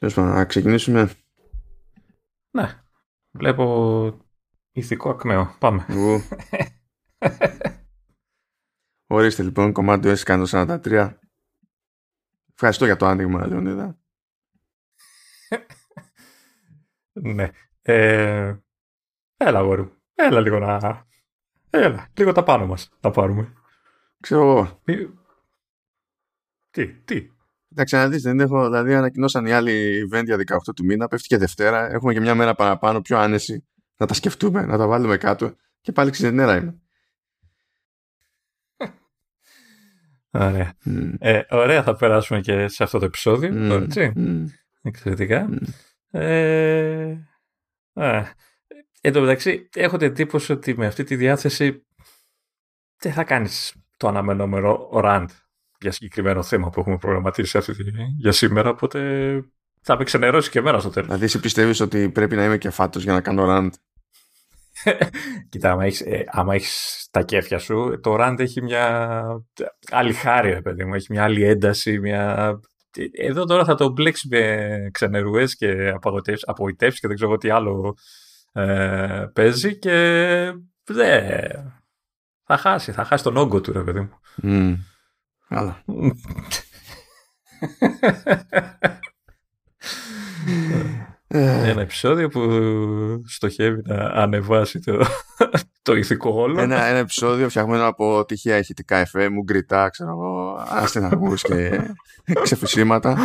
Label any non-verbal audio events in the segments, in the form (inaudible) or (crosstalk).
Τέλος πάντων, να ξεκινήσουμε. Ναι. Βλέπω ηθικό ακμαίο. Πάμε. Ου. Ορίστε λοιπόν, κομμάτι S 143. Ευχαριστώ για το άνοιγμα, Λεωνίδα. ναι. Ε, έλα, αγόρι μου. Έλα λίγο να... Έλα, λίγο τα πάνω μας να πάρουμε. Ξέρω εγώ. Μη- Τι, τι; Εντάξει, να δεις, δεν έχω, δηλαδή ανακοινώσαν οι άλλοι event για 18 του μήνα, πέφτει και Δευτέρα, έχουμε και μια μέρα παραπάνω, πιο άνεση, να τα σκεφτούμε, να τα βάλουμε κάτω και πάλι ξενέρα είμαι. (laughs) Ωραία. Μμ. Ε, ωραία, θα περάσουμε και σε αυτό το επεισόδιο. Μμ. Έτσι. Μμ. Εξαιρετικά. Μμ. Ε, α, εν τω μεταξύ, έχω την εντύπωση ότι με αυτή τη διάθεση δεν θα κάνεις το αναμενόμενο rant για συγκεκριμένο θέμα που έχουμε προγραμματίσει αυτή τη, για σήμερα, οπότε θα με ξενερώσει και εμένα στο τέλος. Δηλαδή, εσύ πιστεύεις ότι πρέπει να είμαι και φάτος για να κάνω rant. (laughs) Κοίτα, άμα έχεις, ε, άμα έχεις τα κέφια σου, το rant έχει μια άλλη χάρη, ρε παιδί μου, έχει μια άλλη ένταση, μια... Εδώ τώρα θα το μπλέξεις με ξενερουές και απογοητεύσεις, απογοητεύσεις και δεν ξέρω εγώ τι άλλο ε, παίζει και δε, θα χάσει, θα χάσει τον όγκο του, ρε παιδί μου. Μμ. Καλά. Ε, Ένα επεισόδιο που στοχεύει να ανεβάσει το, το ηθικό όλο. ένα, ένα επεισόδιο φτιαγμένο από τυχαία ηχητικά εφέ μου, γκριτά, ξέρω εγώ, αστυναγμούς και ξεφυσίματα.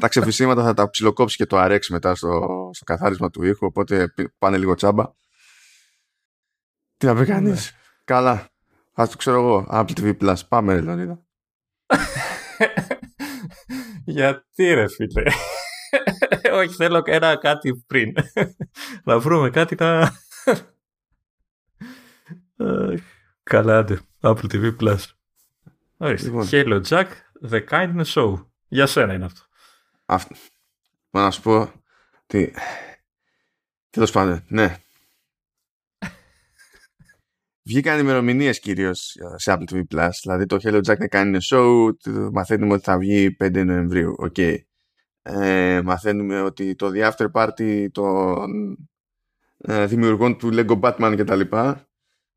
τα ξεφυσίματα θα τα ψιλοκόψει και το αρέξει μετά στο, στο καθάρισμα του ήχου, οπότε π- πάνε λίγο τσάμπα. Τι να πει κανείς. Καλά. Ας το ξέρω εγώ. Apple TV Plus. Πάμε, ρε Λεωνίδα. (laughs) Γιατί ρε φίλε. (laughs) Όχι, θέλω ένα κάτι πριν. να βρούμε κάτι να... Αχ, (laughs) Καλά, άντε. Apple TV Plus. Ορίστε. Λοιπόν. Hello Jack, The Kindness Show. Για σένα είναι αυτό. Αυτό. Να σου πω. Τι. Τέλος πάντων, ναι. Βγήκαν ημερομηνίες κυρίως σε Apple TV Plus. Δηλαδή το Hello Jack The Kindness Show το μαθαίνουμε ότι θα βγει 5 Νοεμβρίου. Οκ. Ε, μαθαίνουμε ότι το The After Party των ε, δημιουργών του Lego Batman και τα λοιπά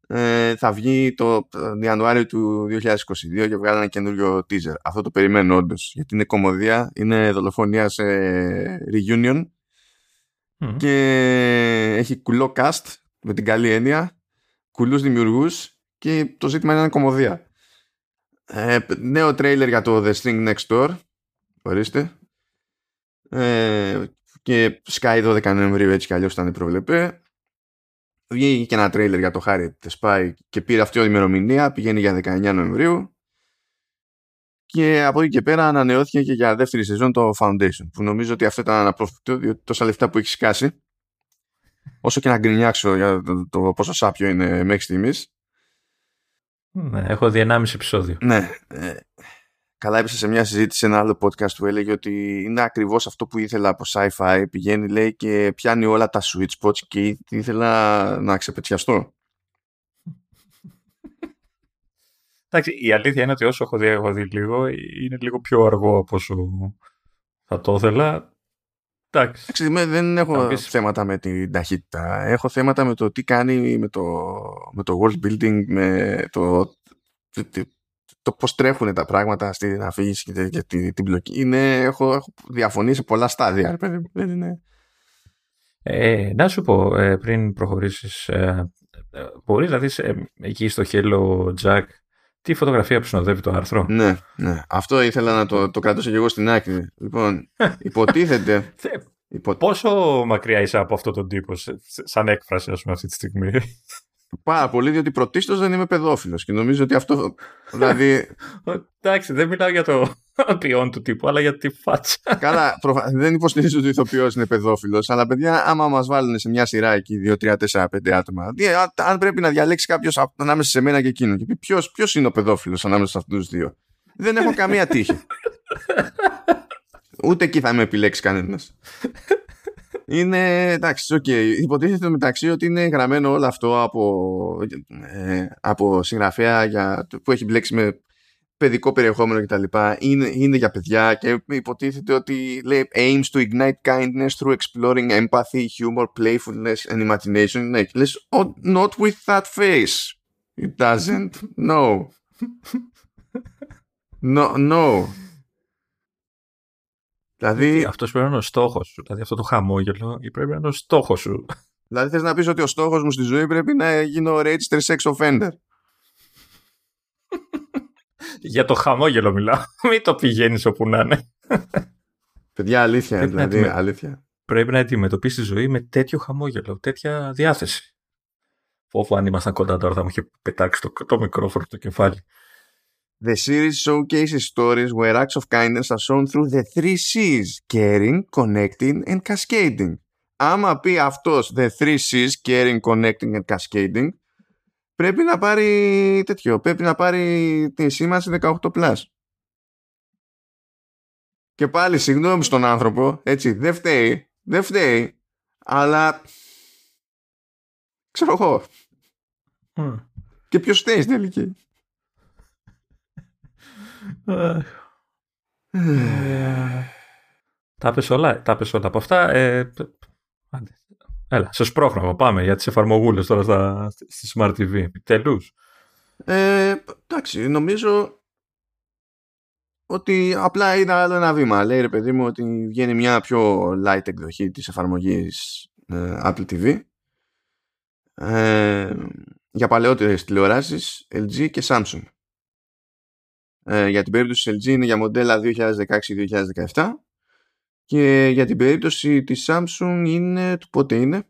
ε, θα βγει το ε, Ιανουάριο του 2022 και βγάλει ένα καινούριο teaser. Αυτό το περιμένω όντως. Γιατί είναι κομμωδία, είναι δολοφονία σε reunion Μμμ. και έχει κουλό cast με την καλή έννοια, κουλούς δημιουργούς και το ζήτημα είναι κομμωδία. Ε, νέο τρέιλερ για το The String Next Door, ορίστε. Ε, και Sky 12 Νοεμβρίου έτσι κι αλλιώς ήταν προβλεπέ. Βγήκε και ένα τρέιλερ για το Harry The Spy και πήρε αυτή η ημερομηνία, πηγαίνει για 19 Νοεμβρίου. Και από εκεί και πέρα ανανεώθηκε και για δεύτερη σεζόν το Foundation, που νομίζω ότι αυτό ήταν αναπρόφευκτο, διότι τόσα λεφτά που έχει σκάσει, όσο και να γκρινιάξω για το, το πόσο σάπιο είναι μέχρι στιγμής. Ναι, έχω δει 1,5 επεισόδιο. Ναι. Ε, καλά έπεσε σε μια συζήτηση σε ένα άλλο podcast που έλεγε ότι είναι ακριβώς αυτό που ήθελα από sci-fi. Πηγαίνει λέει και πιάνει όλα τα sweet spots και ήθελα να ξεπετσιαστώ. Εντάξει, η αλήθεια είναι ότι όσο έχω δει, έχω δει λίγο, είναι λίγο πιο αργό από όσο θα το ήθελα. Εντάξει. Εντάξει, με- δεν έχω Θα πεις- θέματα με την ταχύτητα. Έχω θέματα με το τι κάνει με το, με το world building, με το, το, το, το πώς τρέχουν τα πράγματα στην αφήγηση και, τε- και την, την μπλοκή. Είναι, έχω, έχω διαφωνήσει σε πολλά στάδια. ρε παιδί μου. Δεν είναι... Ε, να σου πω, ε, πριν προχωρήσεις, ε, ε, μπορείς να δεις ε, εκεί στο Hello Jack τι φωτογραφία που συνοδεύει το άρθρο. Ναι, ναι. Αυτό ήθελα να το, το κρατήσω και εγώ στην άκρη. Λοιπόν, υποτίθεται. (laughs) Θε- υπο- Πόσο μακριά είσαι από αυτόν τον τύπο, σε- σε- σαν έκφραση, ας πούμε, αυτή τη στιγμή; Πάρα πολύ, διότι πρωτίστως δεν είμαι παιδόφιλος και νομίζω ότι αυτό. Δηλαδή, (laughs) Εντάξει, δεν μιλάω για το (laughs) ποιόν του τύπου, αλλά για τη φάτσα. (laughs) καλά, προφα- δεν υποστηρίζω ότι ο ηθοποιός είναι παιδόφιλος, αλλά παιδιά, άμα μας βάλουν σε μια σειρά εκεί 2, 3, 4, 5 άτομα, δι- α- αν πρέπει να διαλέξει κάποιος ανάμεσα σε μένα και εκείνο και πει ποιος είναι ο παιδόφιλος ανάμεσα σε αυτούς τους δύο; Δεν έχω καμία τύχη. Ούτε εκεί θα με επιλέξει κανένας. Είναι εντάξει, οκ. Υποτίθεται μεταξύ ότι είναι γραμμένο όλο αυτό από, ε, από συγγραφέα για, που έχει μπλέξει με παιδικό περιεχόμενο κτλ. Είναι, είναι για παιδιά και υποτίθεται ότι λέει aims to ignite kindness through exploring empathy, humor, playfulness and imagination. Ναι, και λες, oh, not with that face. It doesn't. No. (laughs) No, no. Δηλαδή... Αυτός πρέπει να είναι ο στόχος σου. Δηλαδή αυτό το χαμόγελο πρέπει να είναι ο στόχος σου. Δηλαδή θες να πεις ότι ο στόχος μου στη ζωή πρέπει να γίνω registered sex offender. Για το χαμόγελο μιλάω. Μην το πηγαίνεις όπου να είναι. Παιδιά, αλήθεια. Πρέπει δηλαδή, να αλήθεια. Πρέπει να αντιμετωπίσεις τη ζωή με τέτοιο χαμόγελο, τέτοια διάθεση. Φόβο αν ήμασταν κοντά τώρα θα μου είχε πετάξει το, το μικρόφωνο στο κεφάλι. The series showcases stories where acts of kindness are shown through the three C's caring, connecting and cascading άμα πει αυτός the three C's, caring, connecting and cascading, πρέπει να πάρει τέτοιο, πρέπει να πάρει τη σήμανση 18+. Plus. Και πάλι συγγνώμη στον άνθρωπο, έτσι, δεν φταίει, δεν φταίει, αλλά ξέρω εγώ. Και ποιος φταίει στην τελική. Τα πες όλα, τα πες όλα από αυτά. Ε, Έλα, σε σπρώχνω, πάμε για τις εφαρμογούλες τώρα στα, στη Smart TV. Επιτέλους. Ε, εντάξει, νομίζω ότι απλά είδα άλλο ένα βήμα. Λέει ρε παιδί μου ότι βγαίνει μια πιο light εκδοχή της εφαρμογής ε, Apple TV ε, για παλαιότερες τηλεοράσεις LG και Samsung. Ε, για την περίπτωση της LG είναι για μοντέλα 2016-2017 και για την περίπτωση της Samsung είναι, πότε είναι,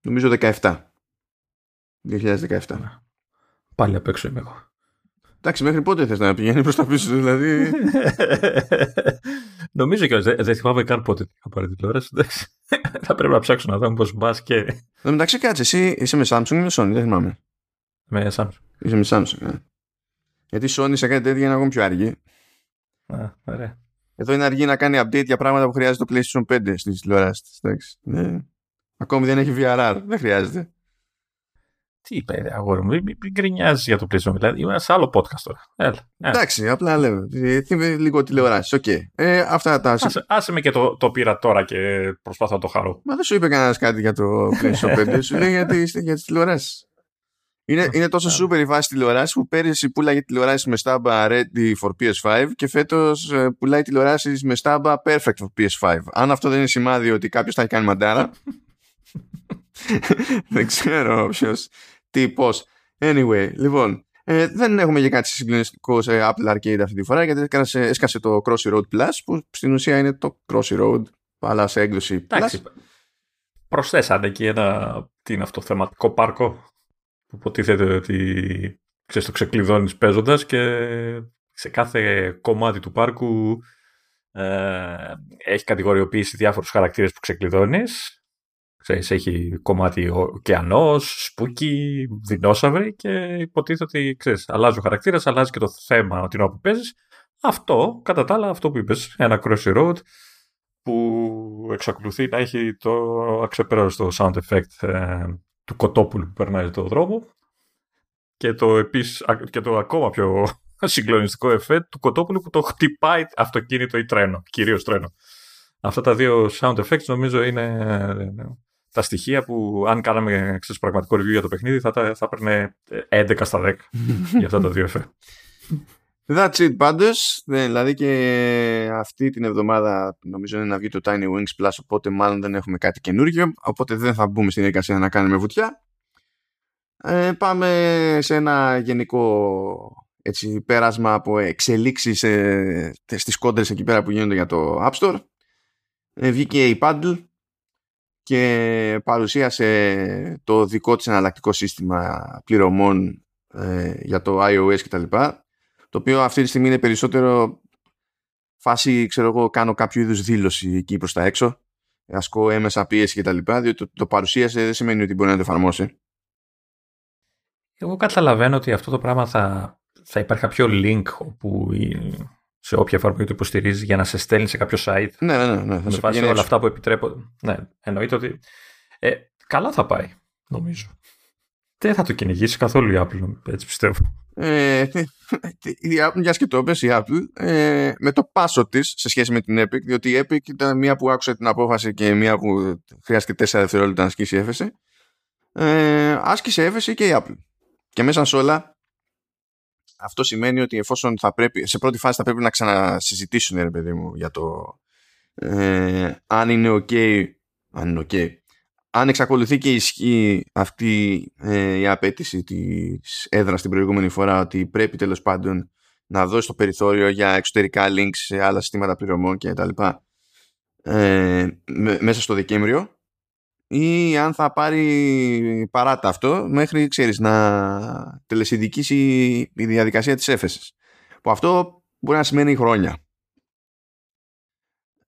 νομίζω 17. 2017. Πάλι απ' έξω είμαι εγώ. Εντάξει, μέχρι πότε θες να πηγαίνει προς τα πίσω, δηλαδή; (laughs) νομίζω και δεν δε θυμάμαι καν πότε είχα πάρει τηλεόραση. (laughs) Θα πρέπει να ψάξω να δω πώς μπας και... Εν μεταξύ κάτσε, εσύ είσαι με Samsung ή με Sony, δεν θυμάμαι. Με Samsung. Είσαι με Samsung, ναι. Γιατί Sony σε κάτι τέτοια είναι ακόμα πιο αργή. Α, ωραία. Εδώ είναι αργή να κάνει update για πράγματα που χρειάζεται το PlayStation 5 στις τηλεοράσει Ναι. Ακόμη δεν έχει VRR. Δεν χρειάζεται. Τι είπε, αγόρι μου, μην, μην γκρινιάζεις για το PlayStation. Δηλαδή, είμαστε σε άλλο podcast τώρα. Έλα. Εντάξει, απλά λέω. Είμαι λίγο τηλεοράσει. Okay. Ε, αυτά τα. Άσε, άσε με και το, το πήρα τώρα και προσπαθώ να το χαρώ. Μα δεν σου είπε κανένας κάτι για το PlayStation (laughs) 5. σου λέει για, για τις τηλεοράσεις. Είναι, είναι τόσο super η βάση τηλεοράσης που πέρυσι πουλάγε τηλεοράσει με στάμπα ready for PS5 και φέτος ε, πουλάει τηλεοράσεις με στάμπα perfect for PS5. Αν αυτό δεν είναι σημάδι ότι κάποιος θα έχει κάνει μαντάρα. (laughs) δεν ξέρω ποιος. Τι, πώ. Anyway, λοιπόν. Ε, δεν έχουμε για κάτι συγκλονιστικό σε Apple Arcade αυτή τη φορά γιατί έσκασε, έσκασε το Crossy Road Plus που στην ουσία είναι το Crossy Road αλλά σε έκδοση Plus. Προσθέσανε εκεί ένα τι είναι αυτό, θεματικό πάρκο που υποτίθεται ότι ξέρεις, το ξεκλειδώνεις παίζοντας και σε κάθε κομμάτι του πάρκου ε, έχει κατηγοριοποιήσει διάφορους χαρακτήρες που ξεκλειδώνεις. Ξέρεις, έχει κομμάτι ωκεανός, σπούκι, δεινόσαυροι και υποτίθεται ότι ξέρεις, αλλάζει ο χαρακτήρας, αλλάζει και το θέμα την ώρα που παίζεις. Αυτό, κατά τα άλλα, αυτό που είπες, ένα crossy road που εξακολουθεί να έχει το αξεπέραστο sound effect ε, του κοτόπουλου που περνάει το δρόμο και το, επίσης, και το ακόμα πιο (laughs) συγκλονιστικό εφέ του κοτόπουλου που το χτυπάει αυτοκίνητο ή τρένο, κυρίως τρένο. Αυτά τα δύο sound effects νομίζω είναι ε, τα στοιχεία που αν κάναμε ξέρεις, πραγματικό review για το παιχνίδι θα, θα έπαιρνε 11 στα 10 (laughs) για αυτά τα δύο εφέ. That's it πάντως, δηλαδή και αυτή την εβδομάδα νομίζω είναι να βγει το Tiny Wings Plus οπότε μάλλον δεν έχουμε κάτι καινούργιο οπότε δεν θα μπούμε στην διαδικασία να κάνουμε βουτιά. Ε, πάμε σε ένα γενικό έτσι, πέρασμα από εξελίξεις ε, στις κόντρες εκεί πέρα που γίνονται για το App Store. Ε, βγήκε η Paddle και παρουσίασε το δικό της εναλλακτικό σύστημα πληρωμών ε, για το iOS κτλ το οποίο αυτή τη στιγμή είναι περισσότερο φάση, ξέρω εγώ, κάνω κάποιο είδους δήλωση εκεί προς τα έξω, ασκώ έμεσα πίεση και τα λοιπά, διότι το, το παρουσίασε δεν σημαίνει ότι μπορεί να το εφαρμόσει. Εγώ καταλαβαίνω ότι αυτό το πράγμα θα, θα υπάρχει κάποιο link όπου σε όποια εφαρμογή το υποστηρίζεις για να σε στέλνει σε κάποιο site. Ναι, ναι, ναι. ναι θα με βάση όλα αυτά που επιτρέπονται. Ναι, εννοείται ότι. Ε, καλά θα πάει, νομίζω. Δεν θα το κυνηγήσει καθόλου η Apple, έτσι πιστεύω. Ε, (laughs) μια και το η Apple ε, με το πάσο της σε σχέση με την Epic διότι η Epic ήταν μία που άκουσε την απόφαση και μία που χρειάστηκε 4 δευτερόλεπτα να ασκήσει έφεση ε, άσκησε έφεση και η Apple. Και μέσα σε όλα αυτό σημαίνει ότι εφόσον θα πρέπει σε πρώτη φάση θα πρέπει να ξανασυζητήσουν ρε παιδί μου για το ε, αν είναι ok αν είναι ok αν εξακολουθεί και ισχύει αυτή ε, η απέτηση της έδρας την προηγούμενη φορά ότι πρέπει τέλος πάντων να δώσει το περιθώριο για εξωτερικά links σε άλλα συστήματα πληρωμών και τα λοιπά ε, μέσα στο Δεκέμβριο ή αν θα πάρει παράτα αυτό μέχρι ξέρεις να τελεσυνδικήσει η διαδικασία της έφεσης. Που αυτό μπορεί να σημαίνει χρόνια. ε,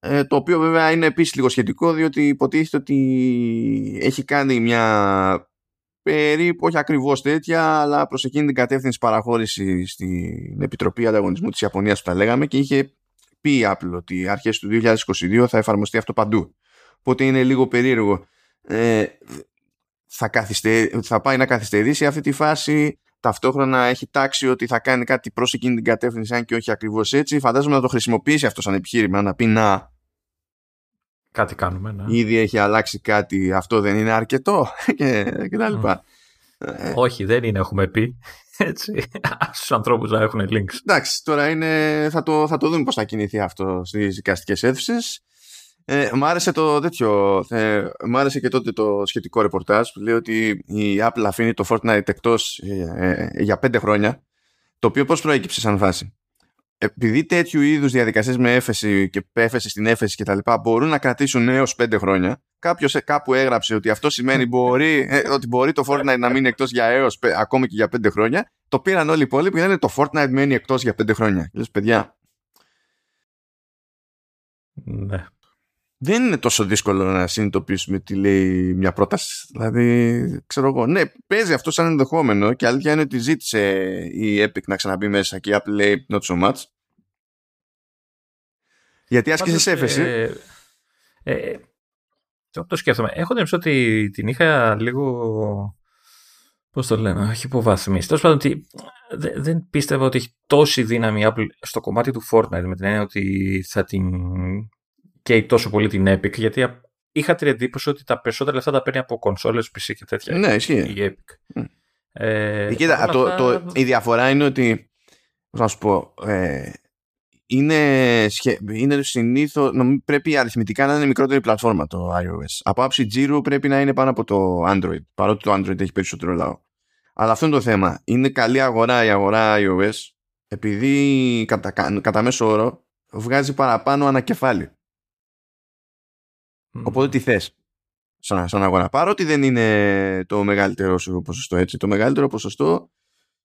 το οποίο βέβαια είναι επίσης λίγο σχετικό διότι υποτίθεται ότι έχει κάνει μια περίπου όχι ακριβώς τέτοια αλλά προς εκείνη την κατεύθυνση παραχώρηση στην Επιτροπή Ανταγωνισμού της Ιαπωνίας που τα λέγαμε και είχε πει η Apple ότι αρχές του 2022 θα εφαρμοστεί αυτό παντού. Οπότε είναι λίγο περίεργο. Ε, θα, θα πάει να καθυστερήσει αυτή τη φάση ταυτόχρονα έχει τάξει ότι θα κάνει κάτι προς εκείνη την κατεύθυνση αν και όχι ακριβώς έτσι φαντάζομαι να το χρησιμοποιήσει αυτό σαν επιχείρημα να πει να Κάτι κάνουμε, ναι. Ήδη έχει αλλάξει κάτι, αυτό δεν είναι αρκετό (laughs) και, και τα λοιπά. Ε, όχι, δεν είναι, έχουμε πει. (laughs) Έτσι, στους ανθρώπους να έχουν links. Εντάξει, τώρα είναι, θα, το, θα το δούμε πώς θα κινηθεί αυτό στις δικαστικές αίθουσες. Ε, μ' άρεσε το τέτοιο, ε, μ' άρεσε και τότε το σχετικό ρεπορτάζ που λέει ότι η Apple αφήνει το Fortnite εκτός ε, ε, για πέντε χρόνια το οποίο πώς προέκυψε σαν φάση επειδή τέτοιου είδους διαδικασίες με έφεση και έφεση στην έφεση και τα λοιπά μπορούν να κρατήσουν έως πέντε χρόνια, κάποιος κάπου έγραψε ότι αυτό σημαίνει μπορεί, ε, ότι μπορεί το Fortnite να μείνει εκτός για έως ακόμη και για πέντε χρόνια. Το πήραν όλοι οι υπόλοιποι και λένε το Fortnite μένει εκτός για πέντε χρόνια. Λες, παιδιά. Ναι. Δεν είναι τόσο δύσκολο να συνειδητοποιήσουμε τι λέει μια πρόταση. Δηλαδή, ξέρω εγώ. Ναι, παίζει αυτό σαν ενδεχόμενο και αλήθεια είναι ότι ζήτησε η Epic να ξαναμπεί μέσα και η Apple λέει not so much. Γιατί άσκησε έφεση. Ε, ε, ε, το σκέφτομαι. Έχω την ότι την είχα λίγο. Πώς το λένε, όχι υποβαθμίσει. Τέλος πάντων, ότι δεν πίστευα ότι έχει τόση δύναμη Apple στο κομμάτι του Fortnite με την έννοια ότι θα την καίει τόσο πολύ την Epic. Γιατί είχα την εντύπωση ότι τα περισσότερα λεφτά τα παίρνει από κονσόλες, PC και τέτοια. Ναι, ισχύει. Η Epic. Mm. Ε, Κοίτα, το, το, η διαφορά είναι ότι. Να σου πω. Ε, είναι, είναι συνήθω. Πρέπει αριθμητικά να είναι μικρότερη πλατφόρμα το iOS. Από άψη Giro πρέπει να είναι πάνω από το Android. Παρότι το Android έχει περισσότερο λαό. Αλλά αυτό είναι το θέμα. Είναι καλή αγορά η αγορά iOS επειδή κατά, κατά μέσο όρο βγάζει παραπάνω ανακεφάλι. Mm. Οπότε τι θες; Σαν, σαν αγορά. Παρότι δεν είναι το μεγαλύτερο σου ποσοστό έτσι. Το μεγαλύτερο ποσοστό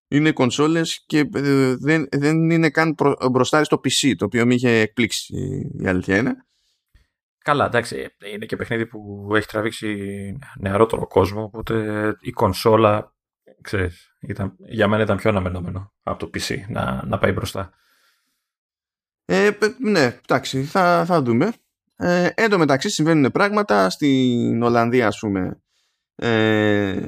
είναι κονσόλες και ε, δεν, δεν είναι καν προ, μπροστά στο PC, το οποίο με είχε εκπλήξει η αλήθεια είναι. Καλά, εντάξει, είναι και παιχνίδι που έχει τραβήξει νεαρότερο κόσμο, οπότε η κονσόλα, ξέρεις, ήταν, για μένα ήταν πιο αναμενόμενο από το PC να, να πάει μπροστά. Ε, ναι, εντάξει, θα, θα δούμε. Ε, εν τω μεταξύ συμβαίνουν πράγματα. Στην Ολλανδία ας πούμε ε,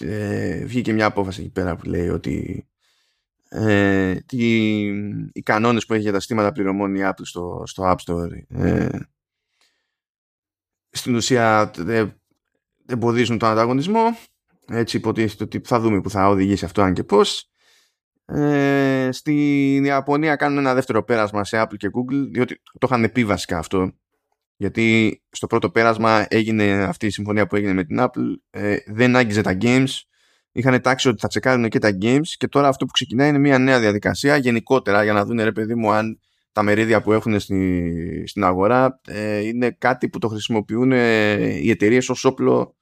ε, βγήκε μια απόφαση εκεί πέρα που λέει ότι ε, τι, οι κανόνες που έχει για τα στήματα πληρωμών η Apple στο, στο App Store ε, στην ουσία δεν εμποδίζουν τον ανταγωνισμό. Έτσι υποτίθεται ότι θα δούμε που θα οδηγήσει αυτό αν και πώς ε, στην Ιαπωνία κάνουν ένα δεύτερο πέρασμα σε Apple και Google διότι το είχαν πει βασικά αυτό. Γιατί στο πρώτο πέρασμα έγινε αυτή η συμφωνία που έγινε με την Apple ε, δεν άγγιζε τα games. Είχαν τάξει ότι θα τσεκάρουν και τα games και τώρα αυτό που ξεκινάει είναι μια νέα διαδικασία γενικότερα για να δουν ρε παιδί μου αν τα μερίδια που έχουν στη, στην αγορά ε, είναι κάτι που το χρησιμοποιούν ε, οι εταιρείες ως όπλο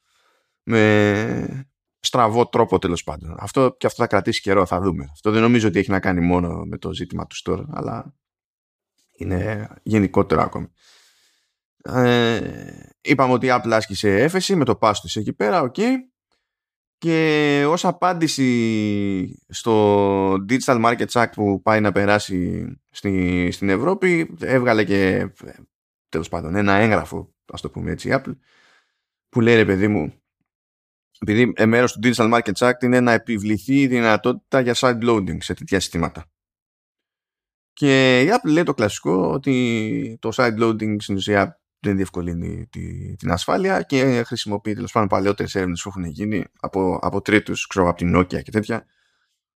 με, στραβό τρόπο τέλος πάντων. Αυτό και αυτό θα κρατήσει καιρό, θα δούμε. Αυτό δεν νομίζω ότι έχει να κάνει μόνο με το ζήτημα τους store, αλλά είναι γενικότερο ακόμη. Ε, είπαμε ότι η Apple άσκησε έφεση με το pass της εκεί πέρα, ok. Και ως απάντηση στο Digital Markets Act που πάει να περάσει στη, στην Ευρώπη, έβγαλε και τέλος πάντων ένα έγγραφο, ας το πούμε έτσι, η Apple, που λέει ρε παιδί μου, επειδή μέρο του Digital Markets Act είναι να επιβληθεί η δυνατότητα για side loading σε τέτοια συστήματα. Και η Apple λέει το κλασικό ότι το side loading στην ουσία δεν διευκολύνει τη, την ασφάλεια και χρησιμοποιεί τέλος πάντων παλαιότερες έρευνες που έχουν γίνει από, από τρίτους, ξέρω από την Nokia και τέτοια,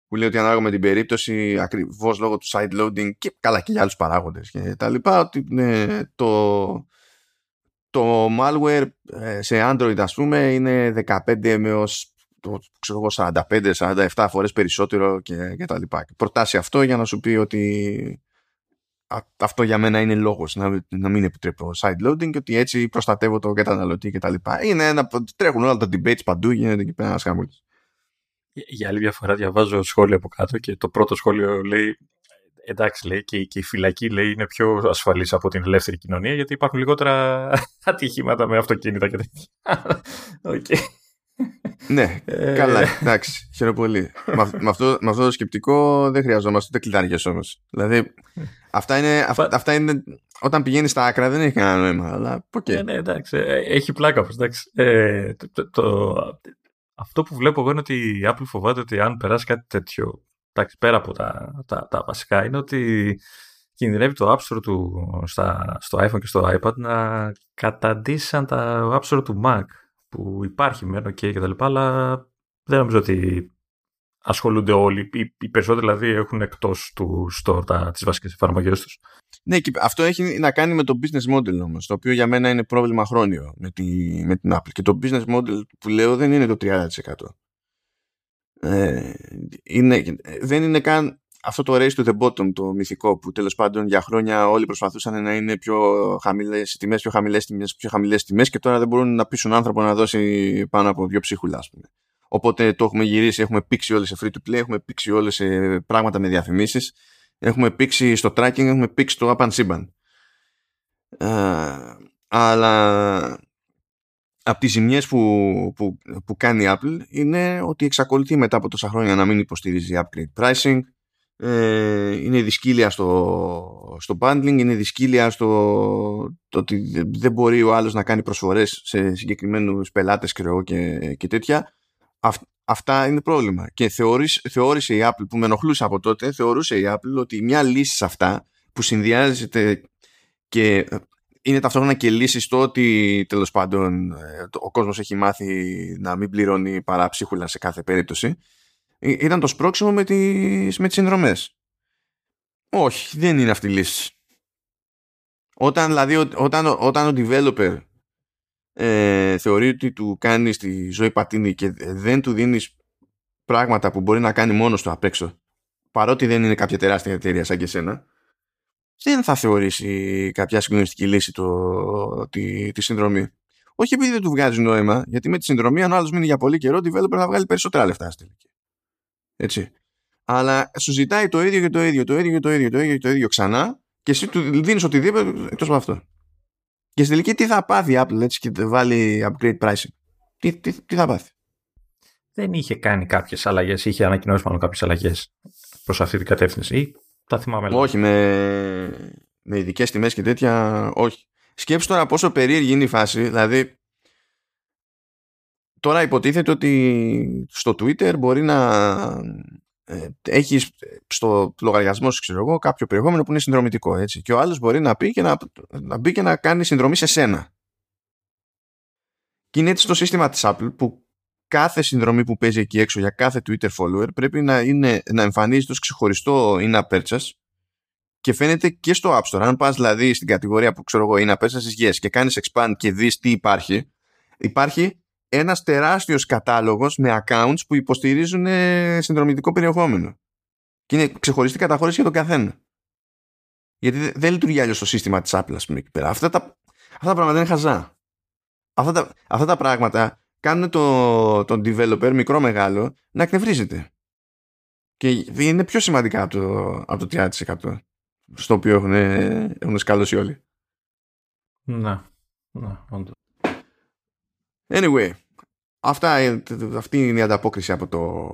που λέει ότι ανάλογα με την περίπτωση, ακριβώς λόγω του side loading και καλά και για άλλους παράγοντες και τα λοιπά, ότι ναι, το, το malware ε, σε Android ας πούμε είναι 15 έως το, ξέρω 45-47 φορές περισσότερο και, και τα λοιπά. Προτάσει αυτό για να σου πει ότι αυτό για μένα είναι λόγος να, να μην επιτρέπω side loading και ότι έτσι προστατεύω το καταναλωτή και τα λοιπά. Είναι ένα, τρέχουν όλα τα debates παντού, γίνεται εκεί πέρα ένας χαμούλης. Για άλλη μια φορά διαβάζω σχόλιο από κάτω και το πρώτο σχόλιο λέει εντάξει λέει και, και η φυλακή λέει είναι πιο ασφαλής από την ελεύθερη κοινωνία γιατί υπάρχουν λιγότερα (laughs) ατυχήματα με αυτοκίνητα και τέτοια. (laughs) okay. Ναι, ε, καλά, εντάξει, χαίρομαι πολύ. με, αυτό, με αυτό το σκεπτικό δεν χρειαζόμαστε ούτε κλειδάριες όμως. Δηλαδή, αυτά είναι, αυτά είναι όταν πηγαίνεις στα άκρα δεν έχει κανένα νόημα, αλλά okay. Ναι, ναι, εντάξει, ε, έχει πλάκα όμως, εντάξει. Ε, το, το, αυτό που βλέπω εγώ είναι ότι η Apple φοβάται ότι αν περάσει κάτι τέτοιο εντάξει, πέρα από τα, τα, τα βασικά, είναι ότι κινδυνεύει το App Store του στα, στο iPhone και στο iPad να καταντήσαν τα App Store του Mac που υπάρχει μεν okay, και τα λοιπά, αλλά δεν νομίζω ότι ασχολούνται όλοι. Οι, οι περισσότεροι δηλαδή έχουν εκτός του store τα, τις βασικές εφαρμογές τους. Ναι, και αυτό έχει να κάνει με το business model όμως, το οποίο για μένα είναι πρόβλημα χρόνιο με, τη, με την Apple. Και το business model που λέω δεν είναι το 30%. Ε, είναι, δεν είναι καν αυτό το race to the bottom το μυθικό που τέλος πάντων για χρόνια όλοι προσπαθούσαν να είναι πιο χαμηλές τιμές, πιο χαμηλές τιμές, πιο χαμηλές τιμές και τώρα δεν μπορούν να πείσουν άνθρωπο να δώσει πάνω από δύο ψίχουλα ας πούμε. Οπότε το έχουμε γυρίσει, έχουμε πήξει όλες σε free to play, έχουμε πήξει όλες σε πράγματα με διαφημίσεις, έχουμε πήξει στο tracking, έχουμε πήξει το up and σύμπαν. Uh, αλλά από τις ζημιές που, που, που κάνει η Apple είναι ότι εξακολουθεί μετά από τόσα χρόνια να μην υποστηρίζει upgrade pricing. Ε, είναι δυσκύλια στο, στο bundling είναι δυσκύλια στο το ότι δεν μπορεί ο άλλος να κάνει προσφορές σε συγκεκριμένους πελάτες και, και τέτοια. Αυτά είναι πρόβλημα. Και θεώρησε, θεώρησε η Apple που με ενοχλούσε από τότε θεωρούσε η Apple ότι μια λύση σε αυτά που συνδυάζεται και είναι ταυτόχρονα και λύση στο ότι τέλος πάντων ε, ο κόσμος έχει μάθει να μην πληρώνει παρά ψίχουλα σε κάθε περίπτωση ε, ήταν το σπρώξιμο με τις, με τις συνδρομές. Όχι, δεν είναι αυτή η λύση. Όταν, δηλαδή, όταν, όταν ο developer ε, θεωρεί ότι του κάνεις τη ζωή πατίνη και δεν του δίνεις πράγματα που μπορεί να κάνει μόνος του απ' έξω παρότι δεν είναι κάποια τεράστια εταιρεία σαν και εσένα δεν θα θεωρήσει κάποια συγκλονιστική λύση το, τη, τη συνδρομή. Όχι επειδή δεν του βγάζει νόημα, γιατί με τη συνδρομή, αν ο άλλος μείνει για πολύ καιρό, ο developer θα βγάλει περισσότερα λεφτά στη τελική. Έτσι. Αλλά σου ζητάει το ίδιο και το ίδιο, το ίδιο και το ίδιο, το ίδιο και το ίδιο ξανά και εσύ του δίνεις οτιδήποτε εκτός από αυτό. Και στη τελική τι θα πάθει η Apple έτσι και βάλει upgrade pricing; Τι, τι, τι θα πάθει; Δεν είχε κάνει κάποιες αλλαγές, είχε ανακοινώσει πάνω κάποιες αλλαγές προς αυτή την κατεύθυνση. Τα θυμάμαι. Όχι, με, με ειδικές τιμές και τέτοια, όχι. Σκέψου τώρα πόσο περίεργη είναι η φάση. Δηλαδή, τώρα υποτίθεται ότι στο Twitter μπορεί να ε, έχεις στο λογαριασμό σου, ξέρω εγώ, κάποιο περιεχόμενο που είναι συνδρομητικό. Έτσι, και ο άλλος μπορεί να, πει και να, να μπει και να κάνει συνδρομή σε σένα. Και είναι έτσι το σύστημα της Apple που κάθε συνδρομή που παίζει εκεί έξω για κάθε Twitter follower πρέπει να, είναι, να εμφανίζεται ως ξεχωριστό in-app purchase και φαίνεται και στο App Store. Αν πας δηλαδή στην κατηγορία που ξέρω εγώ in-app purchase yes και κάνεις expand και δεις τι υπάρχει, υπάρχει ένας τεράστιος κατάλογος με accounts που υποστηρίζουν ε, συνδρομητικό περιεχόμενο. Και είναι ξεχωριστή καταχώρηση για τον καθένα. Γιατί δεν λειτουργεί αλλιώς το σύστημα της Apple, ας πούμε, εκεί πέρα. Αυτά τα, αυτά τα πράγματα είναι χαζά. Αυτά τα, αυτά τα πράγματα κάνουν το, τον developer μικρό μεγάλο να εκνευρίζεται. Και είναι πιο σημαντικά από το, από το 30% στο οποίο έχουν, έχουν σκάλωσει όλοι. Να, να, όντως. Anyway, αυτά, αυτή είναι η ανταπόκριση από το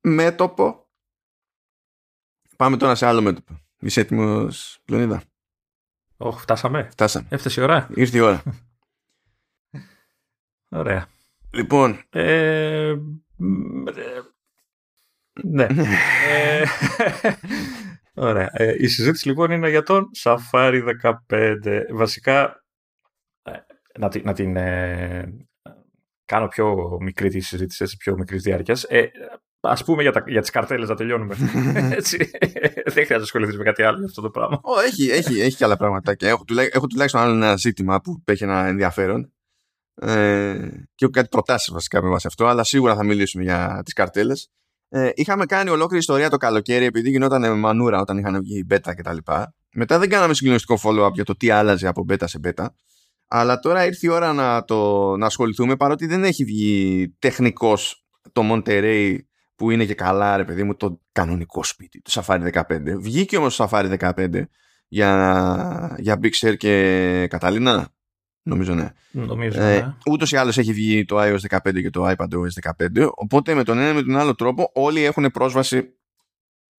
μέτωπο. Πάμε τώρα σε άλλο μέτωπο. Είσαι έτοιμος, Πλονίδα. Όχι, φτάσαμε. Φτάσαμε. Έφτασε η ώρα. Ήρθε η ώρα. (laughs) Ωραία. Λοιπόν. Ε, ναι. (laughs) ε, ωραία. Ε, η συζήτηση λοιπόν είναι για τον Safari 15. Βασικά, ε, να, την, να την ε, κάνω πιο μικρή τη συζήτηση, έτσι, πιο μικρής διάρκειας. Ε, Α πούμε για, τα, για τις καρτέλες να τελειώνουμε. (laughs) Έτσι. Δεν χρειάζεται να ασχοληθείς με κάτι άλλο για αυτό το πράγμα. Oh, έχει, έχει, έχει και άλλα πράγματα. Και έχω, έχω τουλάχιστον άλλο ένα ζήτημα που έχει ένα ενδιαφέρον. Ε, και έχω κάτι προτάσεις βασικά με βάση αυτό, αλλά σίγουρα θα μιλήσουμε για τις καρτέλες. Ε, είχαμε κάνει ολόκληρη ιστορία το καλοκαίρι επειδή γινόταν μανούρα όταν είχαν βγει beta κτλ. Μετά δεν κάναμε συγκλονιστικό follow-up για το τι άλλαζε από beta σε beta. Αλλά τώρα ήρθε η ώρα να, το, να ασχοληθούμε παρότι δεν έχει βγει τεχνικός το Monterey που είναι και καλά ρε παιδί μου το κανονικό σπίτι του Safari 15. Βγήκε όμως το Safari 15 για, για Big Sur και Καταλήνα. Νομίζω ναι. Νομίζω, ε, ναι. ούτως ή άλλως έχει βγει το iOS 15 και το iPadOS 15 οπότε με τον ένα με τον άλλο τρόπο όλοι έχουν πρόσβαση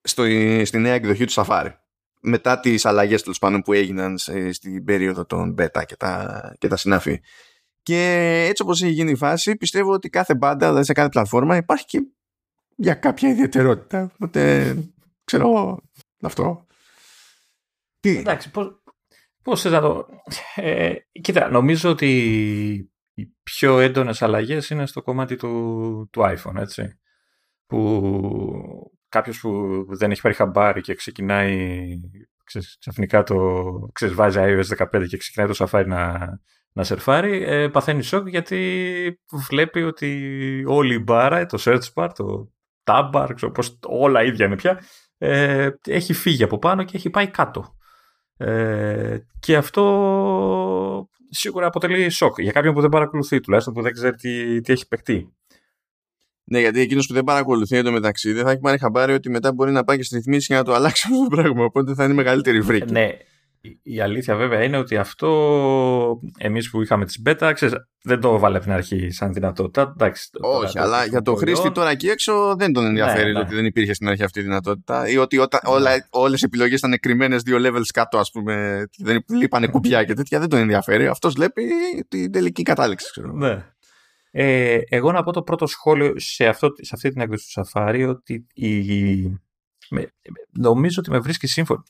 στο, στη νέα εκδοχή του Safari μετά τις αλλαγές τέλος πάντων που έγιναν στην περίοδο των beta και τα, και τα συνάφη. Και έτσι όπως έχει γίνει η φάση, πιστεύω ότι κάθε μπάντα, δηλαδή σε κάθε πλατφόρμα, υπάρχει και για κάποια ιδιαιτερότητα. Οπότε, ξέρω αυτό. Τι... Εντάξει, πώς, πώς να το... Ε, κοίτα, νομίζω ότι οι πιο έντονες αλλαγές είναι στο κομμάτι του, του iPhone, έτσι. Που κάποιος που δεν έχει πάρει χαμπάρι και ξεκινάει ξαφνικά το ξέρεις, βάζει iOS 15 και ξεκινάει το Safari να, να σερφάρει, ε, παθαίνει σοκ γιατί βλέπει ότι όλη η μπάρα, το search bar, το tab bar, ξέρω, πώς, όλα ίδια είναι πια, ε, έχει φύγει από πάνω και έχει πάει κάτω. Ε, και αυτό σίγουρα αποτελεί σοκ για κάποιον που δεν παρακολουθεί, τουλάχιστον που δεν ξέρει τι, τι έχει παιχτεί. Ναι, γιατί εκείνος που δεν παρακολουθεί εντωμεταξύ δεν θα έχει πάρει χαμπάρι ότι μετά μπορεί να πάει και στι ρυθμίσει για να το αλλάξει αυτό το πράγμα. Οπότε θα είναι μεγαλύτερη βρήκη. Ναι. Η αλήθεια βέβαια είναι ότι αυτό εμείς που είχαμε τις beta ξέρεις, δεν το βάλε από την αρχή σαν δυνατότητα. Εντάξει, Όχι, τώρα, αλλά για το χρήστη τώρα εκεί έξω δεν τον ενδιαφέρει ναι, ότι ναι. δεν υπήρχε στην αρχή αυτή η δυνατότητα ή ότι όταν, ναι. όλα, όλες οι επιλογές ήταν κρυμμένε δύο levels κάτω ας πούμε, δεν λείπανε κουμπιά και τέτοια, δεν τον ενδιαφέρει. Αυτός βλέπει την τελική κατάληξη. Ξέρω. Ναι. Ε, εγώ να πω το πρώτο σχόλιο σε, αυτό, σε αυτή την έκδοση του Safari ότι η, με, νομίζω ότι με βρίσκει σύμφωνο.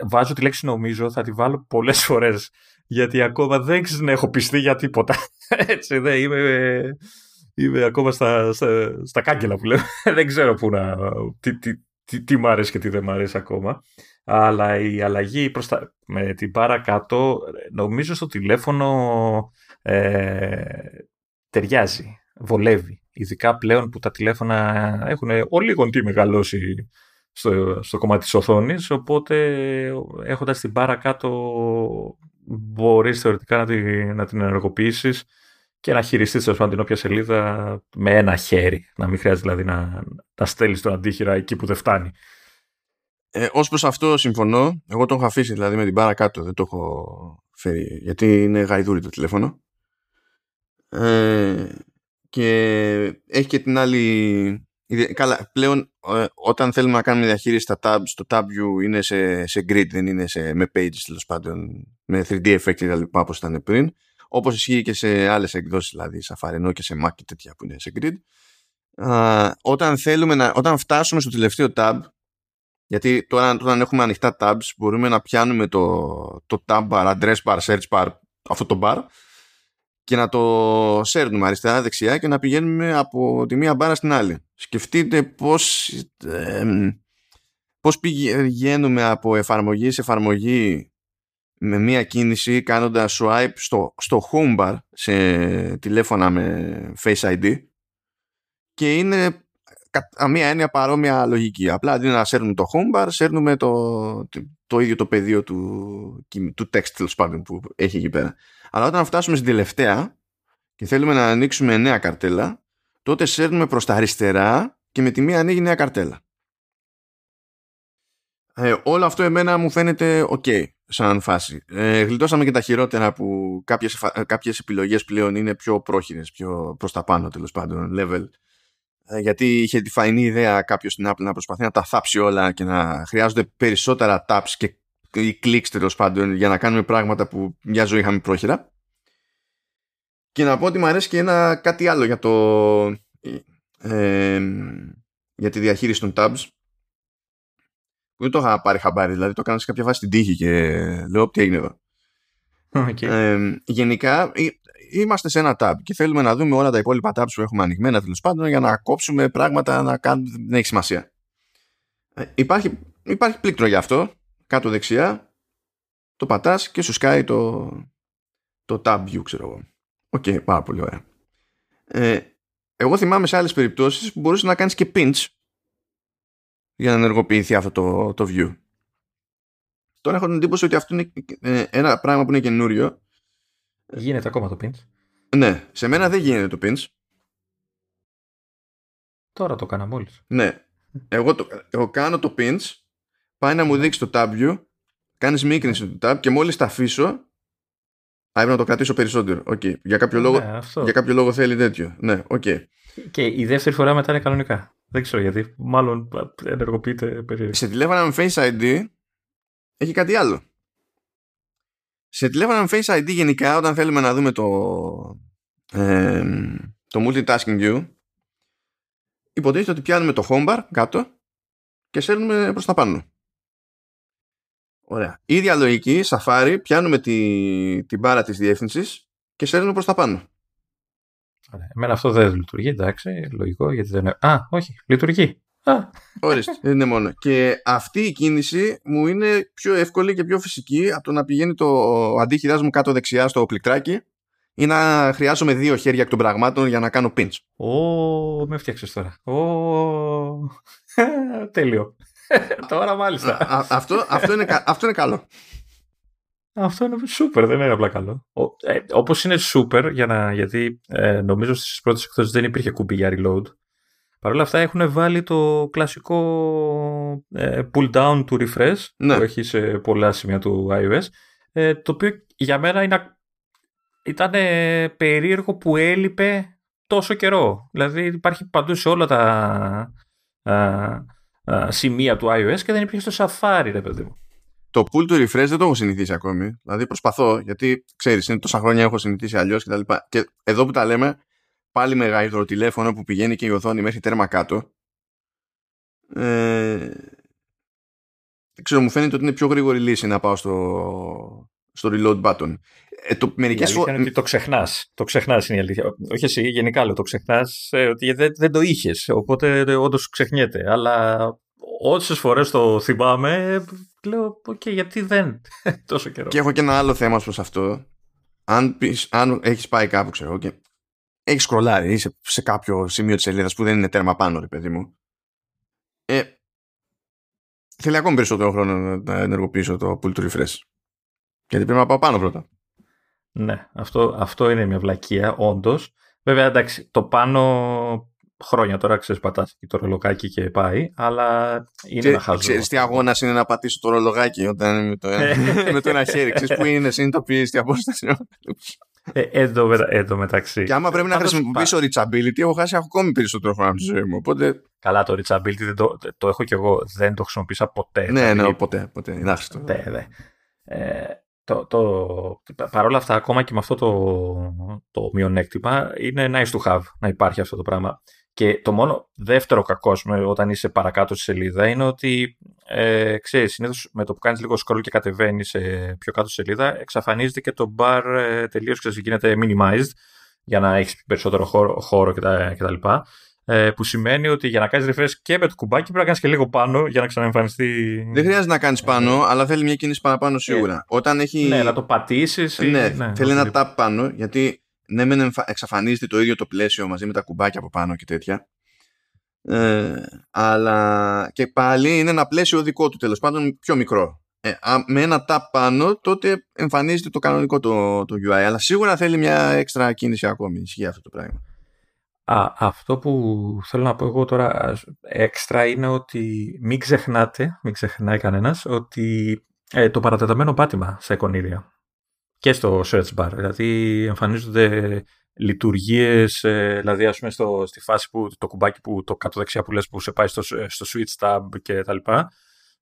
Ε, βάζω τη λέξη νομίζω, θα τη βάλω πολλές φορές γιατί ακόμα δεν έχω πιστεί για τίποτα. (laughs) Έτσι, δεν είμαι, είμαι ακόμα στα, στα, στα κάγκελα που λέω. (laughs) δεν ξέρω που να, τι, τι, τι, τι μ' αρέσει και τι δεν μ' αρέσει ακόμα. Αλλά η αλλαγή προς τα, με την παρακάτω νομίζω στο τηλέφωνο ε, ταιριάζει, βολεύει. Ειδικά πλέον που τα τηλέφωνα έχουν ο λίγο τι μεγαλώσει στο, στο κομμάτι της οθόνης, οπότε έχοντας την μπάρα κάτω μπορείς θεωρητικά να την, να την ενεργοποιήσεις και να χειριστείς τέλος την όποια σελίδα με ένα χέρι. Να μην χρειάζεται δηλαδή να, να στέλνεις τον αντίχειρα εκεί που δεν φτάνει. Ε, Ω προς αυτό συμφωνώ. Εγώ το έχω αφήσει δηλαδή με την μπάρα κάτω. Δεν το έχω φέρει γιατί είναι γαϊδούρι το τηλέφωνο. Ε, και έχει και την άλλη Καλά, πλέον ε, όταν θέλουμε να κάνουμε διαχείριση στα tabs, το tab view είναι σε, σε grid, δεν είναι σε, με pages τέλος πάντων, με 3D effect και τα λοιπά όπως ήταν πριν. Όπως ισχύει και σε άλλες εκδόσεις, δηλαδή Safari ενώ και σε Mac και τέτοια που είναι σε grid. Α, όταν, θέλουμε να, όταν φτάσουμε στο τελευταίο tab, γιατί τώρα όταν έχουμε ανοιχτά tabs μπορούμε να πιάνουμε το, το tab bar, address bar, search bar, αυτό το bar και να το σέρνουμε αριστερά-δεξιά και να πηγαίνουμε από τη μία μπάρα στην άλλη. Σκεφτείτε πώς, ε, πώς πηγαίνουμε από εφαρμογή σε εφαρμογή με μία κίνηση κάνοντας swipe στο, στο home bar σε τηλέφωνα με Face ID και είναι κατά μία έννοια παρόμοια λογική. Απλά αντί να σέρνουμε το home bar, σέρνουμε το, το, το ίδιο το πεδίο του, του text τέλος πάντων που έχει εκεί πέρα. Αλλά όταν φτάσουμε στην τελευταία και θέλουμε να ανοίξουμε νέα καρτέλα, τότε σέρνουμε προς τα αριστερά και με τη μία ανοίγει νέα καρτέλα. Ε, όλο αυτό εμένα μου φαίνεται ok σαν φάση. Ε, γλιτώσαμε και τα χειρότερα που κάποιες, κάποιες επιλογές πλέον είναι πιο πρόχειρες, πιο προς τα πάνω τέλος πάντων, level. Ε, γιατί είχε τη φαϊνή ιδέα κάποιος στην Apple να προσπαθεί να τα θάψει όλα και να χρειάζονται περισσότερα taps και ή clicks τέλος πάντων για να κάνουμε πράγματα που μια ζωή είχαμε πρόχειρα. Και να πω ότι μου αρέσει και ένα κάτι άλλο για το ε, για τη διαχείριση των tabs που δεν το είχα πάρει χαμπάρι, δηλαδή το έκανα σε κάποια βάση στην τύχη και λέω τι έγινε εδώ. Okay. Ε, γενικά είμαστε σε ένα tab και θέλουμε να δούμε όλα τα υπόλοιπα tabs που έχουμε ανοιγμένα τέλος πάντων για να κόψουμε πράγματα να κάνουμε, δεν έχει σημασία. Ε, υπάρχει, υπάρχει πλήκτρο για αυτό, κάτω δεξιά, το πατάς και σου σκάει το, το tab view ξέρω εγώ. Okay, okay, πάρα πολύ ωραία. Ε, εγώ θυμάμαι σε άλλες περιπτώσεις που μπορούσες να κάνεις και pinch για να ενεργοποιηθεί αυτό το, το view. Τώρα έχω την εντύπωση ότι αυτό είναι ε, ένα πράγμα που είναι καινούριο. Γίνεται ακόμα το pinch; Ναι, σε μένα δεν γίνεται το pinch. Τώρα το έκανα μόλις. Ναι. Εγώ, το, εγώ κάνω το pinch, πάει να μου ναι. δείξει το tab view, κάνεις μίκρινση του tab και μόλις τα αφήσω, α, έπρεπε να το κρατήσω περισσότερο. Okay. Για, κάποιο λόγο, ναι, για κάποιο λόγο θέλει τέτοιο. Ναι, okay. Και η δεύτερη φορά μετά είναι κανονικά. Δεν ξέρω γιατί. Μάλλον ενεργοποιείται περίεργα. Σε τηλέφωνα με Face ID έχει κάτι άλλο. Σε τηλέφωνα με Face ID γενικά όταν θέλουμε να δούμε το, ε, το multitasking view υποτίθεται ότι πιάνουμε το home bar κάτω και σέρνουμε προς τα πάνω. Ωραία. Ίδια λογική, Safari, πιάνουμε τη, την μπάρα της διεύθυνσης και σέρνουμε προς τα πάνω. Ωραία. Εμένα αυτό δεν λειτουργεί, εντάξει, λογικό, γιατί δεν είναι... Α, όχι, λειτουργεί. Ορίστε, δεν είναι μόνο. Και αυτή η κίνηση μου είναι πιο εύκολη και πιο φυσική από το να πηγαίνει το αντίχειράς μου κάτω δεξιά στο πληκτράκι ή να χρειάζομαι δύο χέρια εκ των πραγμάτων για να κάνω pinch. Ω, με φτιάξες τώρα. Ω, τέλειο. Τώρα μάλιστα. αυτό, αυτό, είναι, αυτό είναι καλό. Αυτό είναι super, δεν είναι απλά καλό. Ε, Όπως είναι super, για να, γιατί ε, νομίζω στις πρώτες εκδόσεις δεν υπήρχε κουμπί για reload. Παρ' όλα αυτά έχουν βάλει το κλασικό ε, pull down του refresh ναι. που έχει σε πολλά σημεία του iOS. Ε, το οποίο για μένα είναι, ήταν περίεργο που έλειπε τόσο καιρό. Δηλαδή υπάρχει παντού σε όλα τα α, α, σημεία του iOS και δεν υπήρχε στο Safari, ρε παιδί μου το pull to refresh δεν το έχω συνηθίσει ακόμη. Δηλαδή προσπαθώ, γιατί ξέρεις, είναι τόσα χρόνια έχω συνηθίσει αλλιώς κτλ. Και, και εδώ που τα λέμε, πάλι με τηλέφωνο που πηγαίνει και η οθόνη μέχρι τέρμα κάτω. Ε, δεν ξέρω, μου φαίνεται ότι είναι πιο γρήγορη λύση να πάω στο, στο reload button. Ε, το, μερικές η είναι ότι το ξεχνάς. Το ξεχνάς είναι η αλήθεια. Όχι εσύ, γενικά λέω. Το ξεχνάς ε, ότι δεν, δεν το είχες. Οπότε ε, όντως ξεχνιέται. Αλλά όσες φορές το θυμάμαι, λέω, okay, okay, γιατί δεν (laughs) τόσο καιρό. Και έχω και ένα άλλο θέμα προς αυτό. Αν, πεις, αν έχεις πάει κάπου, ξέρω, και έχεις σκρολάρει, είσαι σε κάποιο σημείο της σελίδας που δεν είναι τέρμα πάνω, ρε παιδί μου. Ε, θέλει ακόμη περισσότερο χρόνο να ενεργοποιήσω το pull to refresh. Γιατί πρέπει να πάω πάνω πρώτα. Ναι, αυτό, αυτό είναι μια βλακεία, όντως. Βέβαια, εντάξει, το πάνω χρόνια τώρα ξέρεις πατάς το ρολογάκι και πάει, αλλά είναι Ξέ, ένα χαζό. Ξέρεις τι αγώνας είναι να πατήσω το ρολογάκι όταν είναι με το, (laughs) (laughs) με το ένα χέρι. Ξέρεις που είναι, συνειδητοποιείς τι απόσταση. Ε, εδώ, εδώ μεταξύ. Και άμα πρέπει να χρησιμοποιήσω reachability, έχω χάσει ακόμη περισσότερο χρόνο από τη ζωή μου. Οπότε... Καλά, το reachability δεν το, το έχω κι εγώ. Δεν το χρησιμοποίησα ποτέ. Ναι, δηλαδή, ναι, ποτέ. ποτέ. Είναι άχρηστο. Ναι, ναι. Ε, το, το, παρόλα αυτά, ακόμα και με αυτό το, το μειονέκτημα, είναι nice to have να υπάρχει αυτό το πράγμα. Και το μόνο δεύτερο κακό όταν είσαι παρακάτω στη σελίδα είναι ότι ε, ξέρεις, συνήθως με το που κάνεις λίγο scroll και κατεβαίνεις πιο κάτω στη σελίδα εξαφανίζεται και το bar ε, τελείως και γίνεται minimized για να έχεις περισσότερο χώρο, χώρο κτλ. Ε, που σημαίνει ότι για να κάνεις refresh και με το κουμπάκι πρέπει να κάνεις και λίγο πάνω για να ξαναεμφανιστεί. Δεν χρειάζεται να κάνεις πάνω, αλλά θέλει μια κίνηση παραπάνω σίγουρα. Ε, Όταν έχει... Ναι, να το πατήσεις. Ναι, ναι θέλει ένα tap πάνω γιατί ναι μεν εξαφανίζεται το ίδιο το πλαίσιο μαζί με τα κουμπάκια από πάνω και τέτοια. Ε, αλλά και πάλι είναι ένα πλαίσιο δικό του τέλος πάντων πιο μικρό. Ε, με ένα tap πάνω τότε εμφανίζεται το κανονικό το, το UI αλλά σίγουρα θέλει μια έξτρα κίνηση ακόμη. Ισχύει αυτό το πράγμα Α, αυτό που θέλω να πω εγώ τώρα έξτρα είναι ότι μην ξεχνάτε, μην ξεχνάει κανένας ότι ε, το παρατεταμένο πάτημα σε εικονίδια και στο search bar. Δηλαδή εμφανίζονται λειτουργίες, ε, δηλαδή ας πούμε στη φάση που το κουμπάκι που το κάτω δεξιά που λες που σε πάει στο, στο switch tab και τα λοιπά,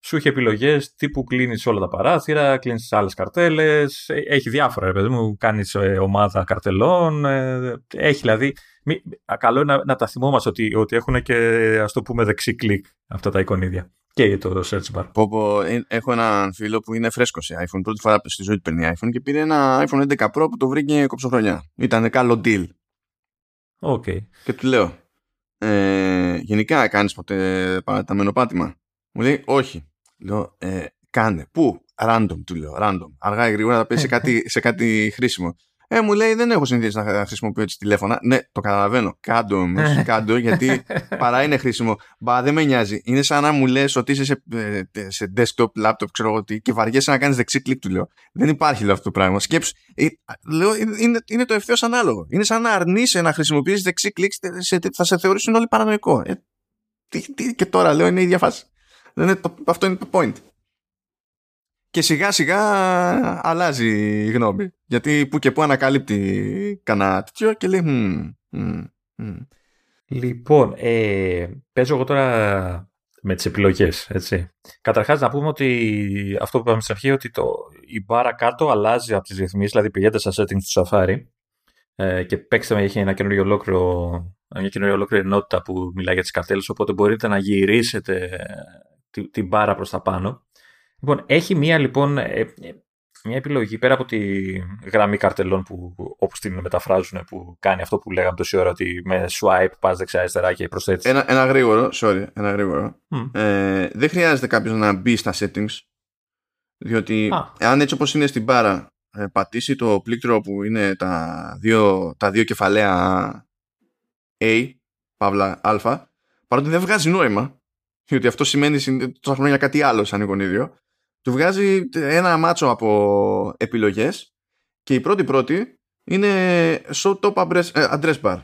σου έχει επιλογές τύπου κλείνεις όλα τα παράθυρα, κλείνεις άλλες καρτέλες. Έχει διάφορα, ρε παιδί μου. Κάνεις ομάδα καρτελών. Έχει δηλαδή. Καλό είναι να, να τα θυμόμαστε ότι, ότι έχουν και ας το πούμε δεξί κλικ αυτά τα εικονίδια και το search bar. Πω, πω, ε, έχω έναν φίλο που είναι φρέσκος σε iPhone. Πρώτη φορά στη ζωή του παίρνει iPhone και πήρε ένα iPhone 11 Pro που το βρήκε κοψοχρονιά. Ήταν καλό deal. Okay. Και του λέω, ε, γενικά κάνεις ποτέ παραταμένο πάτημα; Μου λέει, όχι. Λέω, ε, κάνε. Πού; Random, του λέω. Random. Αργά ή γρήγορα θα πέσει (laughs) σε κάτι, σε κάτι χρήσιμο. Ε, μου λέει δεν έχω συνηθίσει να χρησιμοποιώ έτσι τηλέφωνα. Ναι, το καταλαβαίνω. Κάντο όμως. Κάντο γιατί (laughs) παρά είναι χρήσιμο. Μπα, δεν με νοιάζει. Είναι σαν να μου λες ότι είσαι σε, ε, σε desktop, laptop, ξέρω εγώ τι, και βαριέσαι να κάνεις δεξί κλικ, του λέω. Δεν υπάρχει λέω, αυτό το πράγμα. Σκέψου. Ε, λέω, είναι, είναι το ευθέως ανάλογο. Είναι σαν να αρνείσαι να χρησιμοποιήσεις δεξί κλικ, θα σε θεωρήσουν όλοι παρανοϊκό. Ε, τι, τι, και τώρα λέω είναι η ίδια φάση. αυτό είναι το point και σιγά σιγά αλλάζει η γνώμη. Γιατί που και που ανακαλύπτει κανένα τέτοιο και λέει Λοιπόν, ε, παίζω εγώ τώρα με τις επιλογές, έτσι. Καταρχάς να πούμε ότι αυτό που είπαμε στην αρχή, ότι το, η μπάρα κάτω αλλάζει από τις ρυθμίσεις, δηλαδή πηγαίνετε στα settings του Safari ε, και παίξτε με, έχει ένα καινούριο ολόκληρο, μια καινούργια ολόκληρη ενότητα που μιλάει για τις καρτέλες, οπότε μπορείτε να γυρίσετε την μπάρα προς τα πάνω Λοιπόν, έχει μία λοιπόν ε, ε, μια επιλογή πέρα από τη γραμμή καρτελών που όπως την μεταφράζουν που κάνει αυτό που λέγαμε τόση ώρα ότι με swipe πας δεξιά αριστερά και προσθέτεις. Ένα, ένα γρήγορο, sorry, ένα γρήγορο. Ε, δεν χρειάζεται κάποιος να μπει στα settings διότι αν έτσι όπως είναι στην μπάρα πατήσει το πλήκτρο που είναι τα δύο, τα δύο κεφαλαία A, παύλα α, παρότι δεν βγάζει νόημα διότι αυτό σημαίνει τόσα χρόνια κάτι άλλο σαν εικονίδιο του βγάζει ένα μάτσο από επιλογές και η πρώτη πρώτη είναι show top address ε, bar.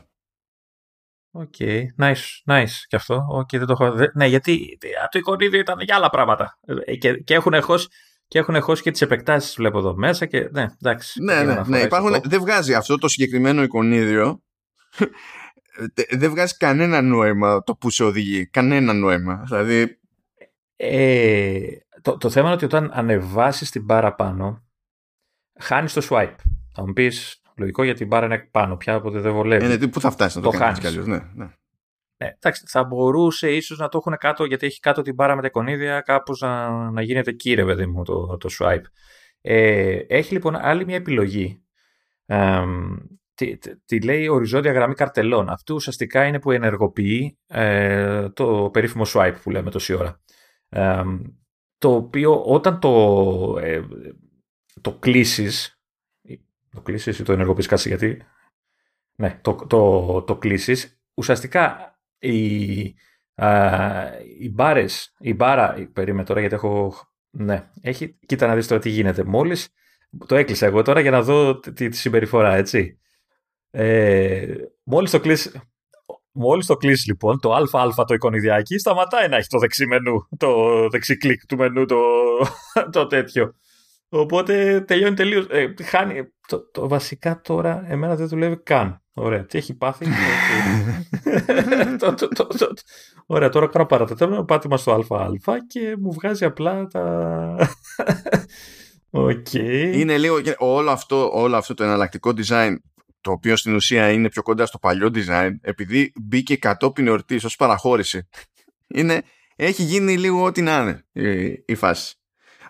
Okay, okay. nice, nice και αυτό. Okay, δεν το έχω... Ναι, γιατί το εικονίδιο ήταν για άλλα πράγματα. Ε, και, και έχουν χώσει και έχουν χώσει και τις επεκτάσεις βλέπω εδώ μέσα. Και, ναι, εντάξει. Ναι, ναι, ναι, υπάρχουν, δεν βγάζει αυτό το συγκεκριμένο εικονίδιο. (laughs) δεν βγάζει κανένα νόημα το που σε οδηγεί. Κανένα νόημα. Δηλαδή. Ε, το, το θέμα είναι ότι όταν ανεβάσεις την μπάρα πάνω, χάνεις το swipe. Θα μου πεις λογικό γιατί την μπάρα είναι πάνω πια, οπότε δεν βολεύει. Είναι πού θα φτάσει να το, το κάνεις κι αλλιώς. Ναι, ναι. Ναι, εντάξει, θα μπορούσε ίσως να το έχουν κάτω, γιατί έχει κάτω την μπάρα με τα εικονίδια, κάπως να, να γίνεται κύριε, παιδί μου, το, το swipe. Ε, έχει λοιπόν άλλη μια επιλογή. Ε, τη, τη, λέει οριζόντια γραμμή καρτελών. Αυτό ουσιαστικά είναι που ενεργοποιεί ε, το περίφημο swipe που λέμε τόση ώρα. Ε, το οποίο όταν το, ε, το κλείσεις, το κλείσεις ή το ενεργοποιείς κάτι γιατί, ναι, το, το, το κλείσεις, ουσιαστικά οι, α, οι μπάρες, η μπάρα, περίμενε τώρα γιατί έχω, ναι, έχει, κοίτα να δεις τώρα τι γίνεται, μόλις, το έκλεισα εγώ τώρα για να δω τη, τη συμπεριφορά, έτσι. Ε, μόλις το κλείσει, Μόλις το κλείσει λοιπόν το ΑΑ το εικονιδιάκι, σταματάει να έχει το δεξί μενού, το δεξί κλικ του μενού, το, το τέτοιο. Οπότε τελειώνει τελείως. Ε, χάνει. Το, το, βασικά τώρα εμένα δεν δουλεύει καν. Ωραία. Τι έχει πάθει; (laughs) το, το, το, το, Ωραία. Τώρα κάνω παρατετέρω πάτημα στο ΑΑ και μου βγάζει απλά τα. (laughs) Okay. Είναι λίγο όλο αυτό, όλο αυτό το εναλλακτικό design το οποίο στην ουσία είναι πιο κοντά στο παλιό design, επειδή μπήκε κατόπιν εορτής ως παραχώρηση, είναι, έχει γίνει λίγο ό,τι να είναι η, η φάση.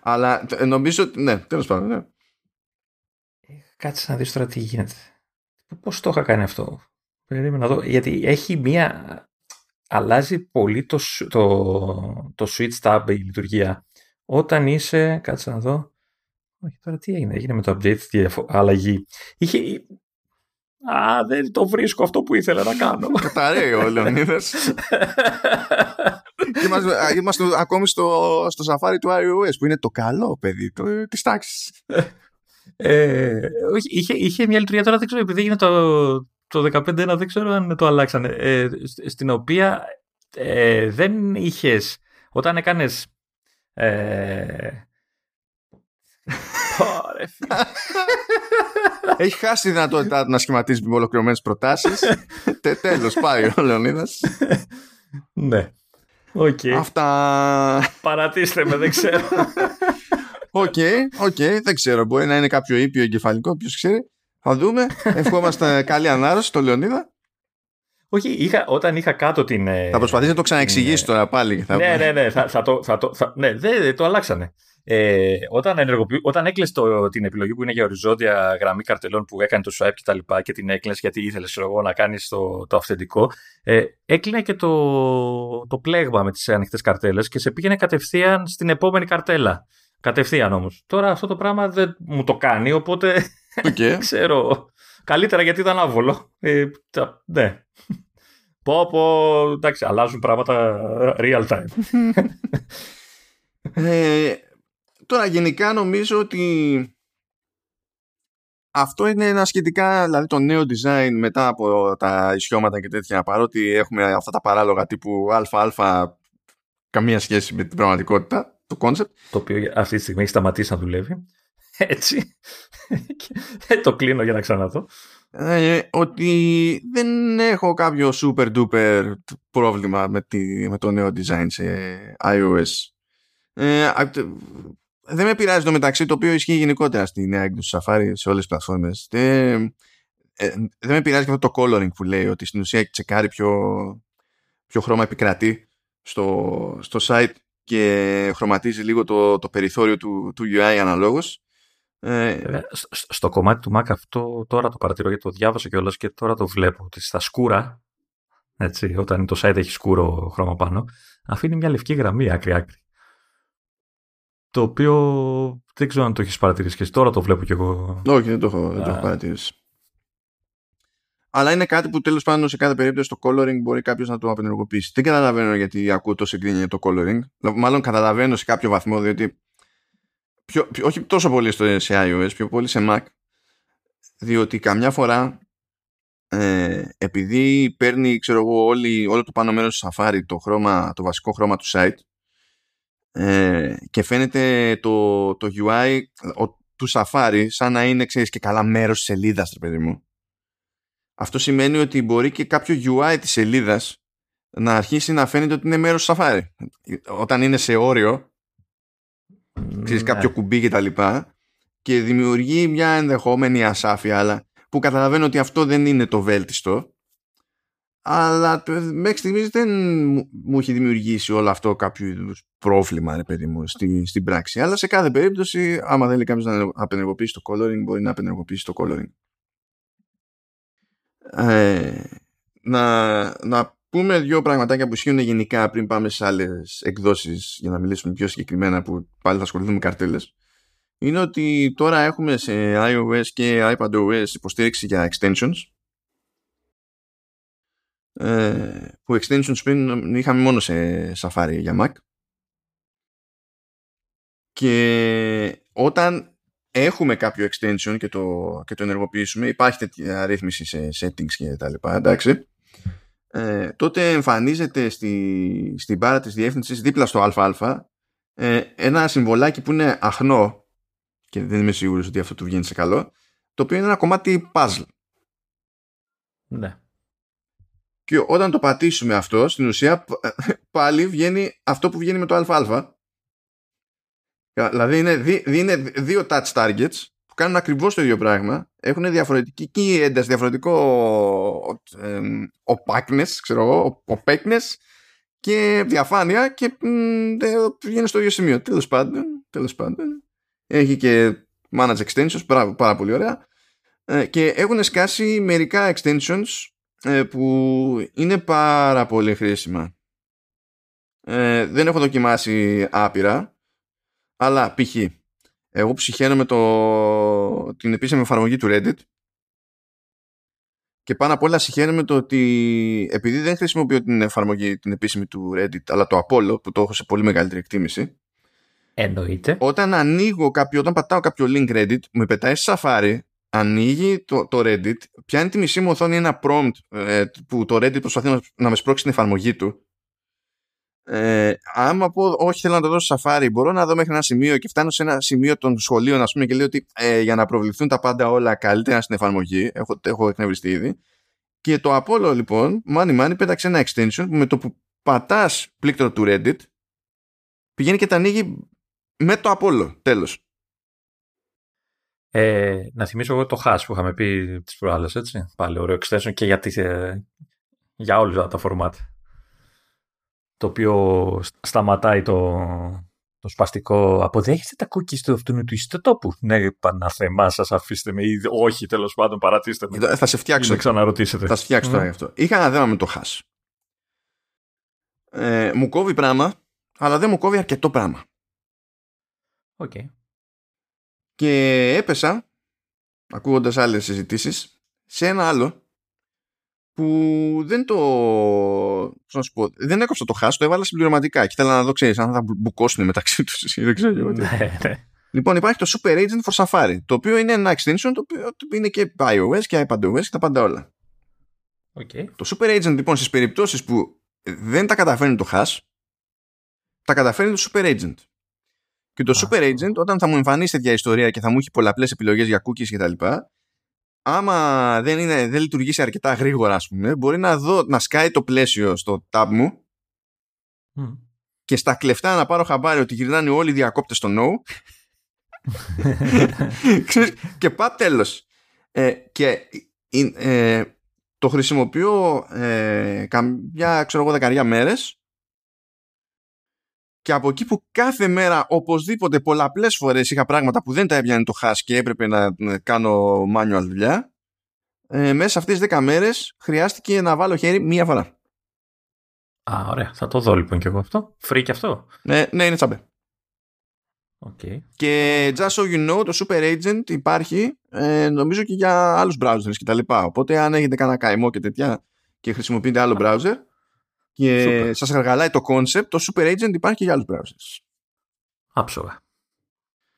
Αλλά νομίζω ότι. Ναι, τέλος πάντων. Ναι. Κάτσε να δεις τώρα τι γίνεται. Πώς το είχα κάνει αυτό; Περίμενα να δω. Γιατί έχει μία. Αλλάζει πολύ το, το, το switch tab η λειτουργία. Όταν είσαι. Κάτσε να δω. Όχι, τώρα τι έγινε. Έγινε με το update, τι αλλαγή. Είχε, Α, δεν το βρίσκω αυτό που ήθελα να κάνω. (laughs) Καταραίει ο Λεωνίδας. (laughs) είμαστε, είμαστε ακόμη στο, στο σαφάρι του iOS που είναι το καλό παιδί το, της τάξης. Ε, είχε, είχε μια λειτουργία τώρα, δεν ξέρω, επειδή είναι το, το 15 δεν ξέρω αν το αλλάξανε, ε, στην οποία ε, δεν είχες, όταν έκανες ε, (laughs) έχει χάσει τη δυνατότητά του να σχηματίζει με ολοκληρωμένες προτάσεις. (laughs) Τέλος, πάει ο Λεωνίδας. (laughs) Ναι. Okay. Αυτά. Παρατήστε με, δεν ξέρω. Okay, okay, okay, δεν ξέρω. Μπορεί να είναι κάποιο ήπιο εγκεφαλικό, ποιος ξέρει. Θα δούμε. Ευχόμαστε καλή ανάρρωση στο Λεωνίδα. Όχι, είχα, όταν είχα κάτω την. Ε, θα προσπαθήσει να το ξαναεξηγήσει ναι. τώρα πάλι. Θα... Ναι, ναι, ναι. Θα, θα το, θα το, θα, ναι, δεν, το αλλάξανε. Ε, όταν, όταν έκλεισε την επιλογή που είναι για οριζόντια γραμμή καρτελών που έκανε το swipe και τα λοιπά και την έκλεισε γιατί ήθελες εγώ, να κάνεις το, το αυθεντικό, ε, έκλεινε και το, το πλέγμα με τις ανοιχτές καρτέλες και σε πήγαινε κατευθείαν στην επόμενη καρτέλα. Κατευθείαν όμως. Τώρα αυτό το πράγμα δεν μου το κάνει, οπότε okay. (laughs) ξέρω. Καλύτερα γιατί ήταν άβολο. Ε, ναι. Πω, πω, εντάξει, αλλάζουν πράγματα real time. ε, τώρα γενικά νομίζω ότι αυτό είναι ένα σχετικά, δηλαδή το νέο design μετά από τα ισιώματα και τέτοια, παρότι έχουμε αυτά τα παράλογα τύπου ΑΑ καμία σχέση με την πραγματικότητα, το concept. Το οποίο αυτή τη στιγμή έχει σταματήσει να δουλεύει. Έτσι. το κλείνω για να ξαναδώ. Ε, ότι δεν έχω κάποιο super duper πρόβλημα με, τη, με το νέο design σε iOS. Ε, δεν με πειράζει το μεταξύ το οποίο ισχύει γενικότερα στη νέα έκδοση Safari σε όλες τις πλατφόρμες. Δεν, ε, δεν με πειράζει και αυτό το coloring που λέει ότι στην ουσία έχει τσεκάρει ποιο, ποιο χρώμα επικρατεί στο, στο site και χρωματίζει λίγο το, το περιθώριο του, του UI αναλόγως ε, στο κομμάτι του Mac αυτό τώρα το παρατηρώ γιατί το διάβασα κιόλας και τώρα το βλέπω ότι στα σκούρα, έτσι, όταν το site έχει σκούρο χρώμα πάνω, αφήνει μια λευκή γραμμή άκρη-άκρη. Το οποίο δεν ξέρω αν το έχεις παρατηρήσει και τώρα το βλέπω κι εγώ. Όχι, δεν το έχω, δεν το έχω παρατηρήσει. Αλλά είναι κάτι που τέλος πάντων σε κάθε περίπτωση το coloring μπορεί κάποιος να το απενεργοποιήσει. Δεν καταλαβαίνω γιατί ακούω τόσο γκρίνια το coloring. Μάλλον καταλαβαίνω σε κάποιο βαθμό, διότι πιο, όχι τόσο πολύ στο, σε iOS, πιο πολύ σε Mac, διότι καμιά φορά ε, επειδή παίρνει ξέρω εγώ, όλη, όλο το πάνω μέρος του Safari το, χρώμα, το βασικό χρώμα του site ε, και φαίνεται το, το UI ο, του Safari σαν να είναι ξέρεις, και καλά μέρος της σελίδας ρε παιδί μου. Αυτό σημαίνει ότι μπορεί και κάποιο UI της σελίδας να αρχίσει να φαίνεται ότι είναι μέρος του Safari. Όταν είναι σε όριο ξέρεις, ναι. κάποιο κουμπί και τα λοιπά και δημιουργεί μια ενδεχόμενη ασάφεια αλλά που καταλαβαίνω ότι αυτό δεν είναι το βέλτιστο αλλά μέχρι στιγμής δεν μου έχει δημιουργήσει όλο αυτό κάποιο είδους πρόβλημα ρε παιδί μου στη, στην πράξη αλλά σε κάθε περίπτωση άμα θέλει κάποιος να απενεργοποιήσει το coloring μπορεί να απενεργοποιήσει το coloring ε, να, να πούμε δύο πραγματάκια που ισχύουν γενικά πριν πάμε σε άλλες εκδόσεις για να μιλήσουμε πιο συγκεκριμένα που πάλι θα ασχοληθούμε με καρτέλες. Είναι ότι τώρα έχουμε σε iOS και iPadOS υποστήριξη για extensions. Ε, που extensions πριν είχαμε μόνο σε Safari για Mac. Και όταν έχουμε κάποιο extension και το, και το ενεργοποιήσουμε, υπάρχει τέτοια ρύθμιση σε settings και τα λοιπά, εντάξει ε, τότε εμφανίζεται στη, στην μπάρα της διεύθυνσης δίπλα στο ΑΑ ε, ένα συμβολάκι που είναι αχνό και δεν είμαι σίγουρος ότι αυτό του βγαίνει σε καλό το οποίο είναι ένα κομμάτι puzzle. Ναι. Και όταν το πατήσουμε αυτό, στην ουσία πάλι βγαίνει αυτό που βγαίνει με το ΑΑ. Δηλαδή είναι, είναι δύο touch targets που κάνουν ακριβώς το ίδιο πράγμα, έχουν διαφορετική ένταση, διαφορετικό ε, οπάκνες, ξέρω εγώ, οπέκνες και διαφάνεια και βγαίνει στο ίδιο σημείο. Τέλος πάντων, τέλος πάντων. Έχει και manage extensions, πάρα, πάρα πολύ ωραία. Ε, και έχουν σκάσει μερικά extensions ε, που είναι πάρα πολύ χρήσιμα. Ε, δεν έχω δοκιμάσει άπειρα, αλλά π.χ. Εγώ ψυχαίνω το, την επίσημη εφαρμογή του Reddit και πάνω απ' όλα συγχαίρομαι το ότι επειδή δεν χρησιμοποιώ την εφαρμογή την επίσημη του Reddit αλλά το Apollo που το έχω σε πολύ μεγαλύτερη εκτίμηση Εννοείται. Όταν ανοίγω κάποιο, όταν πατάω κάποιο link Reddit μου πετάει Safari ανοίγει το, το Reddit πιάνει τη μισή μου οθόνη ένα prompt ε, που το Reddit προσπαθεί να, να με σπρώξει την εφαρμογή του ε, άμα πω όχι θέλω να το δώσω σαφάρι μπορώ να δω μέχρι ένα σημείο και φτάνω σε ένα σημείο των σχολείων ας πούμε και λέω ότι ε, για να προβληθούν τα πάντα όλα καλύτερα στην εφαρμογή έχω, έχω εκνευριστεί ήδη και το Apollo λοιπόν μάνι μάνι πέταξε ένα extension που με το που πατάς πλήκτρο του Reddit, πηγαίνει και τα ανοίγει με το Apollo, τέλος. Ε, να θυμίσω εγώ το hash που είχαμε πει τις προάλλες, έτσι. Πάλι ωραίο extension και για, τις, ε, για όλα τα format. Το οποίο σταματάει το, το σπαστικό. Αποδέχεστε τα cookies του αυτού του ιστοτόπου; Ναι, παναθεμά, σας αφήστε με. Ή όχι, τέλος πάντων, παρατήστε με. Θα σε φτιάξω. Να ξαναρωτήσετε. Θα σε φτιάξω τώρα γι' αυτό. Είχα ένα θέμα με το Hush. Ε, μου κόβει πράγμα, αλλά δεν μου κόβει αρκετό πράγμα. OK. Okay. Και έπεσα, ακούγοντας άλλες συζητήσεις, σε ένα άλλο που δεν το. να σου πω, δεν έκοψα το Hush, το έβαλα συμπληρωματικά και ήθελα να δω, ξέρεις, αν θα μπουκώσουν μεταξύ τους. (laughs) δεν ξέρω ναι, ναι. Λοιπόν, υπάρχει το Super Agent for Safari, το οποίο είναι ένα extension το οποίο είναι και iOS και iPadOS και τα πάντα όλα. Okay. Το Super Agent, λοιπόν, στις περιπτώσεις που δεν τα καταφέρνει το hash, τα καταφέρνει το Super Agent. Και το Super Agent, όταν θα μου εμφανίσει τέτοια ιστορία και θα μου έχει πολλαπλές επιλογές για cookies κτλ., άμα δεν, είναι, δεν λειτουργήσει αρκετά γρήγορα, ας πούμε, μπορεί να δω να σκάει το πλαίσιο στο tab μου και στα κλεφτά να πάρω χαμπάρι ότι γυρνάνε όλοι οι διακόπτες στο no (laughs) και πά τέλος. Ε, και ε, το χρησιμοποιώ ε, καμιά, ξέρω εγώ, δεκαριά μέρες και από εκεί που κάθε μέρα οπωσδήποτε πολλαπλές φορές είχα πράγματα που δεν τα έβγαινε το hash και έπρεπε να κάνω manual δουλειά ε, μέσα σε αυτές τις 10 μέρες χρειάστηκε να βάλω χέρι μία φορά. Α, ωραία. Θα το δω λοιπόν και εγώ αυτό. Free και αυτό. Ναι, ναι είναι τσαμπέ. Okay. Και just so you know, το Super Agent υπάρχει ε, νομίζω και για άλλους browsers και τα λοιπά. Οπότε αν έχετε κανένα καημό και τέτοια και χρησιμοποιείτε άλλο browser και Super. σας εργαλάει το concept, το Super Agent υπάρχει και για άλλους browsers. Άψογα.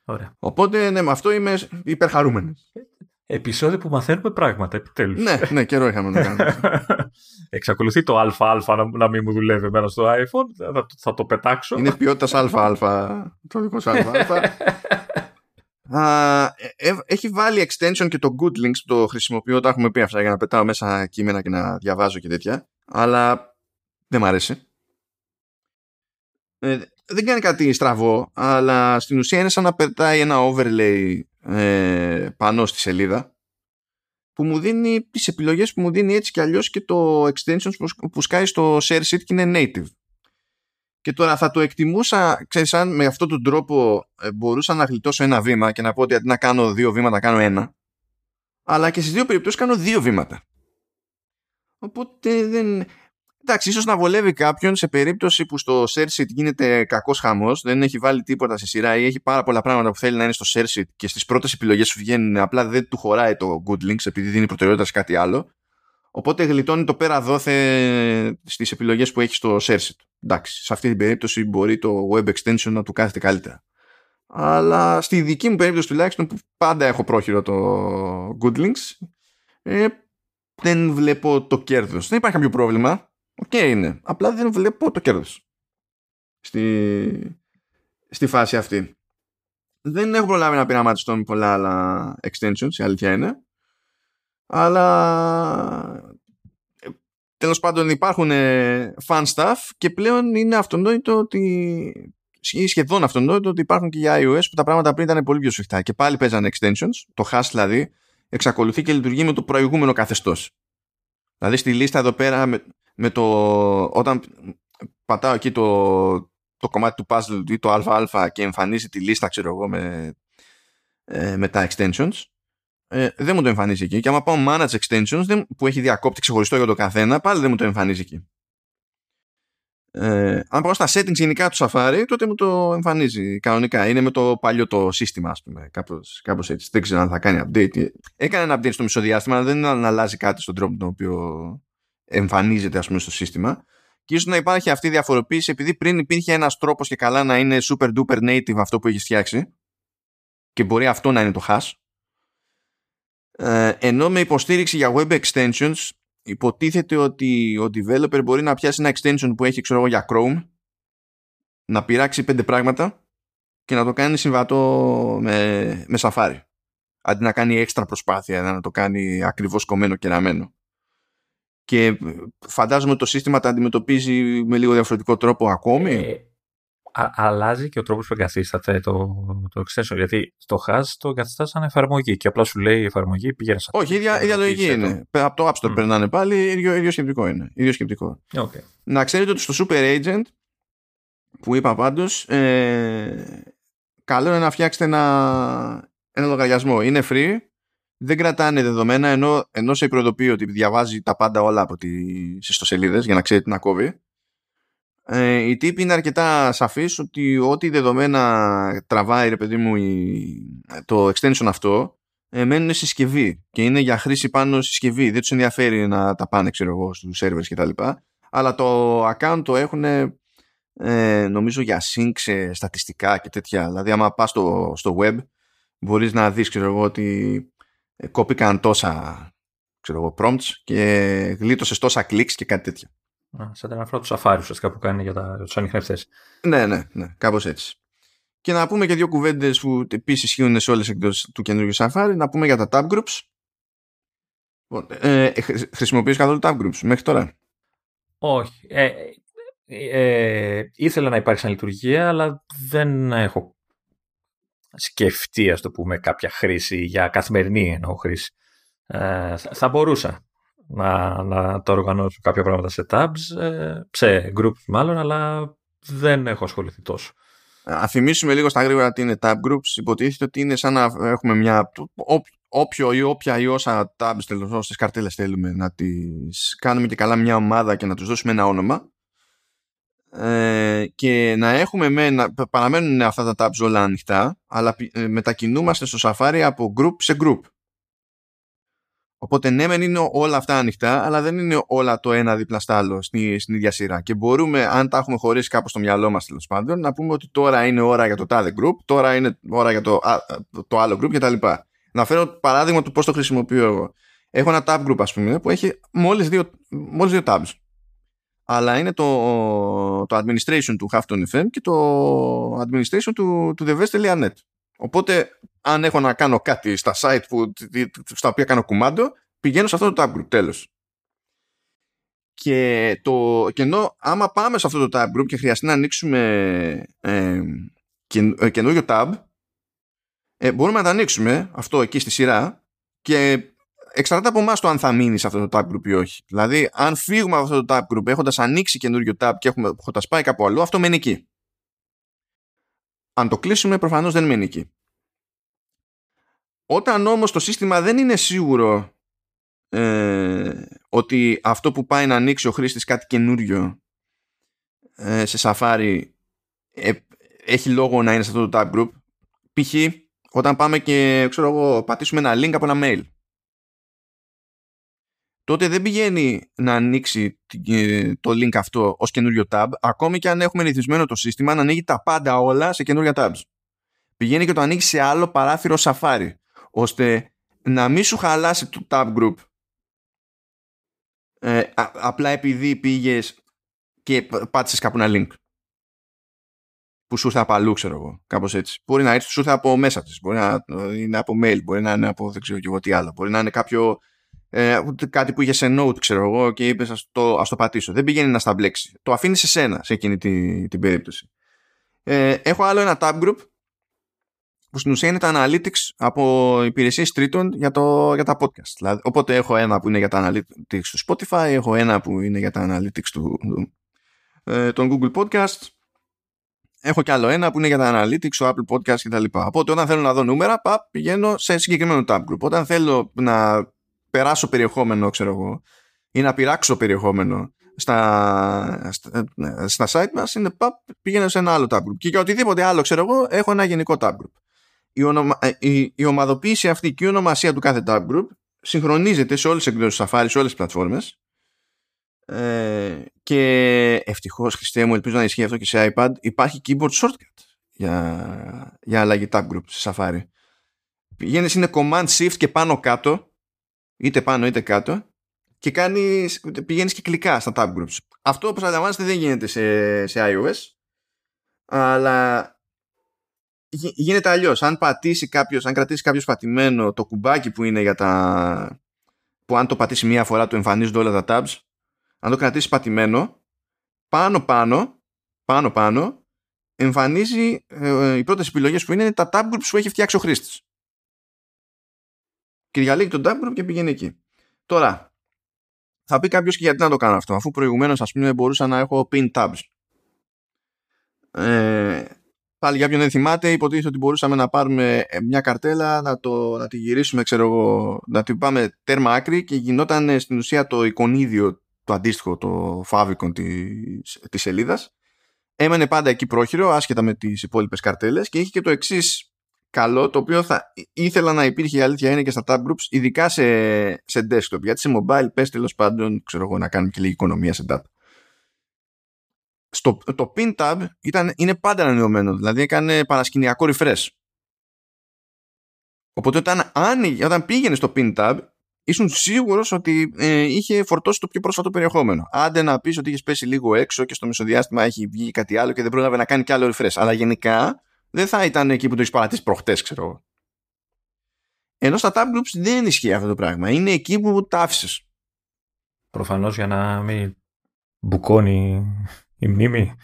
Ωραία. Οπότε ναι, με αυτό είμαι υπερχαρούμενος. Επισόδιο που μαθαίνουμε πράγματα, επιτέλους. ναι, ναι, καιρό είχαμε να κάνουμε. (laughs) Εξακολουθεί το ΑΑ να, να μην μου δουλεύει εμένα στο iPhone. Θα, θα το πετάξω. Είναι ποιότητας ΑΑ. Το δικό σου ΑΑ. Ε, ε, έχει βάλει extension και το good links που το χρησιμοποιώ, τα έχουμε πει αυτά για να πετάω μέσα κείμενα και να διαβάζω και τέτοια. Αλλά δεν μ' αρέσει. Ε, δεν κάνει κάτι στραβό, αλλά στην ουσία είναι σαν να πετάει ένα overlay ε, πάνω στη σελίδα που μου δίνει τις επιλογές που μου δίνει έτσι και αλλιώς και το extensions που σκάει στο share sheet και είναι native. Και τώρα θα το εκτιμούσα, ξέρεις, αν με αυτόν τον τρόπο ε, μπορούσα να γλιτώσω ένα βήμα και να πω ότι αντί να κάνω δύο βήματα κάνω ένα. Αλλά και στις δύο περιπτώσεις κάνω δύο βήματα. Οπότε δεν... Εντάξει, ίσως να βολεύει κάποιον σε περίπτωση που στο share sheet γίνεται κακός χαμός, δεν έχει βάλει τίποτα σε σειρά ή έχει πάρα πολλά πράγματα που θέλει να είναι στο share sheet και στις πρώτες επιλογές που βγαίνουν απλά δεν του χωράει το good links επειδή δίνει προτεραιότητα σε κάτι άλλο. Οπότε γλιτώνει το πέρα δώθε στις επιλογές που έχει στο share sheet. Εντάξει, σε αυτή την περίπτωση μπορεί το web extension να του κάθεται καλύτερα. Αλλά στη δική μου περίπτωση τουλάχιστον που πάντα έχω πρόχειρο το GoodLinks, ε, δεν βλέπω το κέρδος. Δεν υπάρχει κάποιο πρόβλημα OK okay είναι. Απλά δεν βλέπω το κέρδος στη, στη φάση αυτή. Δεν έχω προλάβει να πειραματιστώ με πολλά άλλα extensions, η αλήθεια είναι. Αλλά ε, τέλος πάντων υπάρχουν ε, fun stuff και πλέον είναι αυτονόητο ότι σχεδόν αυτονόητο ότι υπάρχουν και για iOS που τα πράγματα πριν ήταν πολύ πιο σφιχτά και πάλι παίζανε extensions, το hash δηλαδή εξακολουθεί και λειτουργεί με το προηγούμενο καθεστώς. Δηλαδή στη λίστα εδώ πέρα με το, όταν πατάω εκεί το, το κομμάτι του puzzle ή το ΑΑ και εμφανίζει τη λίστα ξέρω εγώ με, ε, με τα extensions ε, δεν μου το εμφανίζει εκεί. Και άμα πάω manage extensions δεν, που έχει διακόπτη ξεχωριστό για το καθένα πάλι δεν μου το εμφανίζει εκεί. Ε, αν πάω στα settings γενικά του Safari τότε μου το εμφανίζει κανονικά. Είναι με το παλιό το σύστημα ας πούμε κάπως, κάπως έτσι. Δεν ξέρω αν θα κάνει update. Έκανε ένα update στο μισοδιάστημα αλλά δεν αλλάζει κάτι στον τρόπο τον οποίο εμφανίζεται ας πούμε στο σύστημα και ίσως να υπάρχει αυτή η διαφοροποίηση επειδή πριν υπήρχε ένας τρόπος και καλά να είναι super duper native αυτό που έχεις φτιάξει και μπορεί αυτό να είναι το hash ε, ενώ με υποστήριξη για web extensions υποτίθεται ότι ο developer μπορεί να πιάσει ένα extension που έχει ξέρω εγώ για Chrome να πειράξει πέντε πράγματα και να το κάνει συμβατό με, με Safari. Αντί να κάνει έξτρα προσπάθεια να το κάνει ακριβώς κομμένο και ραμμένο και φαντάζομαι το σύστημα τα αντιμετωπίζει με λίγο διαφορετικό τρόπο ακόμη. Ε, α, αλλάζει και ο τρόπος που εγκαθίσταται το, το extension. Γιατί το HAS το εγκαθιστάς σαν εφαρμογή και απλά σου λέει η εφαρμογή πήγαινε σε Όχι, ίδια, ίδια λογική είναι. Το. Από το App Store mm. περνάνε πάλι, ίδιο, ίδιο σκεπτικό είναι. Ίδιο σκεπτικό. Okay. Να ξέρετε ότι στο Super Agent που είπα πάντως, ε, καλό είναι να φτιάξετε ένα, ένα λογαριασμό. Είναι free, δεν κρατάνε δεδομένα ενώ, ενώ σε προειδοποιεί ότι διαβάζει τα πάντα όλα από τις ιστοσελίδες για να ξέρει τι να κόβει. Ε, η τύπη είναι αρκετά σαφής ότι ό,τι δεδομένα τραβάει ρε παιδί μου η, το extension αυτό ε, μένουν στη συσκευή και είναι για χρήση πάνω στη συσκευή. Δεν τους ενδιαφέρει να τα πάνε ξέρω εγώ στους servers κτλ. Αλλά το account το έχουν ε, νομίζω για sync σε στατιστικά και τέτοια. Δηλαδή άμα πας στο, στο web μπορείς να δεις ξέρω εγώ ότι ε, κόπηκαν τόσα ξέρω εγώ, prompts και γλίτωσε τόσα clicks και κάτι τέτοιο. Σαν τα αναφορά του Safari ουσιαστικά που κάνει για, τα, τους ανιχνευτές. Ναι, ναι, ναι, κάπως έτσι. Και να πούμε και δύο κουβέντες που επίσης ισχύουν σε όλες εκτός του καινούργιου Safari, να πούμε για τα tab groups. Λοιπόν, ε, χρησιμοποιείς καθόλου tab groups μέχρι τώρα; Όχι. Ε, ε, ήθελα να υπάρξει σαν λειτουργία, αλλά δεν έχω σκεφτεί, ας το πούμε, κάποια χρήση για καθημερινή εννοώ χρήση. Ε, θα μπορούσα να, να το οργανώσω κάποια πράγματα σε tabs, ε, σε groups μάλλον, αλλά δεν έχω ασχοληθεί τόσο. Α θυμίσουμε λίγο στα γρήγορα τι είναι tab groups. Υποτίθεται ότι είναι σαν να έχουμε μια. Όποιο ή όποια ή όσα tabs τέλος, όσε καρτέλες θέλουμε να τις κάνουμε και καλά μια ομάδα και να τους δώσουμε ένα όνομα ε, και να έχουμε με, να παραμένουν αυτά τα tabs όλα ανοιχτά αλλά ε, μετακινούμαστε στο Safari από group σε group. Οπότε ναι μεν είναι όλα αυτά ανοιχτά αλλά δεν είναι όλα το ένα δίπλα στα άλλο στην, στην ίδια σειρά. Και μπορούμε αν τα έχουμε χωρίσει κάπως στο μυαλό μας τέλος πάντων να πούμε ότι τώρα είναι ώρα για το τάδε group τώρα είναι ώρα για το, το άλλο group κτλ να φέρω παράδειγμα του πώς το χρησιμοποιώ εγώ. Έχω ένα tab group ας πούμε που έχει μόλις δύο, μόλις δύο tabs αλλά είναι το, το administration του Hafton FM και το administration του, του TheVest.net. Οπότε, αν έχω να κάνω κάτι στα site που, στα οποία κάνω κουμάντο, πηγαίνω σε αυτό το tab group, τέλος. Και, το, και ενώ άμα πάμε σε αυτό το tab group και χρειαστεί να ανοίξουμε ε, ε καινούριο tab, ε, μπορούμε να τα ανοίξουμε αυτό εκεί στη σειρά και εξαρτάται από εμάς το αν θα μείνει σε αυτό το tab group ή όχι. Δηλαδή, αν φύγουμε από αυτό το tab group έχοντας ανοίξει καινούριο tab και έχουμε πάει κάπου αλλού, αυτό μένει εκεί. Αν το κλείσουμε, προφανώς δεν μένει εκεί. Όταν όμως το σύστημα δεν είναι σίγουρο ε, ότι αυτό που πάει να ανοίξει ο χρήστης κάτι καινούριο ε, σε Safari ε, έχει λόγο να είναι σε αυτό το tab group π.χ. όταν πάμε και ξέρω εγώ, πατήσουμε ένα link από ένα mail τότε δεν πηγαίνει να ανοίξει ε, το link αυτό ως καινούριο tab, ακόμη και αν έχουμε ρυθμισμένο το σύστημα να ανοίγει τα πάντα όλα σε καινούρια tabs. Πηγαίνει και το ανοίγει σε άλλο παράθυρο Safari, ώστε να μην σου χαλάσει το tab group ε, απλά επειδή πήγες και πάτησες κάπου ένα link που σου ήρθε από αλλού, ξέρω εγώ. Κάπως έτσι. Μπορεί να έρθει, σου ήρθε από μέσα της. Μπορεί να είναι από mail. Μπορεί να είναι από δεν ξέρω και εγώ τι άλλο. Μπορεί να είναι κάποιο ε, κάτι που είχε σε note, ξέρω εγώ, και είπες, ας το, το πατήσω. Δεν πηγαίνει να στα μπλέξει. Το αφήνει σε σένα σε εκείνη την, την περίπτωση. Ε, έχω άλλο ένα tab group που στην ουσία είναι τα analytics από υπηρεσίες τρίτων για, το, για τα podcast. Δηλαδή, οπότε έχω ένα που είναι για τα analytics του Spotify, έχω ένα που είναι για τα analytics του, ε, των Google Podcasts, έχω κι άλλο ένα που είναι για τα analytics, το Apple Podcast κτλ. Οπότε όταν θέλω να δω νούμερα, πα, πηγαίνω σε συγκεκριμένο tab group. Όταν θέλω να περάσω περιεχόμενο, ξέρω εγώ, ή να πειράξω περιεχόμενο στα, στα, στα site μας, είναι παπ, πήγαινε σε ένα άλλο tab group. Και για οτιδήποτε άλλο, ξέρω εγώ, έχω ένα γενικό tab group. Η, ονομα, ε, η, η ομαδοποίηση αυτή και η ονομασία του κάθε tab group συγχρονίζεται σε όλες τις εκδόσεις Safari, σε όλες τις πλατφόρμες ε, και ευτυχώς, Χριστέ μου, ελπίζω να ισχύει αυτό και σε iPad, υπάρχει keyboard shortcut για, για αλλαγή tab group σε Safari. Πηγαίνεις είναι command shift και πάνω κάτω είτε πάνω είτε κάτω και κάνεις, πηγαίνεις και κλικά στα tab groups. Αυτό όπως αντιλαμβάνεστε δεν γίνεται σε, σε iOS αλλά γίνεται αλλιώς. Αν πατήσει κάποιος, αν κρατήσει κάποιος πατημένο το κουμπάκι που είναι για τα που αν το πατήσει μία φορά του εμφανίζονται όλα τα tabs αν το κρατήσει πατημένο πάνω πάνω πάνω πάνω εμφανίζει ε, οι πρώτες επιλογές που είναι, είναι τα tab groups που έχει φτιάξει ο χρήστης και διαλέγει τον tab group και πηγαίνει εκεί τώρα θα πει κάποιος και γιατί να το κάνω αυτό αφού προηγουμένως ας πούμε μπορούσα να έχω pin tabs ε, πάλι για ποιον δεν θυμάται, υποτίθεται ότι μπορούσαμε να πάρουμε ε, μια καρτέλα, να, το, να τη γυρίσουμε, ξέρω εγώ, να την πάμε τέρμα άκρη και γινόταν ε, στην ουσία το εικονίδιο το αντίστοιχο, το favicon της, της σελίδας. Έμενε πάντα εκεί πρόχειρο, άσχετα με τις υπόλοιπες καρτέλες και είχε και το εξής καλό, το οποίο θα ήθελα να υπήρχε η αλήθεια είναι και στα tab groups, ειδικά σε, σε desktop, γιατί σε mobile πες τέλος πάντων, ξέρω εγώ, να κάνουμε και λίγη οικονομία σε data στο, το pin tab ήταν, είναι πάντα ανανεωμένο, δηλαδή έκανε παρασκηνιακό refresh. Οπότε όταν, άνοιγε, όταν πήγαινε στο pin tab, ήσουν σίγουρος ότι ε, είχε φορτώσει το πιο πρόσφατο περιεχόμενο. Άντε να πεις ότι είχες πέσει λίγο έξω και στο μεσοδιάστημα έχει βγει κάτι άλλο και δεν πρόλαβε να κάνει κι άλλο refresh. Αλλά γενικά δεν θα ήταν εκεί που το έχεις παρατήσει προχτές, ξέρω εγώ. Ενώ στα tab groups δεν ισχύει αυτό το πράγμα. Είναι εκεί που τα άφησες. Προφανώς για να μην μπουκώνει η μνήμη.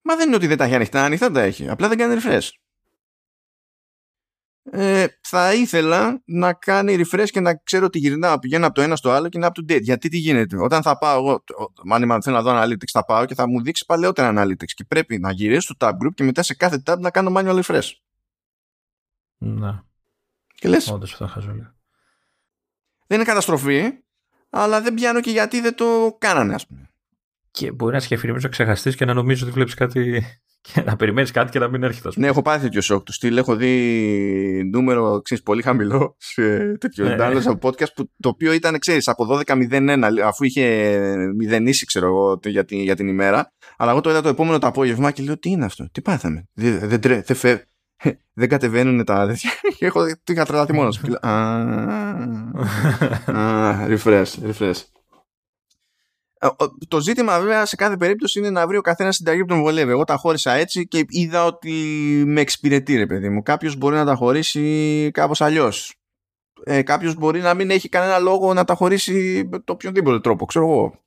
Μα δεν είναι ότι δεν τα έχει ανοιχτά, ανοιχτά τα έχει. Απλά δεν κάνει refresh. Ε, θα ήθελα να κάνει refresh και να ξέρω ότι γυρνάω, πηγαίνω από το ένα στο άλλο και είναι up to date. Γιατί τι γίνεται. Όταν θα πάω εγώ, αν θέλω να δω analytics, θα πάω και θα μου δείξει παλαιότερα analytics. Και πρέπει να γυρίσω στο tab group και μετά σε κάθε tab να κάνω manual refresh. Να. Και λες, Όντως αυτό χαζό. δεν είναι καταστροφή, αλλά δεν πιάνω και γιατί δεν το κάνανε, ας πούμε. Και μπορεί να σκεφτεί να ξεχαστείς και να νομίζεις ότι βλέπεις κάτι. (laughs) και να περιμένεις κάτι και να μην έρχεται. Ναι, έχω πάθει τέτοιο σοκ του στυλ. Έχω δει νούμερο ξέρεις, πολύ χαμηλό σε τέτοιο Ναι. download από podcast που, το οποίο ήταν, ξέρεις, από 12.01 αφού είχε μηδενίσει, ξέρω εγώ, για την, για την ημέρα. Αλλά εγώ το είδα το επόμενο το απόγευμα και λέω τι είναι αυτό, τι πάθαμε. Δεν, δεν, τρέ- δεν, φε- (laughs) δεν κατεβαίνουν τα τέτοια. (laughs) Και έχω τι είχα τρελαθεί μόνος. Α, refresh, refresh. Ε, ο- Το ζήτημα βέβαια σε κάθε περίπτωση είναι να βρει ο καθένας συνταγή που τον βολεύει. Εγώ τα χώρισα έτσι και είδα ότι με εξυπηρετεί, ρε παιδί μου. Κάποιος μπορεί να τα χωρίσει κάπως αλλιώς. Ε, Κάποιος μπορεί να μην έχει κανένα λόγο να τα χωρίσει με το οποιονδήποτε τρόπο, ξέρω εγώ.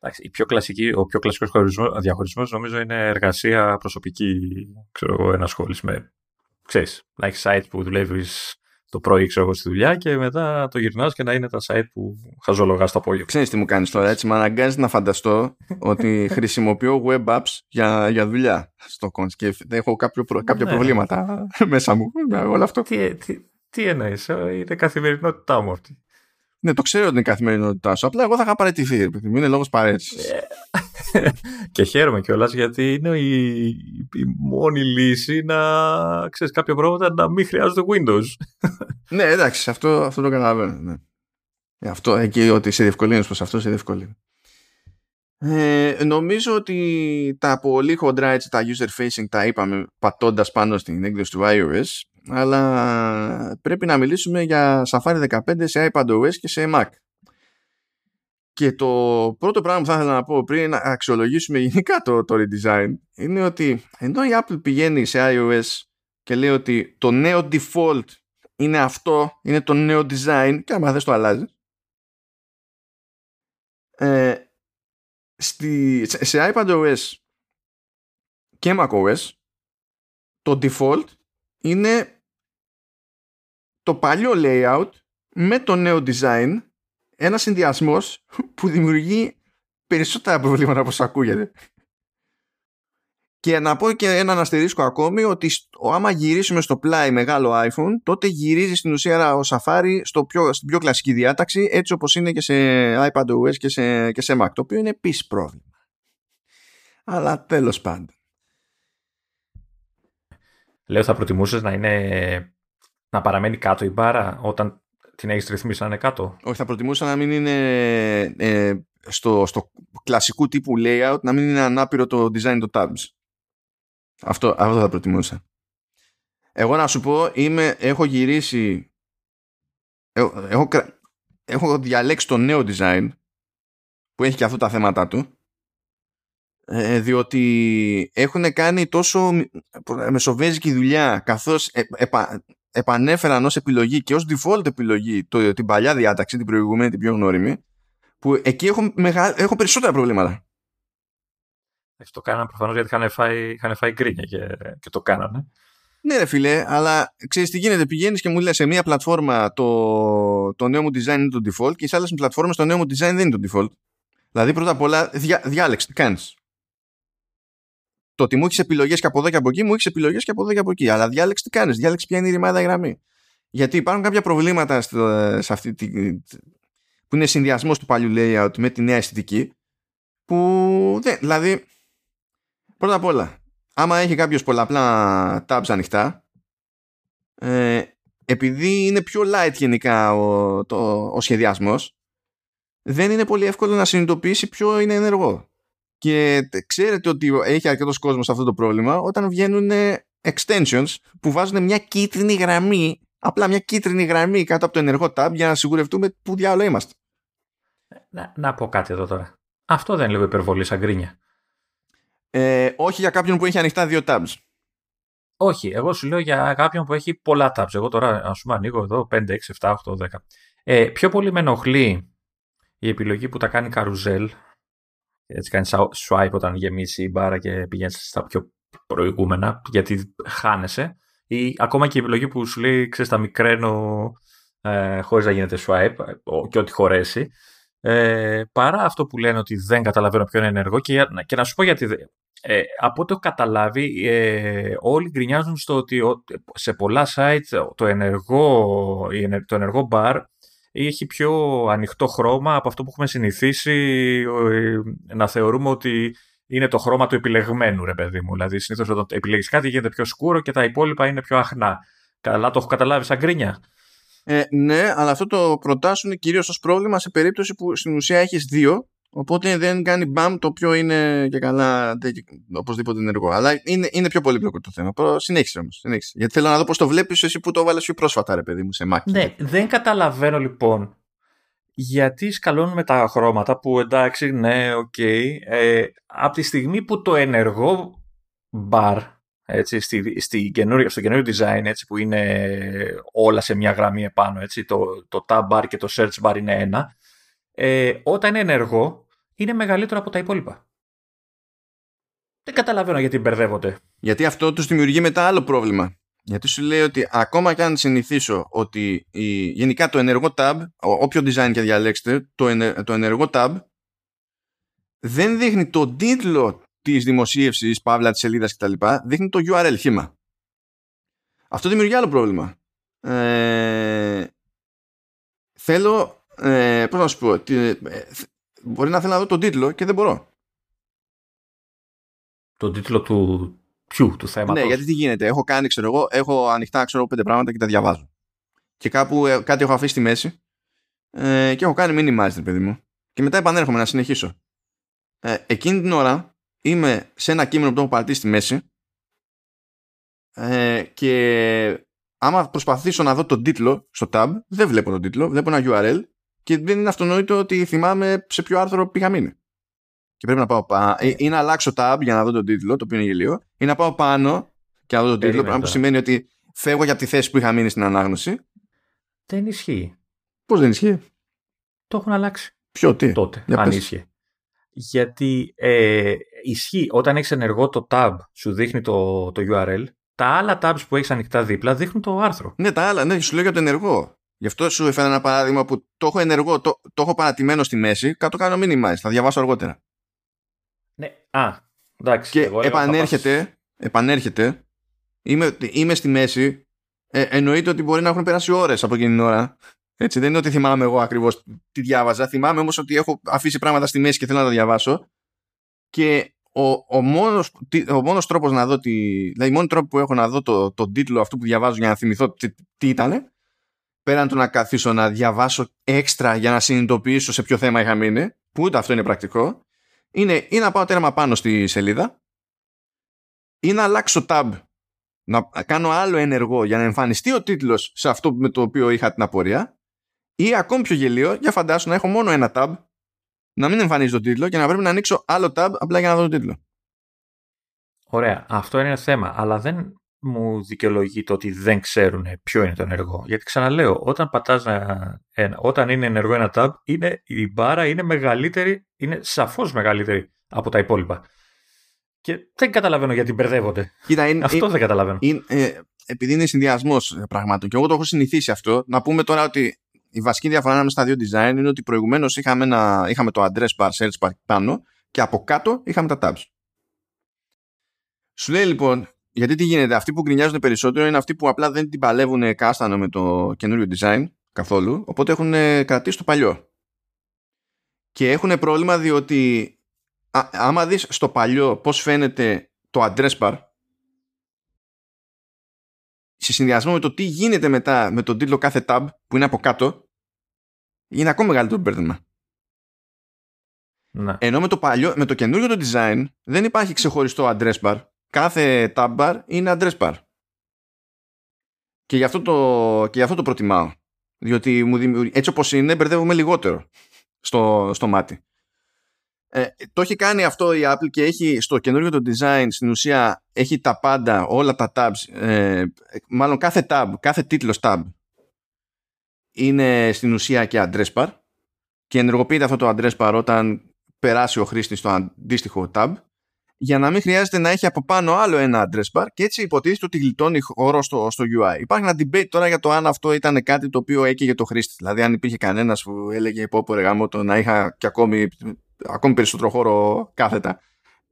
Εντάξει, η πιο κλασική, ο πιο κλασικός χωρισμός- διαχωρισμός νομίζω είναι εργασία προσωπική, ξέρω εγώ, ενασχόληση με, ξέρεις, να έχεις site που δουλεύεις το πρωί, ξέρω εγώ, στη δουλειά και μετά το γυρνάς και να είναι τα site που χαζολογάς το απόγευμα. Ξέρεις τι μου κάνεις τώρα, έτσι. Με αναγκάζει να φανταστώ ότι χρησιμοποιώ web apps για, για δουλειά στο cons και έχω κάποιο, προ- κάποια Ναι. προβλήματα (laughs) μέσα μου με όλο αυτό. Τι, τι, τι εννοείς, ε, είναι καθημερινότητά μου αυτή. Ναι, το ξέρω ότι είναι η καθημερινότητά σου. Απλά εγώ θα είχα παραιτηθεί, ρε παιδί μου. Είναι λόγος παρέτησης. Και χαίρομαι κιόλας γιατί είναι η, η μόνη λύση να ξέρεις κάποια πράγματα να μην χρειάζονται Windows. Ναι, εντάξει, αυτό, αυτό το καταλαβαίνω. Ναι. Ε, Αυτό, εκεί ότι σε διευκολύνεις προς αυτό, σε διευκολύνει. Ε, νομίζω ότι τα πολύ χοντρά έτσι, τα user facing τα είπαμε πατώντας πάνω στην έκδοση του iOS αλλά πρέπει να μιλήσουμε για Safari 15 σε iPadOS και σε Mac. Και το πρώτο πράγμα που θα ήθελα να πω πριν να αξιολογήσουμε γενικά το, το redesign είναι ότι ενώ η Apple πηγαίνει σε iOS και λέει ότι το νέο default είναι αυτό, είναι το νέο design και άμα θες το αλλάζεις. Ε, στη, σε, σε iPadOS και macOS το default είναι το παλιό layout με το νέο design ένας συνδυασμός που δημιουργεί περισσότερα προβλήματα όπως ακούγεται. Και να πω και έναν αστερίσκο ακόμη ότι στο, άμα γυρίσουμε στο πλάι μεγάλο iPhone τότε γυρίζει στην ουσία ο Safari στο πιο, στην πιο κλασική διάταξη έτσι όπως είναι και σε iPadOS και σε, και σε Mac το οποίο είναι επίσης πρόβλημα. Αλλά τέλος πάντων. Λέω θα προτιμούσες να είναι να παραμένει κάτω η μπάρα όταν την έχεις ρυθμίσει να είναι κάτω; Όχι, θα προτιμούσα να μην είναι ε, στο, στο κλασικού τύπου layout, να μην είναι ανάπηρο το design των tabs. Αυτό, αυτό θα προτιμούσα. Εγώ να σου πω, είμαι, έχω γυρίσει, έχω, έχω, κρα- έχω διαλέξει το νέο design που έχει και αυτό τα θέματα του ε, διότι έχουν κάνει τόσο μ- μεσοβέζικη δουλειά καθώς ε, επα- επανέφεραν ως επιλογή και ως default επιλογή το, την παλιά διάταξη, την προηγούμενη, την πιο γνώριμη, που εκεί έχω, μεγα... έχω περισσότερα προβλήματα. Το κάνανε προφανώς γιατί είχαν φάει, είχαν φάει γκρίνια και, και το κάνανε. Ναι, ρε φιλέ, αλλά ξέρεις τι γίνεται. Πηγαίνεις και μου λες σε μία πλατφόρμα το, το νέο μου design είναι το default και σε άλλες πλατφόρμες το νέο μου design δεν είναι το default. Δηλαδή, πρώτα απ' όλα, διά, διάλεξε τι κάνεις. Το ότι μου έχεις επιλογές και από εδώ και από εκεί, μου έχεις επιλογές και από εδώ και από εκεί. Αλλά διάλεξε τι κάνεις, διάλεξε ποια είναι η ρημάδα γραμμή. Γιατί υπάρχουν κάποια προβλήματα στο, σε αυτή τη, που είναι συνδυασμός του παλιού layout με τη νέα αισθητική. Που δεν, δηλαδή, πρώτα απ' όλα, άμα έχει κάποιος πολλαπλά tabs ανοιχτά, ε, επειδή είναι πιο light γενικά ο, το, ο σχεδιασμός, δεν είναι πολύ εύκολο να συνειδητοποιήσει ποιο είναι ενεργό. Και ξέρετε ότι έχει αρκετός κόσμος αυτό το πρόβλημα όταν βγαίνουν extensions που βάζουν μια κίτρινη γραμμή, απλά μια κίτρινη γραμμή κάτω από το ενεργό tab για να σιγουρευτούμε πού διάλογο είμαστε. Να, να πω κάτι εδώ τώρα. Αυτό δεν είναι λίγο υπερβολή σαν γκρίνια. Ε, όχι για κάποιον που έχει ανοιχτά δύο tabs. Όχι, εγώ σου λέω για κάποιον που έχει πολλά tabs. Εγώ τώρα, ας πούμε, ανοίγω εδώ 5, 6, 7, 8, 10. Ε, πιο πολύ με ενοχλεί η επιλογή που τα κάνει καρουζέλ. Έτσι κάνεις swipe όταν γεμίσει η μπάρα και πηγαίνεις στα πιο προηγούμενα, γιατί χάνεσαι. Ή ακόμα και η επιλογή που σου λέει, ξέρεις, τα μικραίνω ε, χωρίς να γίνεται swipe και ό,τι χωρέσει. Ε, παρά αυτό που λένε ότι δεν καταλαβαίνω ποιο είναι ενεργό και, και να σου πω γιατί ε, από ό,τι έχω καταλάβει ε, όλοι γκρινιάζουν στο ότι σε πολλά site το ενεργό, το ενεργό bar έχει πιο ανοιχτό χρώμα από αυτό που έχουμε συνηθίσει ε, να θεωρούμε ότι είναι το χρώμα του επιλεγμένου, ρε παιδί μου. Δηλαδή, συνήθως όταν επιλέγεις κάτι γίνεται πιο σκούρο και τα υπόλοιπα είναι πιο αχνά. Καλά, το έχω καταλάβει σαν γκρίνια. Ε, ναι, αλλά αυτό το προτάσσουν κυρίως ως πρόβλημα σε περίπτωση που στην ουσία έχεις δύο. Οπότε δεν κάνει μπαμ το οποίο είναι και καλά οπωσδήποτε ενεργό. Αλλά είναι, είναι πιο πολύπλοκο το θέμα. Συνέχισε όμως. Γιατί θέλω να δω πώς το βλέπεις εσύ που το έβαλε πιο πρόσφατα, ρε παιδί μου, σε Mac. Ναι, δεν καταλαβαίνω λοιπόν γιατί σκαλώνουμε τα χρώματα που εντάξει, ναι, OK. Okay, ε, από τη στιγμή που το ενεργό bar έτσι, στη, στη καινούργια, στο καινούριο design έτσι, που είναι όλα σε μια γραμμή επάνω, έτσι, το, το tab bar και το search bar είναι ένα, ε, όταν είναι ενεργό είναι μεγαλύτερο από τα υπόλοιπα. Δεν καταλαβαίνω γιατί μπερδεύονται. Γιατί αυτό τους δημιουργεί μετά άλλο πρόβλημα. Γιατί σου λέει ότι ακόμα και αν συνηθίσω ότι η, γενικά το ενεργό tab, όποιο design και διαλέξετε, το, το ενεργό tab δεν δείχνει το τίτλο της δημοσίευσης, παύλα της σελίδας κτλ. δείχνει το URL χήμα. Αυτό δημιουργεί άλλο πρόβλημα. Ε, θέλω. Ε, πώς να σου πω. ε, μπορεί να θέλω να δω τον τίτλο και δεν μπορώ. Τον τίτλο του ποιου, του θέματος; Ναι, γιατί τι γίνεται. Έχω κάνει, ξέρω εγώ, έχω ανοιχτά ξέρω, πέντε πράγματα και τα διαβάζω. Και κάπου ε, κάτι έχω αφήσει στη μέση ε, και έχω κάνει minimize, παιδί μου. Και μετά επανέρχομαι να συνεχίσω. Ε, εκείνη την ώρα είμαι σε ένα κείμενο που το έχω παρατήσει στη μέση ε, και άμα προσπαθήσω να δω τον τίτλο στο tab, δεν βλέπω τον τίτλο, βλέπω ένα URL και δεν είναι αυτονόητο ότι θυμάμαι σε ποιο άρθρο πήγα μείνει. Και πρέπει να πάω πάνω. Ε, ή να αλλάξω tab για να δω τον τίτλο, το οποίο είναι γελίο, ή να πάω πάνω και να δω τον τίτλο, πράγμα που σημαίνει ότι φεύγω για τη θέση που είχα μείνει στην ανάγνωση. Δεν ισχύει. Πώς δεν ισχύει; Το έχουν αλλάξει. Ποιο, τι; Τότε, αν ίσχυε γιατί ε, ισχύει όταν έχεις ενεργό το tab σου δείχνει το, το URL τα άλλα tabs που έχεις ανοιχτά δίπλα δείχνουν το άρθρο. Ναι, τα άλλα, ναι, σου λέω για το ενεργό. Γι' αυτό σου έφερα ένα παράδειγμα που το έχω ενεργό, το, το έχω παρατημένο στη μέση, κάτω κάνω minimize, θα διαβάσω αργότερα. Ναι, α, εντάξει. Και εγώ επανέρχεται, επανέρχεται, είμαι, είμαι στη μέση, ε, εννοείται ότι μπορεί να έχουν περάσει ώρες από εκείνη την ώρα έτσι, δεν είναι ότι θυμάμαι εγώ ακριβώς τι διάβαζα. Θυμάμαι όμως ότι έχω αφήσει πράγματα στη μέση και θέλω να τα διαβάσω. Και ο, ο μόνος, ο μόνος τρόπος να δω τη, δηλαδή μόνος τρόπο που έχω να δω το, το τίτλο αυτού που διαβάζω για να θυμηθώ τι, τι ήταν πέραν του να καθίσω να διαβάσω έξτρα για να συνειδητοποιήσω σε ποιο θέμα είχα μείνει που ούτε αυτό είναι πρακτικό είναι ή να πάω τέρμα πάνω στη σελίδα ή να αλλάξω tab να κάνω άλλο ενεργό για να εμφανιστεί ο τίτλος σε αυτό με το οποίο είχα την απορία ή ακόμη πιο γελίο, για φαντάσου να έχω μόνο ένα tab, να μην εμφανίζει τον τίτλο και να πρέπει να ανοίξω άλλο tab απλά για να δω τον τίτλο. Ωραία. Αυτό είναι ένα θέμα. Αλλά δεν μου δικαιολογεί το ότι δεν ξέρουν ποιο είναι το ενεργό. Γιατί ξαναλέω, όταν πατάς ένα, όταν είναι ενεργό ένα tab, είναι, η μπάρα είναι μεγαλύτερη, είναι σαφώς μεγαλύτερη από τα υπόλοιπα. Και δεν καταλαβαίνω γιατί μπερδεύονται. Κοίτα, είναι, αυτό δεν καταλαβαίνω. Είναι, ε, επειδή είναι συνδυασμός πραγμάτων και εγώ το έχω συνηθίσει αυτό, να πούμε τώρα ότι η βασική διαφορά ανάμεσα στα δύο design είναι ότι προηγουμένως είχαμε, είχαμε το address bar, search bar πάνω και από κάτω είχαμε τα tabs. Σου λέει λοιπόν, γιατί τι γίνεται, αυτοί που γκρινιάζουν περισσότερο είναι αυτοί που απλά δεν την παλεύουν κάστανο με το καινούριο design καθόλου, οπότε έχουν κρατήσει το παλιό. Και έχουν πρόβλημα διότι α, άμα δεις στο παλιό πώς φαίνεται το address bar σε συνδυασμό με το τι γίνεται μετά με τον τίτλο κάθε tab που είναι από κάτω είναι ακόμα μεγαλύτερο μπέρδεμα. Ναι. Ενώ με το, παλιό, με το καινούριο το design δεν υπάρχει ξεχωριστό address bar. Κάθε tab bar είναι address bar. Και γι' αυτό το, και γι αυτό το προτιμάω. Διότι μου έτσι όπως είναι μπερδεύομαι λιγότερο στο, στο μάτι. Ε, το έχει κάνει αυτό η Apple και έχει στο καινούριο το design στην ουσία έχει τα πάντα, όλα τα tabs ε, μάλλον κάθε tab, κάθε τίτλος tab είναι στην ουσία και address bar και ενεργοποιείται αυτό το address bar όταν περάσει ο χρήστης στο αντίστοιχο tab για να μην χρειάζεται να έχει από πάνω άλλο ένα address bar και έτσι υποτίθεται ότι γλιτώνει χώρο στο, στο UI. Υπάρχει ένα debate τώρα για το αν αυτό ήταν κάτι το οποίο έκαιγε το χρήστη. Δηλαδή αν υπήρχε κανένας που έλεγε πω πω ρε το να είχα και ακόμη ακόμη περισσότερο χώρο κάθετα.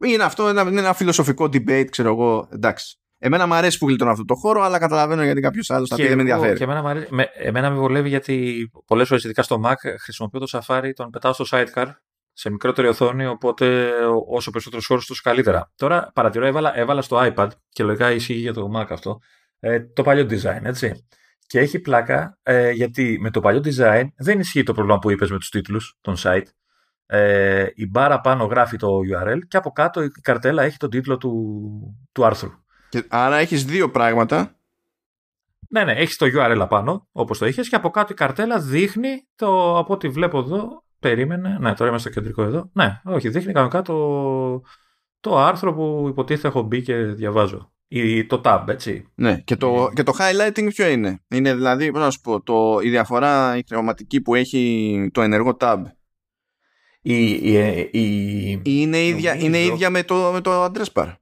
Είναι αυτό ένα, είναι ένα φιλοσοφικό debate, ξέρω εγώ, εντάξει. Εμένα μου αρέσει που γλιτώνω αυτό το χώρο, αλλά καταλαβαίνω γιατί κάποιος άλλος θα πει δεν με ενδιαφέρει. Και εμένα, με, με, εμένα με βολεύει γιατί πολλές φορές, ειδικά στο Mac, χρησιμοποιώ το Safari, τον πετάω στο sidecar σε μικρότερη οθόνη, οπότε όσο περισσότερος χώρο, τόσο καλύτερα. Τώρα παρατηρώ, έβαλα, έβαλα στο iPad και λογικά ισχύει για το Mac αυτό, ε, το παλιό design, έτσι. Και έχει πλάκα ε, γιατί με το παλιό design δεν ισχύει το πρόβλημα που είπες με τους τίτλους των site ε, η μπάρα πάνω γράφει το URL και από κάτω η καρτέλα έχει τον τίτλο του, του άρθρου. Και άρα έχεις δύο πράγματα. Ναι, ναι, έχεις το URL απάνω, όπως το είχες, και από κάτω η καρτέλα δείχνει το, από ό,τι βλέπω εδώ, περίμενε, ναι, τώρα είμαστε στο κεντρικό εδώ, ναι, όχι, δείχνει κανονικά το, το άρθρο που υποτίθεται έχω μπει και διαβάζω. Ή το tab, έτσι. Ναι, και το, και το highlighting ποιο είναι; Είναι δηλαδή, πώς να σου πω, το, η διαφορά η κρεωματική που έχει το ενεργό tab η, η, η, είναι ίδια, είναι ίδια με το, με το address bar.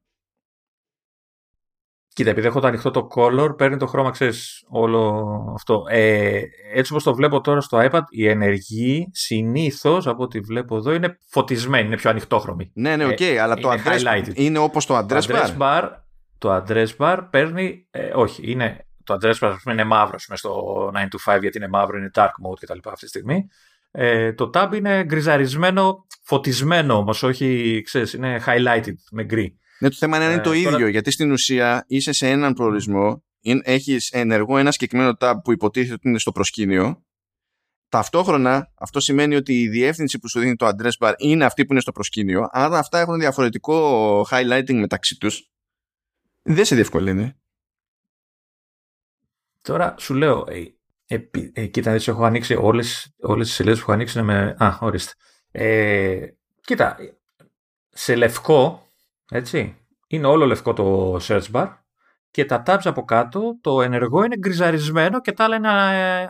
Κοίτα, επειδή έχω το ανοιχτό το color, παίρνει το χρώμα, ξέρεις, όλο αυτό. Ε, έτσι όπως το βλέπω τώρα στο iPad, η ενεργή συνήθως, από ό,τι βλέπω εδώ, είναι φωτισμένη, είναι πιο ανοιχτόχρωμη. Ναι, ναι, OK, okay, ε, αλλά το address highlighted. είναι όπως το address, το address bar; Το address bar παίρνει, ε, όχι, είναι, το address bar είναι μαύρο με στο 9to5 γιατί είναι μαύρο, είναι dark mode κτλ. αυτή τη στιγμή. Ε, το tab είναι γκριζαρισμένο, φωτισμένο όμως, όχι, ξέρεις, είναι highlighted με γκρι. Ναι, το θέμα είναι, ε, είναι το ίδιο, γιατί στην ουσία είσαι σε έναν προορισμό, έχεις ενεργό ένα συγκεκριμένο tab που υποτίθεται ότι είναι στο προσκήνιο. Ταυτόχρονα, αυτό σημαίνει ότι η διεύθυνση που σου δίνει το address bar είναι αυτή που είναι στο προσκήνιο, άρα αυτά έχουν διαφορετικό highlighting μεταξύ τους. Δεν σε διευκολύνει. Τώρα σου λέω, ε, ε, ε, κοίτα, έτσι έχω ανοίξει όλες, όλες τις σελίδες που έχω ανοίξει είναι με... Α, ορίστε. Ε, κοίτα, σε λευκό, έτσι, είναι όλο λευκό το search bar και τα tabs από κάτω, το ενεργό είναι γκριζαρισμένο και τα άλλα είναι ε,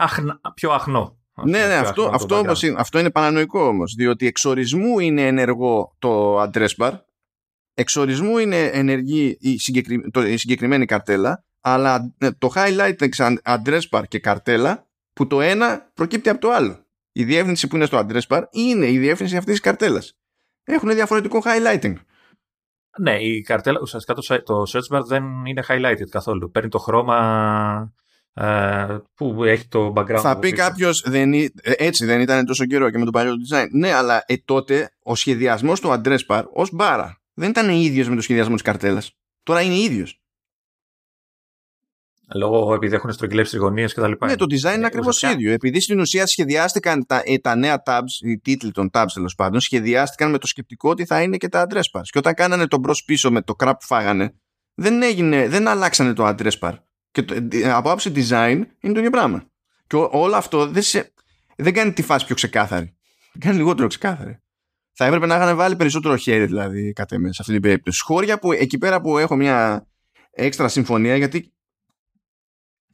πιο αχνό. Ναι, ναι, αυτό, αυτό, όμως, αυτό είναι παρανοϊκό όμως, διότι εξορισμού είναι ενεργό το address bar, εξορισμού είναι ενεργή η, η συγκεκριμένη καρτέλα αλλά ναι, το highlight address bar και καρτέλα που το ένα προκύπτει από το άλλο. Η διεύθυνση που είναι στο address bar είναι η διεύθυνση αυτής της καρτέλας. Έχουν διαφορετικό highlighting. Ναι, η καρτέλα, ουσιαστικά το, το search bar δεν είναι highlighted καθόλου. Παίρνει το χρώμα ε, που έχει το background. Θα πει κάποιος, ε, έτσι δεν ήταν τόσο καιρό και με το παλιό design. Ναι, αλλά ε, τότε ο σχεδιασμός του address bar ως μπάρα δεν ήταν ίδιο με το σχεδιασμό της καρτέλας. Τώρα είναι ίδιο. Λόγω επειδή έχουν στρογγυλεύσει τι γωνίες κτλ. Ναι, το design είναι ακριβώς ίδιο. Επειδή στην ουσία σχεδιάστηκαν τα, ε, τα νέα tabs, οι τίτλοι των tabs τέλος πάντων, σχεδιάστηκαν με το σκεπτικό ότι θα είναι και τα address bars. Και όταν κάνανε τον μπρος πίσω με το crap που φάγανε, δεν, έγινε, δεν αλλάξανε το address bar. Και το, ε, από άψη design είναι το ίδιο πράγμα. Και ό, όλο αυτό δεν, σε, δεν κάνει τη φάση πιο ξεκάθαρη. (laughs) Κάνει λιγότερο ξεκάθαρη. Θα έπρεπε να είχαν βάλει περισσότερο χέρι δηλαδή κατά σε αυτή την περίπτωση. Χώρια που εκεί πέρα που έχω μια έξτρα συμφωνία γιατί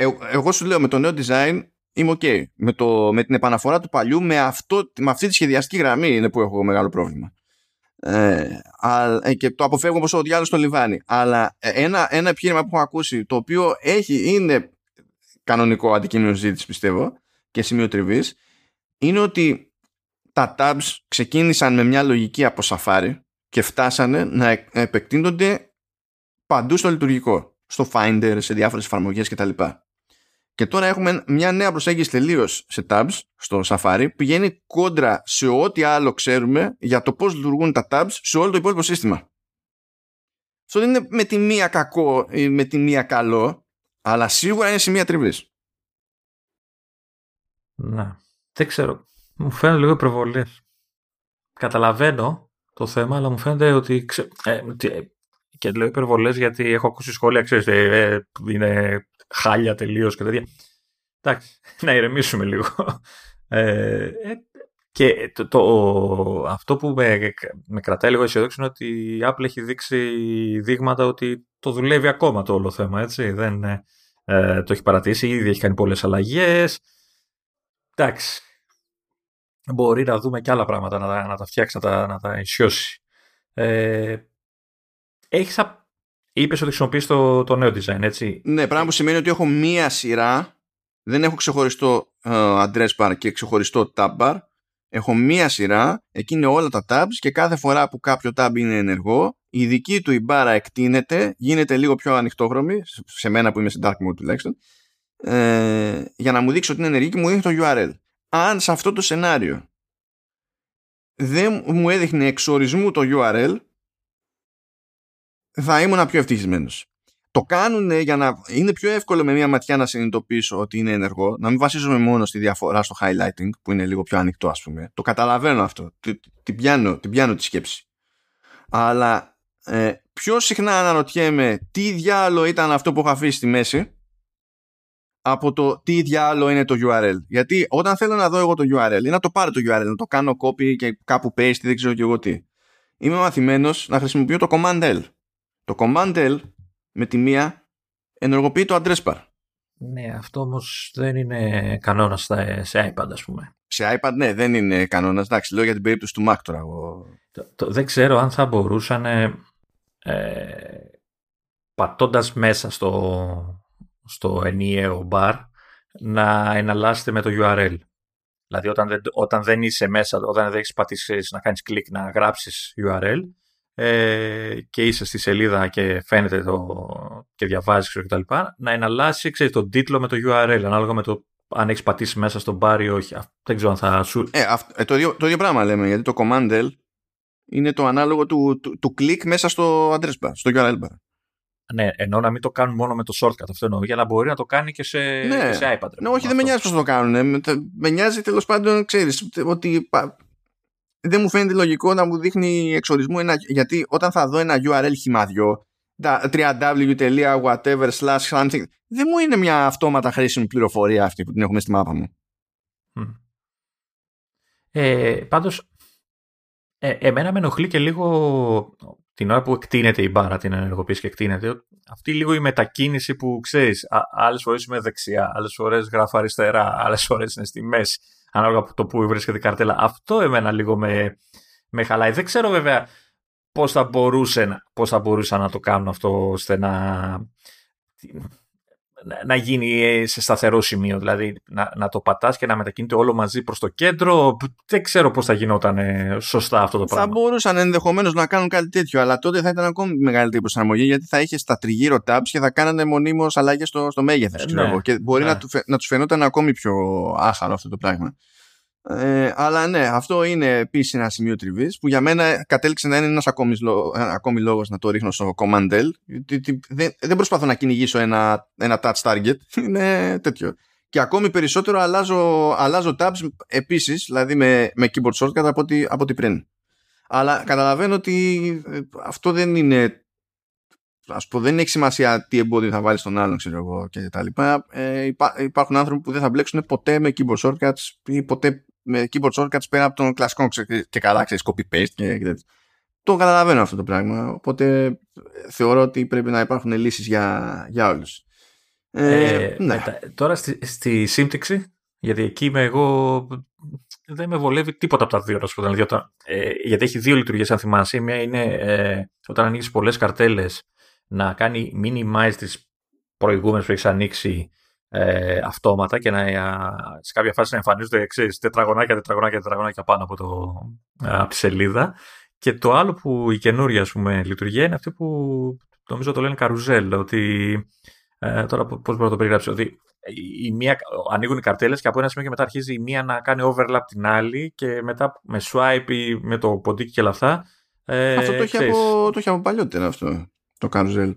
ε, εγώ σου λέω με το νέο design είμαι ok. Με, το, με την επαναφορά του παλιού, με, αυτό, με αυτή τη σχεδιαστική γραμμή είναι που έχω μεγάλο πρόβλημα. Ε, ε, και το αποφεύγω όπως ο διάλογος στο λιβάνι. Αλλά ένα, ένα επιχείρημα που έχω ακούσει, το οποίο έχει, είναι κανονικό αντικείμενο ζήτηση πιστεύω και σημείο τριβής, είναι ότι τα tabs ξεκίνησαν με μια λογική από Safari και φτάσανε να επεκτείνονται παντού στο λειτουργικό. Στο Finder, σε διάφορες εφαρμογές κτλ. Και τώρα έχουμε μια νέα προσέγγιση τελείως σε tabs στο Safari που πηγαίνει κόντρα σε ό,τι άλλο ξέρουμε για το πώς λειτουργούν τα tabs σε όλο το υπόλοιπο σύστημα. Αυτό δεν είναι με τη μία κακό ή με τη μία καλό, αλλά σίγουρα είναι σημεία τριβής. Να. Δεν ξέρω. Μου φαίνεται λίγο υπερβολές. Καταλαβαίνω το θέμα, αλλά μου φαίνεται ότι. Ξε... Ε, και λέω υπερβολές γιατί έχω ακούσει σχόλια, ξέρετε, ε, είναι χάλια τελείως και τέτοια. Εντάξει, (laughs) να ηρεμήσουμε λίγο. Ε, ε, και το, το, αυτό που με, με κρατάει λίγο αισιοδόξο είναι ότι η Apple έχει δείξει δείγματα ότι το δουλεύει ακόμα το όλο θέμα, έτσι. Δεν ε, το έχει παρατήσει, ήδη έχει κάνει πολλές αλλαγές. Εντάξει, μπορεί να δούμε και άλλα πράγματα, να, να τα φτιάξει, να τα, να τα ισιώσει. Ε, έχεις Είπες ότι χρησιμοποιείς το, το νέο design, έτσι; Ναι, πράγμα που σημαίνει ότι έχω μία σειρά. Δεν έχω ξεχωριστό uh, address bar και ξεχωριστό tab bar. Έχω μία σειρά, εκεί είναι όλα τα tabs και κάθε φορά που κάποιο tab είναι ενεργό, η δική του η μπάρα εκτείνεται, γίνεται λίγο πιο ανοιχτόχρωμη, σε μένα που είμαι σε dark mode τουλάχιστον, ε, για να μου δείξει ότι είναι ενεργή και μου δείχνει το URL. Αν σε αυτό το σενάριο δεν μου έδειχνε εξορισμού το URL, θα ήμουν πιο ευτυχισμένος. Το κάνουν για να είναι πιο εύκολο με μία ματιά να συνειδητοποιήσω ότι είναι ενεργό, να μην βασίζομαι μόνο στη διαφορά στο highlighting που είναι λίγο πιο ανοιχτό, ας πούμε. Το καταλαβαίνω αυτό. Την πιάνω, την πιάνω τη σκέψη. Αλλά ε, πιο συχνά αναρωτιέμαι τι διάλογο ήταν αυτό που έχω αφήσει στη μέση από το τι διάλογο είναι το URL. Γιατί όταν θέλω να δω εγώ το URL ή να το πάρω το URL, να το κάνω copy και κάπου paste, δεν ξέρω και εγώ τι. Είμαι μαθημένος να χρησιμοποιώ το command L. Το Command L με τη μία ενεργοποιεί το address bar. Ναι, αυτό όμως δεν είναι κανόνας σε iPad, ας πούμε. Σε iPad, ναι, δεν είναι κανόνας. Εντάξει, λέω για την περίπτωση του Mac τώρα. Το, δεν ξέρω αν θα μπορούσαν ε, πατώντας μέσα στο, στο ενιαίο bar να εναλλάσσετε με το URL. Δηλαδή όταν δεν, όταν δεν είσαι μέσα, όταν δεν έχεις πατήσεις να κάνεις κλικ να γράψεις URL, ε, και είσαι στη σελίδα και φαίνεται το, και διαβάζεις και τα λοιπά, να εναλλάσσει ξέρεις, τον τίτλο με το URL ανάλογα με το αν έχεις πατήσει μέσα στον bar ή όχι. Δεν ξέρω αν θα σου... Ε, ε, το, ίδιο, το ίδιο πράγμα λέμε, γιατί το command L είναι το ανάλογο του, του, του κλικ μέσα στο address bar, στο URL bar. Ναι, ενώ να μην το κάνουν μόνο με το shortcut αυτό εννοώ, για να μπορεί να το κάνει και σε, ναι. σε iPad. Ναι, όχι, δεν με νοιάζει πώς το κάνουν. Με νοιάζει τέλος πάντων, ξέρεις, ότι δεν μου φαίνεται λογικό να μου δείχνει εξορισμού ένα, γιατί όταν θα δω ένα URL χυμαδιό www.whatever slash something δεν μου είναι μια αυτόματα χρήσιμη πληροφορία αυτή που την έχουμε στη μάπα μου. Ε, πάντως ε, εμένα με ενοχλεί και λίγο την ώρα που εκτείνεται η μπάρα την ενεργοποίηση και εκτείνεται αυτή λίγο η μετακίνηση που ξέρεις άλλες φορές είμαι δεξιά, άλλες φορές γράφω αριστερά, άλλες φορές είναι στη μέση ανάλογα από το που βρίσκεται η καρτέλα. Αυτό εμένα λίγο με, με χαλάει. Δεν ξέρω βέβαια πώς θα, μπορούσε, πώς θα μπορούσα να το κάνω αυτό ώστε να, να γίνει σε σταθερό σημείο. Δηλαδή να, να το πατάς και να μετακινείται όλο μαζί προς το κέντρο. Δεν ξέρω πώς θα γινόταν σωστά αυτό το πράγμα. Θα μπορούσαν ενδεχομένως να κάνουν κάτι τέτοιο, αλλά τότε θα ήταν ακόμη μεγαλύτερη προσαρμογή γιατί θα είχες τα τριγύρω tabs και θα κάνανε μονίμως αλλαγές στο, στο μέγεθος. Ε, ναι, και μπορεί ναι. να, του, να τους φαινόταν ακόμη πιο άχαρο αυτό το πράγμα. Ε, αλλά ναι, αυτό είναι επίσης ένα σημείο τριβής που για μένα κατέληξε να είναι ένας ακόμη, ακόμη λόγος να το ρίχνω στο Command L. Δεν, δεν προσπαθώ να κυνηγήσω ένα, ένα touch target. (laughs) Είναι τέτοιο. Και ακόμη περισσότερο αλλάζω, αλλάζω tabs επίσης, δηλαδή με, με keyboard shortcut από ό,τι, από ό,τι πριν. Αλλά καταλαβαίνω ότι ε, αυτό δεν είναι ας πω δεν έχει σημασία τι εμπόδιο θα βάλεις στον άλλον ξέρω εγώ και τα λοιπά ε, υπάρχουν άνθρωποι που δεν θα μπλέξουν ποτέ με keyboard shortcuts ή ποτέ με keyboard shortcuts πέρα από τον κλασικό και καλά ξέρεις copy paste και, και το καταλαβαίνω αυτό το πράγμα. Οπότε θεωρώ ότι πρέπει να υπάρχουν λύσεις για, για όλους. Ε, ε, ναι. τώρα στη, στη σύμπτυξη, γιατί εκεί είμαι εγώ, δεν με βολεύει τίποτα από τα δύο. Δηλαδή, όταν, ε, γιατί έχει δύο λειτουργίες, αν θυμάσαι. Μία είναι ε, όταν ανοίξει πολλές καρτέλες να κάνει minimize τις προηγούμενες που έχεις ανοίξει ε, αυτόματα και να, σε κάποια φάση να εμφανίζονται ξέρεις, τετραγωνάκια, τετραγωνάκια, τετραγωνάκια πάνω από, το, από τη σελίδα. Και το άλλο που η καινούρια ας πούμε, λειτουργία είναι αυτή που νομίζω το λένε καρουζέλ, ότι ε, τώρα πώς μπορώ να το περιγράψω, ότι η μία, ανοίγουν οι καρτέλες και από ένα σημείο και μετά αρχίζει η μία να κάνει overlap την άλλη και μετά με swipe ή με το ποντίκι και όλα αυτά. Ε, αυτό το έχει, από, το έχει από παλιότερα αυτό το καρουζέλ.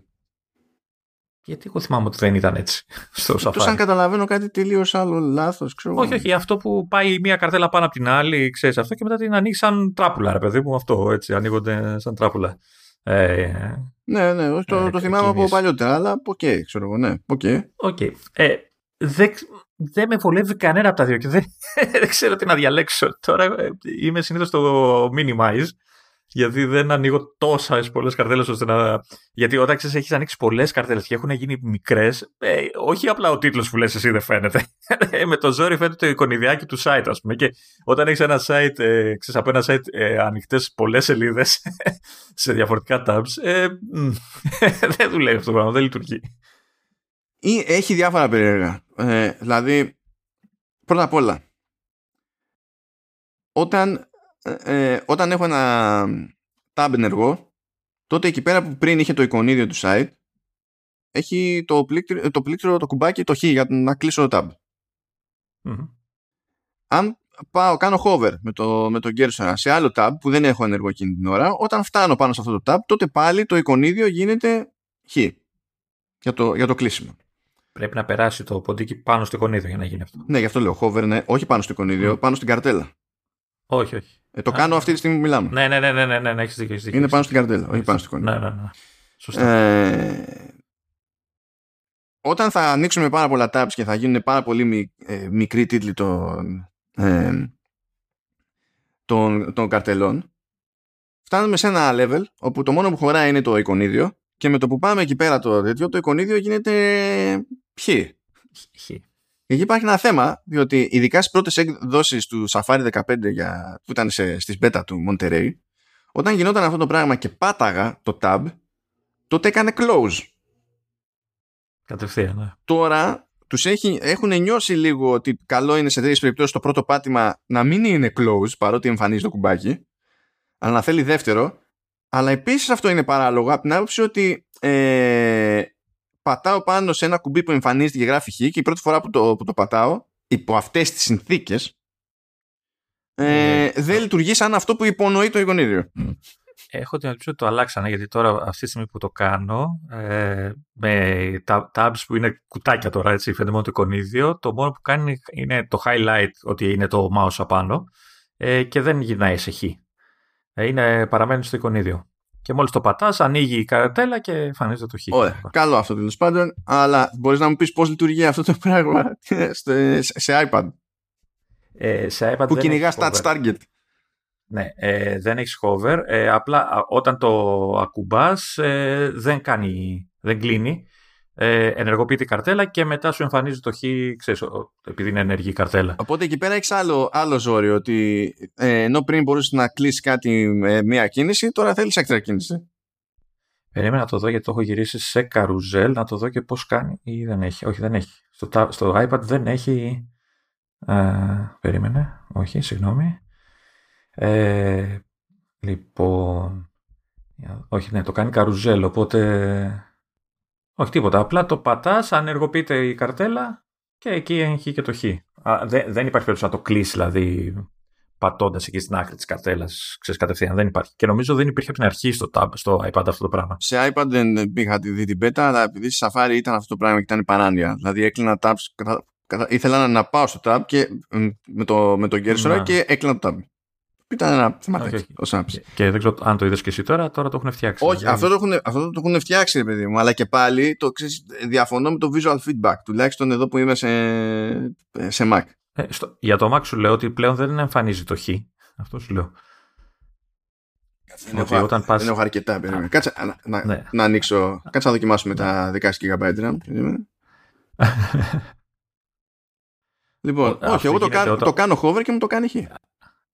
Γιατί εγώ θυμάμαι ότι δεν ήταν έτσι (laughs) στο Safari. Τόσο αν καταλαβαίνω κάτι τελείως άλλο λάθος. Όχι, όχι. Αυτό που πάει μία καρτέλα πάνω από την άλλη, ξέρεις αυτό και μετά την ανοίγει σαν τράπουλα, ρε παιδί μου. Αυτό έτσι, ανοίγονται σαν τράπουλα. Ε, ναι, ναι, το, ε, το θυμάμαι από παλιότερα, αλλά OK, okay, ξέρω εγώ, ναι. Okay. Okay. Ε, δεν, δεν με βολεύει κανένα από τα δύο και δεν, (laughs) δεν ξέρω τι να διαλέξω. Τώρα ε, είμαι συνήθως στο minimize γιατί δεν ανοίγω τόσα πολλές καρτέλες ώστε να. Γιατί όταν ξέρεις, έχεις ανοίξει πολλές καρτέλες και έχουν γίνει μικρές, ε, όχι απλά ο τίτλος που λες εσύ δεν φαίνεται. (laughs) Ε, με το ζόρι φαίνεται το εικονιδιάκι του site, ας πούμε. Και όταν έχεις ένα site, ε, ξέρεις, από ένα site ε, ανοιχτές πολλές σελίδες (laughs) σε διαφορετικά tabs, ε, (laughs) δεν δουλεύει αυτό το πράγμα, δεν λειτουργεί. Ή έχει διάφορα περίεργα. Ε, δηλαδή, πρώτα απ' όλα, όταν ε, όταν έχω ένα tab ενεργό, τότε εκεί πέρα που πριν είχε το εικονίδιο του site, έχει το πλήκτρο, το, πλήκτρο, το κουμπάκι, το χ για να κλείσω το tab. Αν πάω, κάνω hover με το, με το cursor σε άλλο tab που δεν έχω ενεργό εκείνη την ώρα, όταν φτάνω πάνω σε αυτό το tab, τότε πάλι το εικονίδιο γίνεται χ για το, για το κλείσιμο. Πρέπει να περάσει το ποντίκι πάνω στο εικονίδιο για να γίνει αυτό. Ναι, γι' αυτό λέω hover, ναι, όχι πάνω στο εικονίδιο, πάνω στην καρτέλα. Όχι, όχι. Ε, το κάνω αυτή τη στιγμή που μιλάμε. Ναι, ναι, ναι, ναι, ναι, ναι, ναι έχεις δίκιο, Είναι πάνω στην καρτέλα, όχι πάνω στην εικόνα. Ναι, ναι, ναι. Σωστά. Ε, όταν θα ανοίξουμε πάρα πολλά tabs και θα γίνουν πάρα πολύ ε, μικροί τίτλοι των, ε, των, των καρτελών, φτάνουμε σε ένα level όπου το μόνο που χωράει είναι το εικονίδιο και με το που πάμε εκεί πέρα το τέτοιο, το εικονίδιο γίνεται χ. Εκεί υπάρχει ένα θέμα, διότι ειδικά στις πρώτες εκδόσει του Safari 15 για, που ήταν σε, στις beta του Monterey, όταν γινόταν αυτό το πράγμα και πάταγα το tab, τότε έκανε close. Κατευθείαν, ναι. Τώρα τους έχουν νιώσει λίγο ότι καλό είναι σε τέτοιε περιπτώσεις το πρώτο πάτημα να μην είναι close παρότι εμφανίζει το κουμπάκι, αλλά να θέλει δεύτερο. Αλλά επίσης αυτό είναι παράλογο από την άποψη ότι ε, πατάω πάνω σε ένα κουμπί που εμφανίζεται και γράφει χ και η πρώτη φορά που το, που το πατάω υπό αυτές τις συνθήκες ε, ε, δεν λειτουργεί σαν αυτό που υπονοεί το εικονίδιο. Έχω την ελπίδα ότι το αλλάξανε γιατί τώρα αυτή τη στιγμή που το κάνω ε, με τα tabs που είναι κουτάκια τώρα έτσι φαίνεται μόνο το εικονίδιο το μόνο που κάνει είναι το highlight ότι είναι το mouse απάνω ε, και δεν γυρνάει σε χ. Ε, είναι, παραμένει στο εικονίδιο. Και μόλις το πατάς, ανοίγει η καρτέλα και εμφανίζεται το χ. Ωραία. Καλό αυτό τέλος πάντων. Αλλά μπορείς να μου πεις πώς λειτουργεί αυτό το πράγμα (laughs) σε iPad; Ε, σε iPad που κυνηγάς touch target. Ναι, ε, δεν έχεις hover. Ε, απλά όταν το ακουμπάς, ε, δεν κάνει, δεν κλείνει ε, ενεργοποιεί καρτέλα και μετά σου εμφανίζει το χ, ξέρεις, επειδή είναι ενεργή η καρτέλα. Οπότε εκεί πέρα έχεις άλλο, άλλο ζόρι, ότι ε, ενώ πριν μπορούσες να κλείσεις κάτι με μία κίνηση, τώρα θέλεις έξτρα κίνηση. Περίμενα να το δω γιατί το έχω γυρίσει σε καρουζέλ, να το δω και πώς κάνει ή δεν έχει. Όχι, δεν έχει. Στο, στο iPad δεν έχει. Ε, περίμενε. Όχι, συγγνώμη. Ε, λοιπόν. Όχι, ναι, το κάνει καρουζέλ, οπότε όχι τίποτα. Απλά το πατάς, ανεργοποιείται η καρτέλα και εκεί έχει και το χ. δεν, δεν υπάρχει περίπτωση να το κλείσει, δηλαδή πατώντας εκεί στην άκρη της καρτέλας, ξέρεις κατευθείαν. Δεν υπάρχει. Και νομίζω δεν υπήρχε από την αρχή στο, tab, στο iPad αυτό το πράγμα. Σε iPad δεν είχα δει την beta, αλλά επειδή στη Safari ήταν αυτό το πράγμα και ήταν παράνοια. Δηλαδή έκλεινα tabs, ήθελα να πάω στο tab και, με το, με το ναι. και έκλεινα το tab. Ήταν ένα θεματάκι. Okay. Και δεν ξέρω αν το είδες και εσύ τώρα, τώρα το έχουν φτιάξει. Όχι, αυτό το έχουν, αυτό το έχουν φτιάξει, ρε παιδί μου. Αλλά και πάλι το ξέρεις, διαφωνώ με το visual feedback. Τουλάχιστον εδώ που είμαι σε, σε Mac. Ε, στο, για το Mac σου λέω ότι πλέον δεν εμφανίζει το χ. Αυτό σου λέω. Δεν έχω, όταν πας... δεν έχω αρκετά. Περίμενε. Κάτσε να, να, ναι. να ανοίξω. Κάτσε να δοκιμάσουμε τα 16 GB RAM. (laughs) λοιπόν, Ο, όχι, εγώ το, κάνω, το κάνω hover και μου το κάνει χ.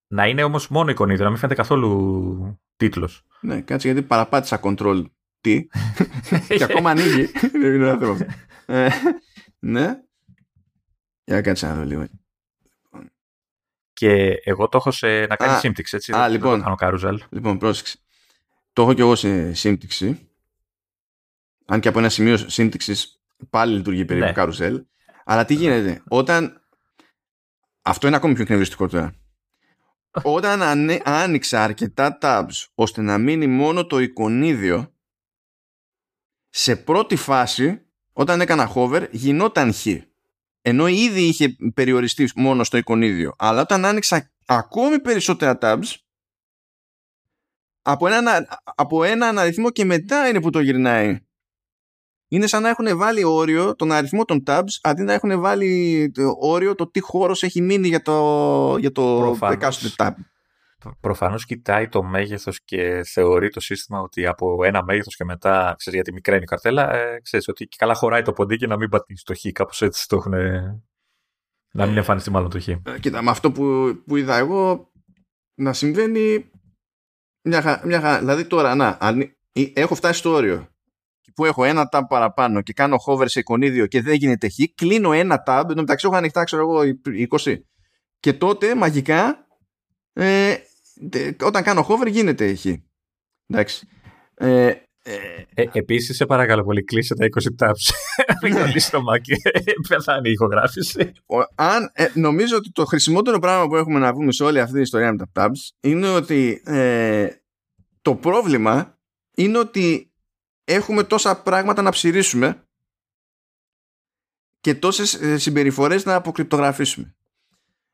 Να είναι όμως μόνο εικονίδιο, να μην φαίνεται καθόλου τίτλος. Ναι, κάτσε γιατί παραπάτησα control (laughs) τι και ακόμα ανοίγει. Δεν είναι ένα θέμα. Ε, ναι. Για κάτσε να δω λίγο. Και εγώ το έχω σε να κάνει σύμπτυξη, έτσι. Α, λοιπόν, το κάνω Λοιπόν, πρόσεξε. Το έχω και εγώ σε σύμπτυξη. Αν και από ένα σημείο σύμπτυξης πάλι λειτουργεί περίπου ναι. καρουζέλ. Αλλά τι γίνεται, όταν. Αυτό είναι ακόμη πιο εκνευριστικό τώρα. Όταν άνοιξα αρκετά tabs ώστε να μείνει μόνο το εικονίδιο, σε πρώτη φάση, όταν έκανα hover, γινόταν χ ενώ ήδη είχε περιοριστεί μόνο στο εικονίδιο. Αλλά όταν άνοιξα ακόμη περισσότερα tabs, από ένα, από ένα αριθμό και μετά είναι που το γυρνάει. Είναι σαν να έχουν βάλει όριο τον αριθμό των tabs αντί να έχουν βάλει όριο το τι χώρος έχει μείνει για το, για το εκάστοτε tab. Προφανώς κοιτάει το μέγεθος και θεωρεί το σύστημα ότι από ένα μέγεθος και μετά, ξέρεις γιατί μικραίνει η καρτέλα, ε, ξέρεις ότι καλά χωράει το ποντίκι να μην πατήσει το χ, κάπως έτσι το έχουν... Να μην ε, εμφανιστεί μάλλον το χ. Ε, κοίτα, με αυτό που, που είδα εγώ να συμβαίνει μια, μια Δηλαδή τώρα, να, αν, έχω φτάσει στο όριο που έχω ένα tab παραπάνω και κάνω hover σε εικονίδιο και δεν γίνεται χ, κλείνω ένα tab, ενώ μεταξύ έχω ανοιχτά, ξέρω εγώ, 20. Και τότε μαγικά ε, όταν κάνω hover γίνεται εκεί. Εντάξει. Ε, ε, ε, Επίσης, σε παρακαλώ πολύ, κλείσε τα 20 tabs. (laughs) Μην κολλήσει το μάκι. Πεθάνει η ηχογράφηση. Αν, ε, νομίζω ότι το χρησιμότερο πράγμα που έχουμε να πούμε σε όλη αυτή την ιστορία με τα tabs είναι ότι ε, το πρόβλημα είναι ότι έχουμε τόσα πράγματα να ψηρίσουμε και τόσες ε, συμπεριφορές να αποκρυπτογραφήσουμε.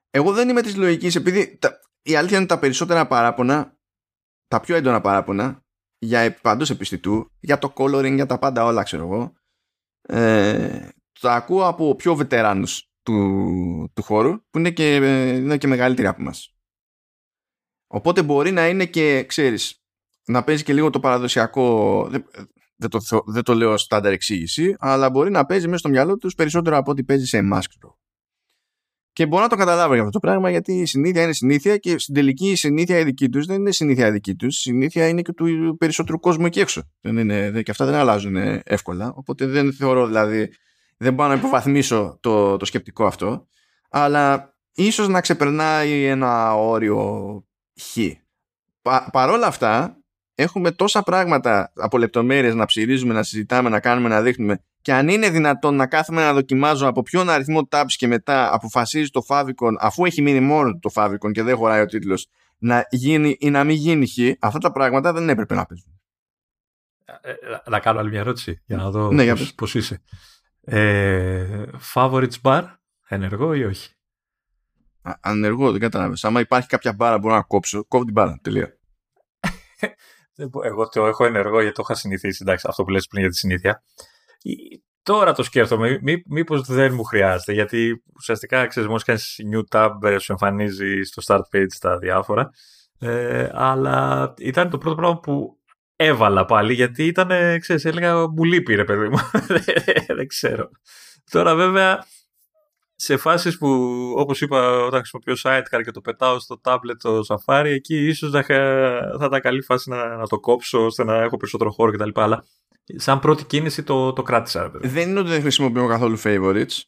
Εγώ δεν είμαι της λογικής επειδή τα, η αλήθεια είναι τα περισσότερα παράπονα, τα πιο έντονα παράπονα, για παντός επιστητού, για το coloring, για τα πάντα όλα, ξέρω εγώ, ε, τα ακούω από πιο βετεράνους του, του χώρου, που είναι και, είναι και μεγαλύτεροι από μας. Οπότε μπορεί να είναι και, ξέρεις, να παίζει και λίγο το παραδοσιακό, δεν, το, δεν το λέω στάνταρ εξήγηση, αλλά μπορεί να παίζει μέσα στο μυαλό τους περισσότερο από ό,τι παίζει σε εμάς, ξέρω. Και μπορώ να το καταλάβω για αυτό το πράγμα γιατί η συνήθεια είναι συνήθεια και στην τελική η συνήθεια η δική τους δεν είναι συνήθεια η δική τους. Η συνήθεια είναι και του περισσότερου κόσμου εκεί έξω. Δεν είναι, και αυτά δεν αλλάζουν εύκολα. Οπότε δεν θεωρώ δηλαδή, δεν μπορώ να υποβαθμίσω το, το σκεπτικό αυτό. Αλλά ίσως να ξεπερνάει ένα όριο χ. Πα, παρόλα αυτά, έχουμε τόσα πράγματα από λεπτομέρειες να ψηρίζουμε, να συζητάμε, να κάνουμε, να δείχνουμε και αν είναι δυνατόν να κάθομαι να δοκιμάζω από ποιον αριθμό tabs και μετά αποφασίζει το favicon αφού έχει μείνει μόνο το favicon και δεν χωράει ο τίτλος να γίνει ή να μην γίνει χ, αυτά τα πράγματα δεν έπρεπε να παίζουν. Ε, ε, να κάνω άλλη μια ερώτηση για να δω ναι, πώς, πώς, είσαι. Ε, favorites bar, ενεργό ή όχι; Α, ανεργό, δεν κατάλαβες. Άμα υπάρχει κάποια μπάρα που μπορώ να κόψω, κόβω την μπάρα, τελεία. (laughs) Εγώ το έχω ενεργό γιατί το είχα συνηθίσει. Εντάξει, αυτό που λες πριν για τη συνήθεια. Τώρα το σκέφτομαι, μή, μήπως δεν μου χρειάζεται, γιατί ουσιαστικά, ξέρεις, μόλις κάνεις new tab, ε, σου εμφανίζει στο start page τα διάφορα, ε, αλλά ήταν το πρώτο πράγμα που έβαλα πάλι, γιατί ήταν, ξέρεις, έλεγα μου λείπει ρε παιδί μου, (laughs) δεν ξέρω. Τώρα βέβαια, σε φάσεις που, όπως είπα, όταν χρησιμοποιώ sidecar και το πετάω στο tablet το Safari, εκεί ίσως θα, θα ήταν καλή φάση να, να το κόψω, ώστε να έχω περισσότερο χώρο κτλ. Αλλά σαν πρώτη κίνηση το, το κράτησα. Δεν είναι ότι δεν χρησιμοποιώ καθόλου favorites.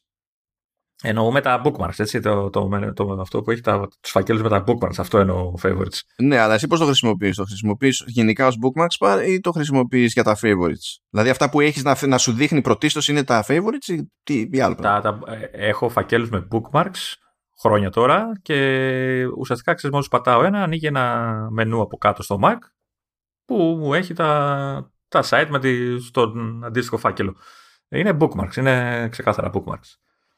Εννοούμε τα bookmarks, έτσι, το, το, το, αυτό που έχει τα, τους φακέλους με τα bookmarks, αυτό εννοώ favorites. Ναι, αλλά εσύ πώς το χρησιμοποιείς, το χρησιμοποιείς γενικά ως bookmarks ή το χρησιμοποιείς για τα favorites; Δηλαδή αυτά που έχεις να, να σου δείχνει πρωτίστως είναι τα favorites ή τι ή άλλο τα, τα, ε, έχω φακέλους με bookmarks χρόνια τώρα και ουσιαστικά ξέρεις μόλις πατάω ένα ανοίγει ένα μενού από κάτω στο Mac που μου έχει τα, τα site με τη, στον αντίστοιχο φάκελο. Είναι bookmarks, είναι ξεκάθαρα bookmarks.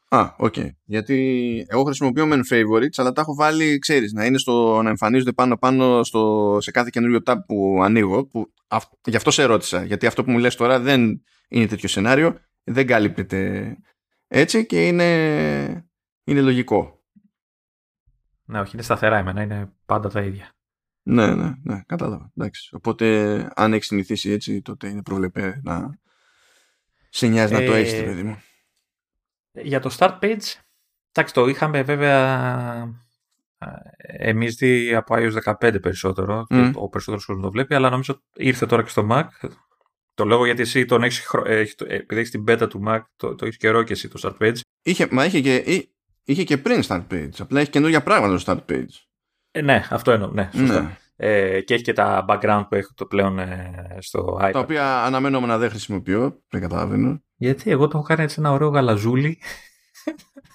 Α, OK. Okay. Γιατί εγώ χρησιμοποιώ μεν favorites, αλλά τα έχω βάλει, ξέρεις, να είναι στο, να εμφανίζονται πάνω-πάνω στο, σε κάθε καινούριο tab που ανοίγω. Που, αυ, γι' αυτό σε ερώτησα. Γιατί αυτό που μου λες τώρα δεν είναι τέτοιο σενάριο, δεν καλύπτεται έτσι και είναι, είναι λογικό. Ναι, όχι, είναι σταθερά εμένα, είναι πάντα τα ίδια. Ναι, ναι, ναι, κατάλαβα. Εντάξει. Οπότε, αν έχεις συνηθίσει έτσι, τότε είναι προβλεπέ να σε νοιάζει να το Ε, έχει, παιδί μου. Για το start page, εντάξει, το είχαμε βέβαια ε, εμείς δει από iOS 15 περισσότερο, και Μμ. ο περισσότερος κόσμος το βλέπει, αλλά νομίζω ήρθε τώρα και στο Mac. Το λέω γιατί εσύ τον έχεις, χρο- ε, έχεις- ε, επειδή έχεις την beta του Mac, το, το έχεις καιρό και εσύ το start page. Είχε, μα είχε και, εί- είχε και πριν start page. Απλά έχει καινούργια πράγματα στο start page. Ε, ναι, αυτό εννοώ, ναι, σωστά. Ναι. Ε, και έχει και τα background που έχω το πλέον ε, στο iPad. Τα οποία αναμενόμενα δεν χρησιμοποιώ. Δεν καταλαβαίνω. Γιατί εγώ το έχω κάνει έτσι ένα ωραίο γαλαζούλι.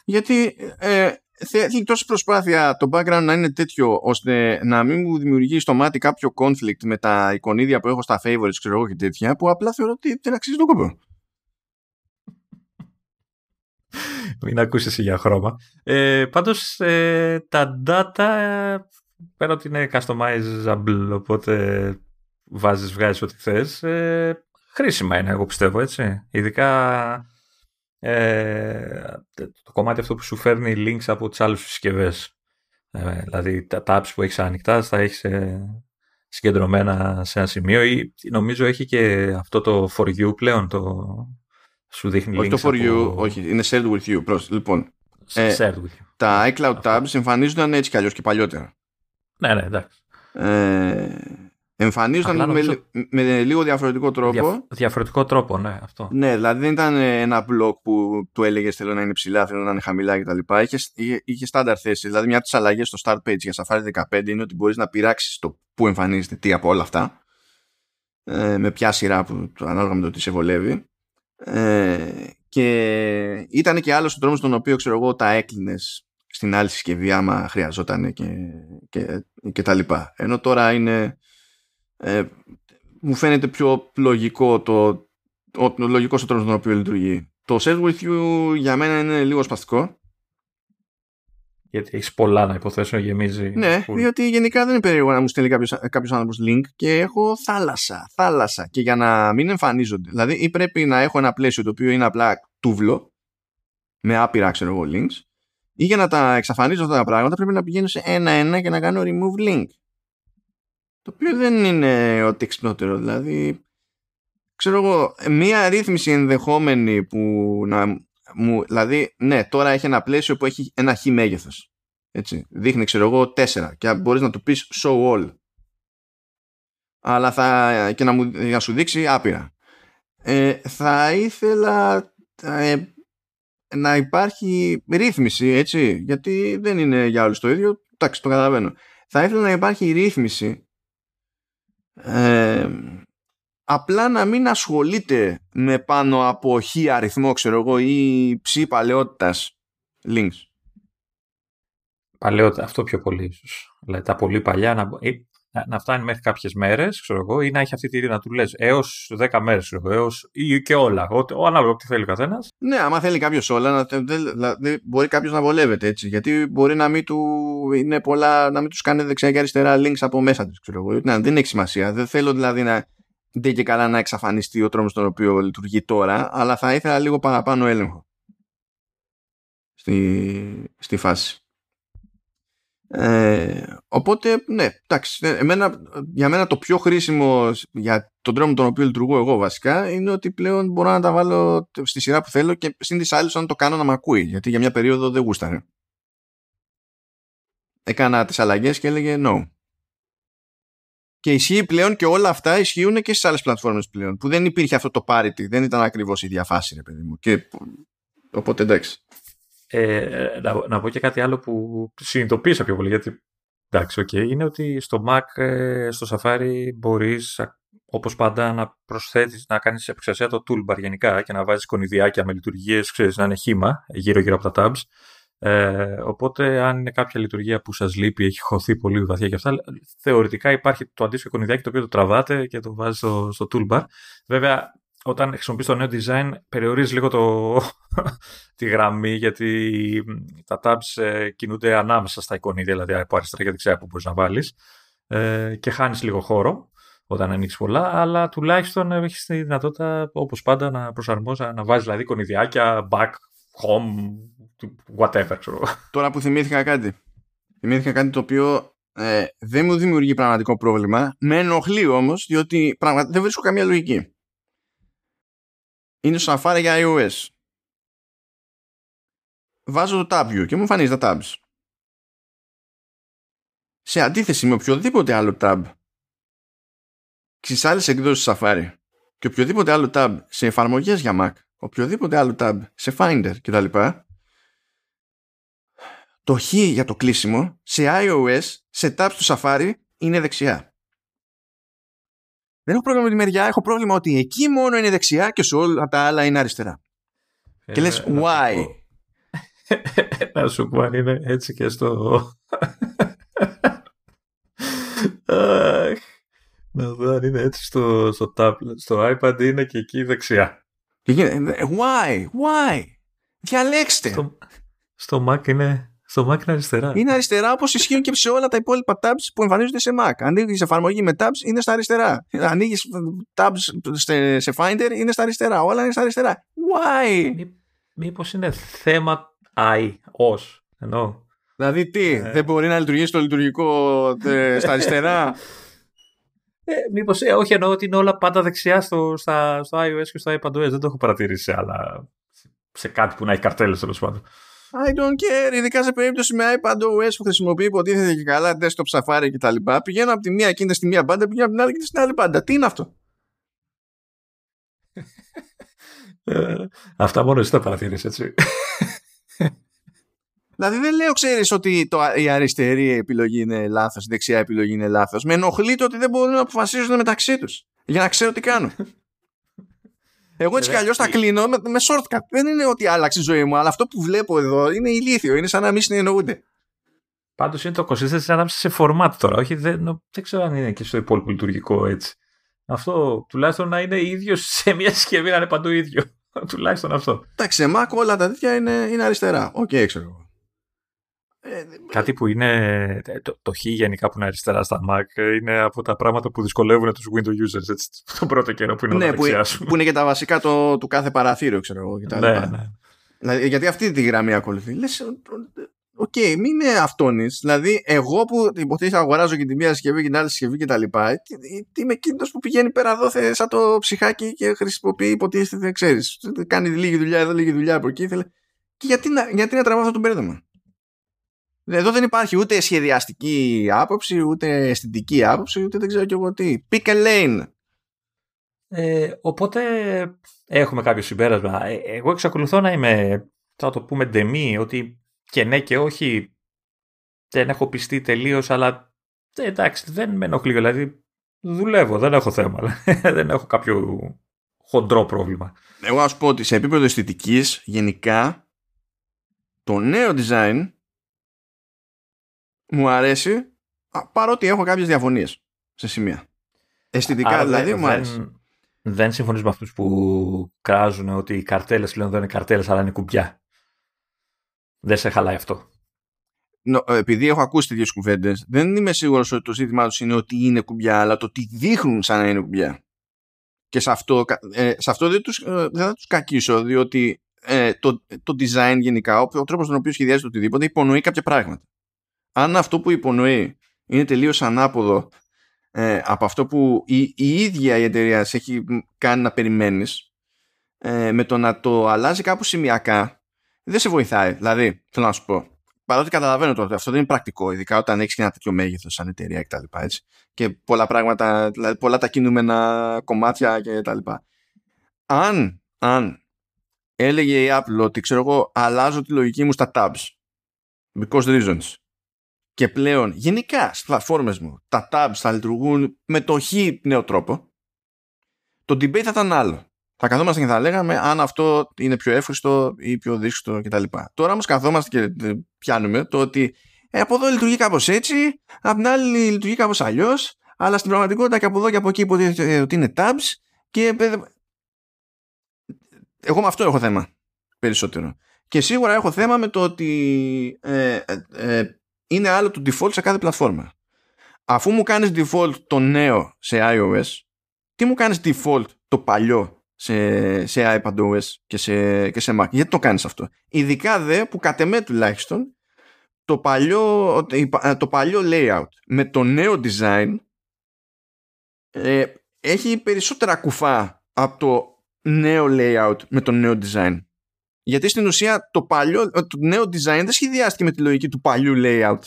Γιατί ε, θέλει τόση προσπάθεια το background να είναι τέτοιο ώστε να μην μου δημιουργεί στο μάτι κάποιο conflict με τα εικονίδια που έχω στα favorites ξέρω εγώ και τέτοια που απλά θεωρώ ότι δεν αξίζει τον κόπο. Μην ακούσεις εσύ για χρώμα. Ε, πάντως ε, τα data ε, πέρα ότι είναι customizable οπότε βάζεις, βγάζεις ό,τι θες ε, χρήσιμα είναι εγώ πιστεύω έτσι. Ειδικά ε, το κομμάτι αυτό που σου φέρνει links από τις άλλες συσκευές. Ε, δηλαδή τα tabs που έχεις ανοιχτά θα έχεις ε, συγκεντρωμένα σε ένα σημείο ή νομίζω έχει και αυτό το for you πλέον το σου δείχνει όχι links το for you, από- όχι, είναι shared with you. Προς, λοιπόν, Ε, shared with you. τα iCloud Αυτό. tabs εμφανίζονταν έτσι κι αλλιώς και παλιότερα. Ναι, ναι, εντάξει. Ε, εμφανίζονταν Απλά με, νομίζω- με λίγο διαφορετικό τρόπο. Διαφ- διαφορετικό τρόπο, ναι, αυτό. Ναι, δηλαδή δεν ήταν ένα blog που του έλεγες θέλω να είναι ψηλά, θέλω να είναι χαμηλά κτλ. Είχε, είχε, είχε στάνταρ θέση. Δηλαδή, μια από τις αλλαγές στο start page για Safari 15 είναι ότι μπορείς να πειράξεις το που εμφανίζεται τι από όλα αυτά. Ε, με ποια σειρά που ανάλογα με το τι σε βολεύει. Ε, και ήταν και άλλος ο τρόπος στον οποίο ξέρω εγώ τα έκλεινες στην άλλη συσκευή άμα χρειαζόταν και, και, και τα λοιπά. Ενώ τώρα είναι ε, μου φαίνεται πιο λογικό το, ο, ο λογικός ο τρόπος τον οποίο λειτουργεί. Το Share With You για μένα είναι λίγο σπαστικό. Γιατί έχεις πολλά να υποθέσω, γεμίζει. Ναι, full. διότι γενικά δεν είναι περίεργο να μου στέλνει κάποιος, κάποιος άνθρωπος link και έχω θάλασσα, θάλασσα. Και για να μην εμφανίζονται, δηλαδή ή πρέπει να έχω ένα πλαίσιο το οποίο είναι απλά τούβλο, με άπειρα ξέρω εγώ links, ή για να τα εξαφανίζω αυτά τα πράγματα πρέπει να πηγαίνω σε ένα-ένα και να κάνω remove link. Το οποίο δεν είναι ό,τι εξυπνότερο. Δηλαδή, ξέρω εγώ, μία ρύθμιση ενδεχόμενη που να μου. Δηλαδή, ναι, τώρα έχει ένα πλαίσιο που έχει ένα χ μέγεθος. Έτσι. Δείχνει, ξέρω εγώ, 4 και μπορείς να του πεις show all. Αλλά θα. και να, μου, να σου δείξει άπειρα. Ε, θα ήθελα ε, να υπάρχει ρύθμιση, έτσι, γιατί δεν είναι για όλους το ίδιο. Εντάξει, το καταλαβαίνω. Θα ήθελα να υπάρχει ρύθμιση ε, απλά να μην ασχολείται με πάνω από χ αριθμό, ξέρω εγώ, ή ψη παλαιότητας links. Παλαιότερα, αυτό πιο πολύ ίσως. Δηλαδή τα πολύ παλιά να, μπο- ή να, να φτάνει μέχρι κάποιες μέρες, ξέρω εγώ, ή να έχει αυτή τη ρήτρα να του λες έως 10 μέρες, ξέρω εγώ, έως, ή και όλα. Ο, ο, ανάλογα από τι θέλει ο καθένας. Ναι, άμα θέλει κάποιος όλα, να, τε- δε- δηλαδή μπορεί κάποιος να βολεύεται έτσι. Γιατί μπορεί να μην του είναι πολλά, να μην τους κάνει δεξιά και αριστερά links από μέσα τους, ξέρω εγώ. Ναι, δεν έχει σημασία. Δεν θέλω δηλαδή να δεν και καλά να εξαφανιστεί ο τρόπο στον οποίο λειτουργεί τώρα, αλλά θα ήθελα λίγο παραπάνω έλεγχο στη, στη φάση. Ε, οπότε, ναι, εντάξει. ε, Εμένα, για μένα το πιο χρήσιμο για τον τρόπο με τον οποίο λειτουργώ εγώ βασικά είναι ότι πλέον μπορώ να τα βάλω στη σειρά που θέλω και συν τις άλλες όταν το κάνω να μ' ακούει. Γιατί για μια περίοδο δεν γούσταρε. Έκανα τις αλλαγές και έλεγε no. Και ισχύει πλέον και όλα αυτά ισχύουν και στις άλλες πλατφόρμες πλέον. Που δεν υπήρχε αυτό το parity. Δεν ήταν ακριβώς η διαφάση, ρε παιδί μου. Και, οπότε εντάξει. Ε, να, να πω και κάτι άλλο που συνειδητοποίησα πιο πολύ, γιατί εντάξει, οκ, είναι ότι στο Mac, ε, στο Safari μπορείς α, όπως πάντα να προσθέτεις, να κάνεις επεξεργασία το toolbar γενικά και να βάζεις εικονιδιάκια με λειτουργίες, ξέρεις, να είναι χύμα γύρω-γύρω από τα tabs. Ε, οπότε αν είναι κάποια λειτουργία που σας λείπει, έχει χωθεί πολύ βαθιά και αυτά, θεωρητικά υπάρχει το αντίστοιχο εικονιδιάκι το οποίο το τραβάτε και το βάζεις στο, στο toolbar. Βέβαια, όταν χρησιμοποιείς το νέο design, περιορίζεις λίγο το, (laughs) τη γραμμή, γιατί τα tabs ε, κινούνται ανάμεσα στα εικονίδια, δηλαδή από αριστερά και δεξιά που μπορείς να βάλεις ε, και χάνεις λίγο χώρο όταν ανοίξεις πολλά, αλλά τουλάχιστον έχεις τη δυνατότητα, όπως πάντα, να προσαρμόζεις, να βάζεις δηλαδή εικονιδιάκια, back, home, whatever, ξέρω. Τώρα που θυμήθηκα κάτι. Θυμήθηκα κάτι το οποίο ε, δεν μου δημιουργεί πραγματικό πρόβλημα. Με ενοχλεί όμως, διότι δεν βρίσκω καμία λογική. Είναι στο Safari για iOS. Βάζω το tab view και μου εμφανίζει τα tabs. Σε αντίθεση με οποιοδήποτε άλλο tab στις άλλες εκδόσεις Safari και οποιοδήποτε άλλο tab σε εφαρμογές για Mac, οποιοδήποτε άλλο tab σε Finder κτλ. Το χ για το κλείσιμο σε iOS, σε tabs του Safari είναι δεξιά. Δεν έχω πρόβλημα με τη μεριά, έχω πρόβλημα ότι εκεί μόνο είναι δεξιά και σε όλα τα άλλα είναι αριστερά. και λες, ε, why? (laughs) Να σου πω αν είναι έτσι και στο... Να δω αν είναι έτσι στο, στο tablet. Στο iPad είναι και εκεί δεξιά. Why? Why? Διαλέξτε. Στο, στο Mac είναι στο Mac είναι αριστερά. Είναι αριστερά όπως ισχύουν και σε όλα τα υπόλοιπα tabs που εμφανίζονται σε Mac. Ανοίγει εφαρμογή με tabs, είναι στα αριστερά. Ανοίγεις tabs σε Finder, είναι στα αριστερά. Όλα είναι στα αριστερά. Why? Μήπως είναι θέμα I, ω. Εννοώ. Δηλαδή τι, ε. δεν μπορεί να λειτουργήσει το λειτουργικό ε, στα αριστερά; (laughs) Ε, Μήπως, ε, όχι εννοώ ότι είναι όλα πάντα δεξιά στο, στα, στο iOS και στο iPadOS. Δεν το έχω παρατηρήσει σε άλλα. σε κάτι που να έχει καρτέλες τέλος πάντων. I don't care, ειδικά σε περίπτωση με iPadOS που χρησιμοποιεί υποτίθεται και καλά desktop Safari και τα λοιπά. Πηγαίνω από τη μία και στη μία μπάντα, πηγαίνω από την άλλη και στην άλλη μπάντα. Τι είναι αυτό; Ε, αυτά μόνο εσύ τα παρατηρείς, έτσι. Δηλαδή δεν λέω, ξέρεις, ότι το, η αριστερή επιλογή είναι λάθος, η δεξιά επιλογή είναι λάθος. Με ενοχλεί το ότι δεν μπορούν να αποφασίζουν μεταξύ τους. Για να ξέρω τι κάνουν. Εγώ έτσι κι αλλιώς τα κλείνω με, με shortcut. Δεν είναι ότι άλλαξε η ζωή μου, αλλά αυτό που βλέπω εδώ είναι ηλίθιο. Είναι σαν να μην συνεννοούνται. Πάντως είναι το consistency ανάμεσα σε format τώρα. Όχι, δεν, δεν ξέρω αν είναι και στο υπόλοιπο λειτουργικό έτσι. Αυτό τουλάχιστον να είναι ίδιος (laughs) σε μια συσκευή να είναι παντού ίδιο. τουλάχιστον αυτό. Εντάξει, σε Mac όλα τα τέτοια είναι, είναι αριστερά. OK, okay, ξέρω ε, Κάτι που είναι ε, το, το χ γενικά που είναι αριστερά στα Mac είναι από τα πράγματα που δυσκολεύουν τους Windows users έτσι, (laughs) τον πρώτο καιρό που είναι ναι, που, που είναι και τα βασικά το, του κάθε παραθύριο ξέρω εγώ και τα ναι, ναι. Δηλαδή, γιατί αυτή τη γραμμή ακολουθεί. Λες OK okay, μην είναι αυτόνης δηλαδή εγώ που υποτίθεται αγοράζω και τη μία συσκευή και την άλλη συσκευή και τα λοιπά ε, είμαι εκείνο που πηγαίνει πέρα δώθε σαν το ψυχάκι και χρησιμοποιεί υποτίθεται ξέρεις κάνει λίγη δουλειά εδώ λίγη δουλειά από εκεί και γιατί να, γιατί να τραβάω αυτό το μπέρδεμα; Εδώ δεν υπάρχει ούτε σχεδιαστική άποψη, ούτε αισθητική άποψη, ούτε δεν ξέρω κι εγώ τι. Pick a lane. Ε, οπότε έχουμε κάποιο συμπέρασμα. Ε, εγώ εξακολουθώ να είμαι, θα το πούμε ντεμή, ότι και ναι και όχι δεν έχω πιστεί τελείως, αλλά ε, εντάξει, δεν με ενοχλεί. Δηλαδή δουλεύω, δεν έχω θέμα. (laughs) δεν έχω κάποιο χοντρό πρόβλημα. Εγώ ας πω ότι σε επίπεδο αισθητικής, γενικά το νέο design μου αρέσει παρότι έχω κάποιες διαφωνίες σε σημεία. Αισθητικά δηλαδή μου αρέσει. Δεν, δεν συμφωνείς με αυτούς που κράζουν ότι οι καρτέλες πλέον δεν είναι καρτέλες αλλά είναι κουμπιά. Δεν σε χαλάει αυτό. No, ε, επειδή έχω ακούσει τέτοιες κουβέντες, δεν είμαι σίγουρος ότι το ζήτημά τους είναι ότι είναι κουμπιά, αλλά το ότι δείχνουν σαν να είναι κουμπιά. Και σε αυτό, ε, σε αυτό δεν, τους, ε, δεν θα τους κακίσω, διότι ε, το, το design γενικά, ο, ο τρόπος τον οποίο σχεδιάζεται οτιδήποτε, υπονοεί κάποια πράγματα αν αυτό που υπονοεί είναι τελείως ανάποδο ε, από αυτό που η, η ίδια η εταιρεία σε έχει κάνει να περιμένεις ε, με το να το αλλάζει κάπου σημειακά δεν σε βοηθάει. Δηλαδή, θέλω να σου πω, παρότι καταλαβαίνω τώρα ότι αυτό δεν είναι πρακτικό, ειδικά όταν έχεις και ένα τέτοιο μέγεθος σαν εταιρεία κτλ. Και, και πολλά πράγματα, δηλαδή πολλά τα κινούμενα κομμάτια κτλ. Αν, αν έλεγε η Apple ότι ξέρω εγώ αλλάζω τη λογική μου στα tabs because reasons και πλέον γενικά στις πλατφόρμες μου τα tabs θα λειτουργούν με το χ νέο τρόπο το debate θα ήταν άλλο. Θα καθόμαστε και θα λέγαμε αν αυτό είναι πιο εύχριστο ή πιο δύσκολο κτλ. Τώρα όμως καθόμαστε και ε, πιάνουμε το ότι ε, από εδώ λειτουργεί κάπως έτσι, από την άλλη λειτουργεί κάπως αλλιώς, αλλά στην πραγματικότητα και από εδώ και από εκεί υποτίθεται ότι είναι tabs και ε, εγώ με αυτό έχω θέμα περισσότερο. Και σίγουρα έχω θέμα με το ότι ε, ε, είναι άλλο το default σε κάθε πλατφόρμα. Αφού μου κάνεις default το νέο σε iOS, τι μου κάνεις default το παλιό σε, σε iPadOS και σε, και σε Mac; Γιατί το κάνεις αυτό; Ειδικά δε που κατ' εμέ τουλάχιστον το παλιό, το παλιό layout με το νέο design ε, έχει περισσότερα κουφά από το νέο layout με το νέο design. Γιατί στην ουσία το, παλιό, το νέο design δεν σχεδιάστηκε με τη λογική του παλιού layout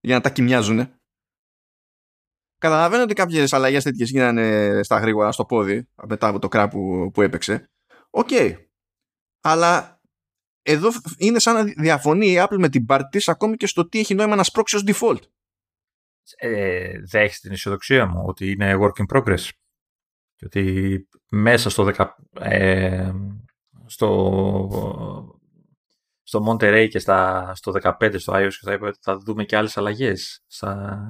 για να τα κοιμιάζουν. Καταλαβαίνω ότι κάποιες αλλαγές τέτοιες γίνανε στα γρήγορα στο πόδι μετά από το κρά που, που έπαιξε. Οκ. Αλλά εδώ είναι σαν να διαφωνεί η Apple με την πάρτη της ακόμη και στο τι έχει νόημα να σπρώξει ως default. Ε, δέχεις την αισιοδοξία μου ότι είναι work in progress και ότι μέσα στο, δεκα, ε, στο, στο Monterey και στα, στο 15 στο iOS και θα, θα δούμε και άλλες αλλαγές στα,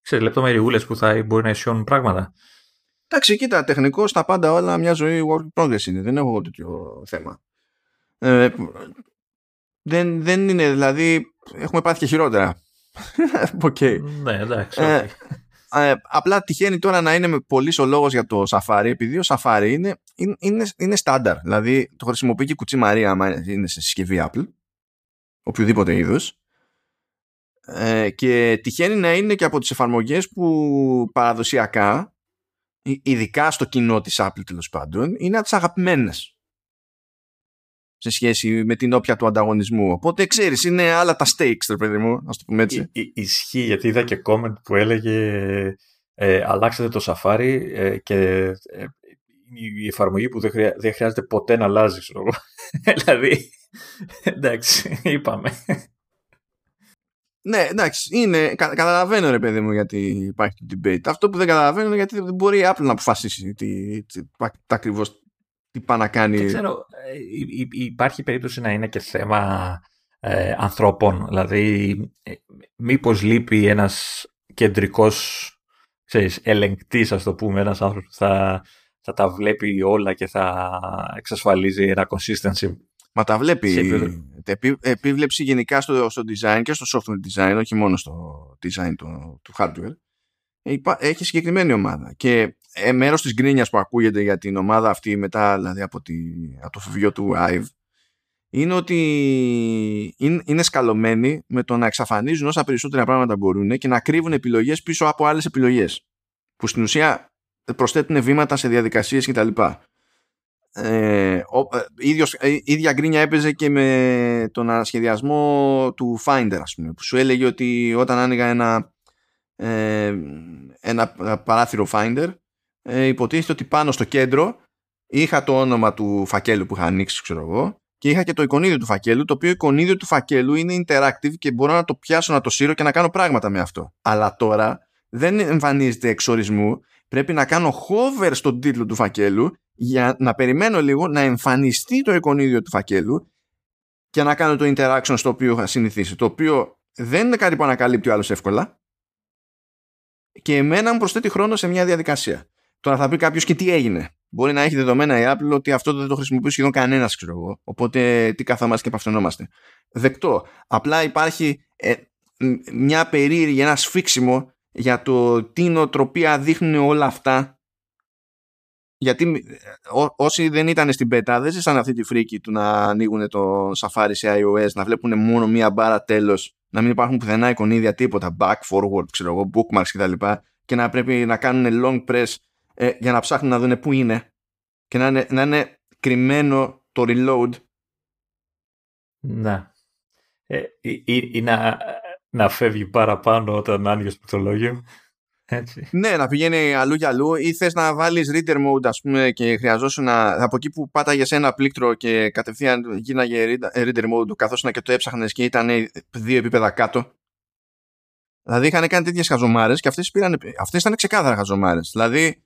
ξέρεις, λεπτομεριούλες που θα μπορεί να ισιώνουν πράγματα. Εντάξει, κοίτα, τεχνικό στα πάντα όλα μια ζωή work in progress είναι. Δεν έχω τέτοιο θέμα. Ε, δεν, δεν είναι, δηλαδή, έχουμε πάθει και χειρότερα. (laughs) okay. Ναι, εντάξει. Ε, ε, απλά τυχαίνει τώρα να είναι πολύς ο λόγος για το Safari, επειδή ο Safari είναι, είναι, είναι στάνταρ. Δηλαδή, το χρησιμοποιεί και κουτσί Μαρία, άμα είναι σε συσκευή Apple, οποιοδήποτε είδους. Ε, και τυχαίνει να είναι και από τις εφαρμογές που παραδοσιακά ειδικά στο κοινό της Apple τέλος πάντων είναι από τις αγαπημένες σε σχέση με την όποια του ανταγωνισμού. Οπότε ξέρεις, είναι άλλα τα stakes, ρε παιδί μου, ας το πούμε έτσι. Ι- ισχύει, γιατί είδα και comment που έλεγε ε, αλλάξατε το Safari ε, και ε, η εφαρμογή που δεν, χρειά, δεν χρειάζεται ποτέ να αλλάζει, ξέρω (laughs) δηλαδή, εντάξει, είπαμε. Ναι, εντάξει, είναι, κα, καταλαβαίνω ρε παιδί μου γιατί υπάρχει το debate. Αυτό που δεν καταλαβαίνω είναι γιατί δεν μπορεί η Apple να αποφασίσει τι, τι, τι, ακριβώς τι πάει να κάνει; Δεν ξέρω, ε, υπάρχει περίπτωση να είναι και θέμα ε, ανθρώπων. Δηλαδή, ε, μήπως λείπει ένας κεντρικός ξέρεις, ελεγκτής, ας το πούμε, ένας άνθρωπος που θα, θα τα βλέπει όλα και θα εξασφαλίζει ένα consistency. Μα τα βλέπει. Επί, επίβλεψη γενικά στο, στο design και στο software design, όχι μόνο στο design του, του hardware, έχει συγκεκριμένη ομάδα. Και ε, μέρος της γκρίνιας που ακούγεται για την ομάδα αυτή μετά δηλαδή από, τη, από το φοβιό του IVE είναι ότι είναι, είναι σκαλωμένοι με το να εξαφανίζουν όσα περισσότερα πράγματα μπορούν και να κρύβουν επιλογές πίσω από άλλες επιλογές που στην ουσία προσθέτουν βήματα σε διαδικασίες κτλ. Ε, ο, ε, ίδιος, ε, ίδια γκρίνια έπαιζε και με τον ανασχεδιασμό του Finder ας πούμε, που σου έλεγε ότι όταν άνοιγα ένα, ε, ένα παράθυρο Finder ε, υποτίθεται ότι πάνω στο κέντρο είχα το όνομα του φακέλου που είχα ανοίξει, ξέρω εγώ, και είχα και το εικονίδιο του φακέλου, το οποίο εικονίδιο του φακέλου είναι interactive και μπορώ να το πιάσω, να το σύρω και να κάνω πράγματα με αυτό. Αλλά τώρα δεν εμφανίζεται εξορισμού. Πρέπει να κάνω hover στον τίτλο του φακέλου για να περιμένω λίγο να εμφανιστεί το εικονίδιο του φακέλου και να κάνω το interaction στο οποίο είχα συνηθίσει. Το οποίο δεν είναι κάτι που ανακαλύπτει ο άλλος εύκολα και εμένα μου προσθέτει χρόνο σε μια διαδικασία. Τώρα θα πει κάποιος και τι έγινε. Μπορεί να έχει δεδομένα η Apple ότι αυτό δεν το χρησιμοποιεί σχεδόν κανένας, ξέρω εγώ. Οπότε τι καθόμαστε και παυτονόμαστε. Δεκτό. Απλά υπάρχει ε, μια περίεργη, ένα σφίξιμο για το τι νοοτροπία δείχνουν όλα αυτά. Γιατί ό, όσοι δεν ήταν στην πέτα δεν ζήσαν αυτή τη φρίκη του να ανοίγουν το Safari σε iOS, να βλέπουν μόνο μία μπάρα τέλος, να μην υπάρχουν πουθενά εικονίδια τίποτα, back, forward, ξέρω εγώ, bookmarks κτλ. Και, και να πρέπει να κάνουν long press ε, για να ψάχνουν να δουν πού είναι και να είναι, να είναι κρυμμένο το reload. Να. Ε, ή, ή, να, να φεύγει παραπάνω όταν άνοιγε το πληκτρολόγιο. Έτσι. Ναι, να πηγαίνει αλλού για αλλού ή θες να βάλεις reader mode ας πούμε και χρειαζόσουν να, από εκεί που πάταγες ένα πλήκτρο και κατευθείαν γίναγε reader mode καθώς να και το έψαχνες και ήταν δύο επίπεδα κάτω. Δηλαδή είχαν κάνει τέτοιες χαζομάρες και αυτές, πήραν, αυτές ήταν ξεκάθαρα χαζομάρες. Δηλαδή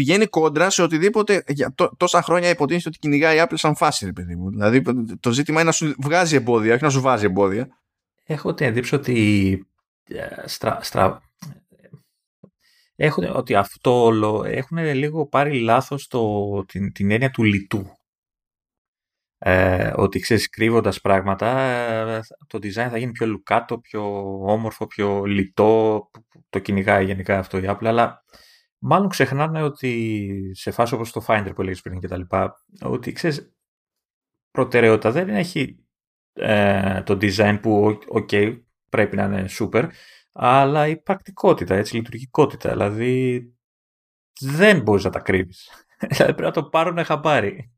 πηγαίνει κόντρα σε οτιδήποτε για τόσα χρόνια υποτίθεται ότι κυνηγάει η Apple σαν φάση, ρε παιδί μου. Δηλαδή το ζήτημα είναι να σου βγάζει εμπόδια, όχι να σου βάζει εμπόδια. Έχω την εντύπωση ότι ε, στρα, στρα, έχουν, ότι αυτό όλο έχουν λίγο πάρει λάθος το, την, την έννοια του λιτού. Ε, ότι ξέρεις κρύβοντας πράγματα ε, το design θα γίνει πιο λουκάτο, πιο όμορφο, πιο λιτό το κυνηγάει γενικά αυτό η Apple αλλά Μάλλον ξεχνάνε ότι σε φάση όπως το Finder που έλεγες πριν και τα λοιπά, ότι ξέρεις, προτεραιότητα δεν έχει ε, το design που, ok, πρέπει να είναι super, αλλά η πρακτικότητα, έτσι, η λειτουργικότητα. Δηλαδή, δεν μπορείς να τα κρύβεις. (laughs) Δηλαδή, πρέπει να το πάρουν χαμπάρι.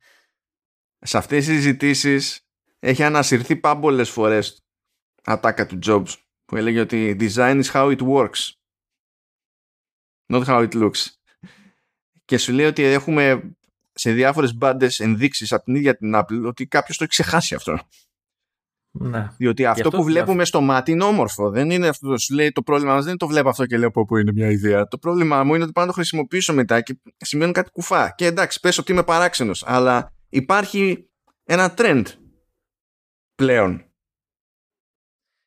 Σε αυτές τις συζητήσεις έχει ανασυρθεί πάμπολες φορές ατάκα του Jobs που έλεγε ότι design is how it works. Not how it looks. Και σου λέει ότι έχουμε σε διάφορες μπάντες ενδείξεις από την ίδια την Apple ότι κάποιος το έχει ξεχάσει αυτό. Ναι. Διότι αυτό, που βλέπουμε στο μάτι είναι όμορφο. Δεν είναι αυτό που σου λέει το πρόβλημα μας. Δεν το βλέπω αυτό και λέω πω, πω είναι μια ιδέα. Το πρόβλημά μου είναι ότι πάω να το χρησιμοποιήσω μετά και σημαίνουν κάτι κουφά. Και εντάξει, πες ότι είμαι παράξενος. Αλλά υπάρχει ένα trend πλέον.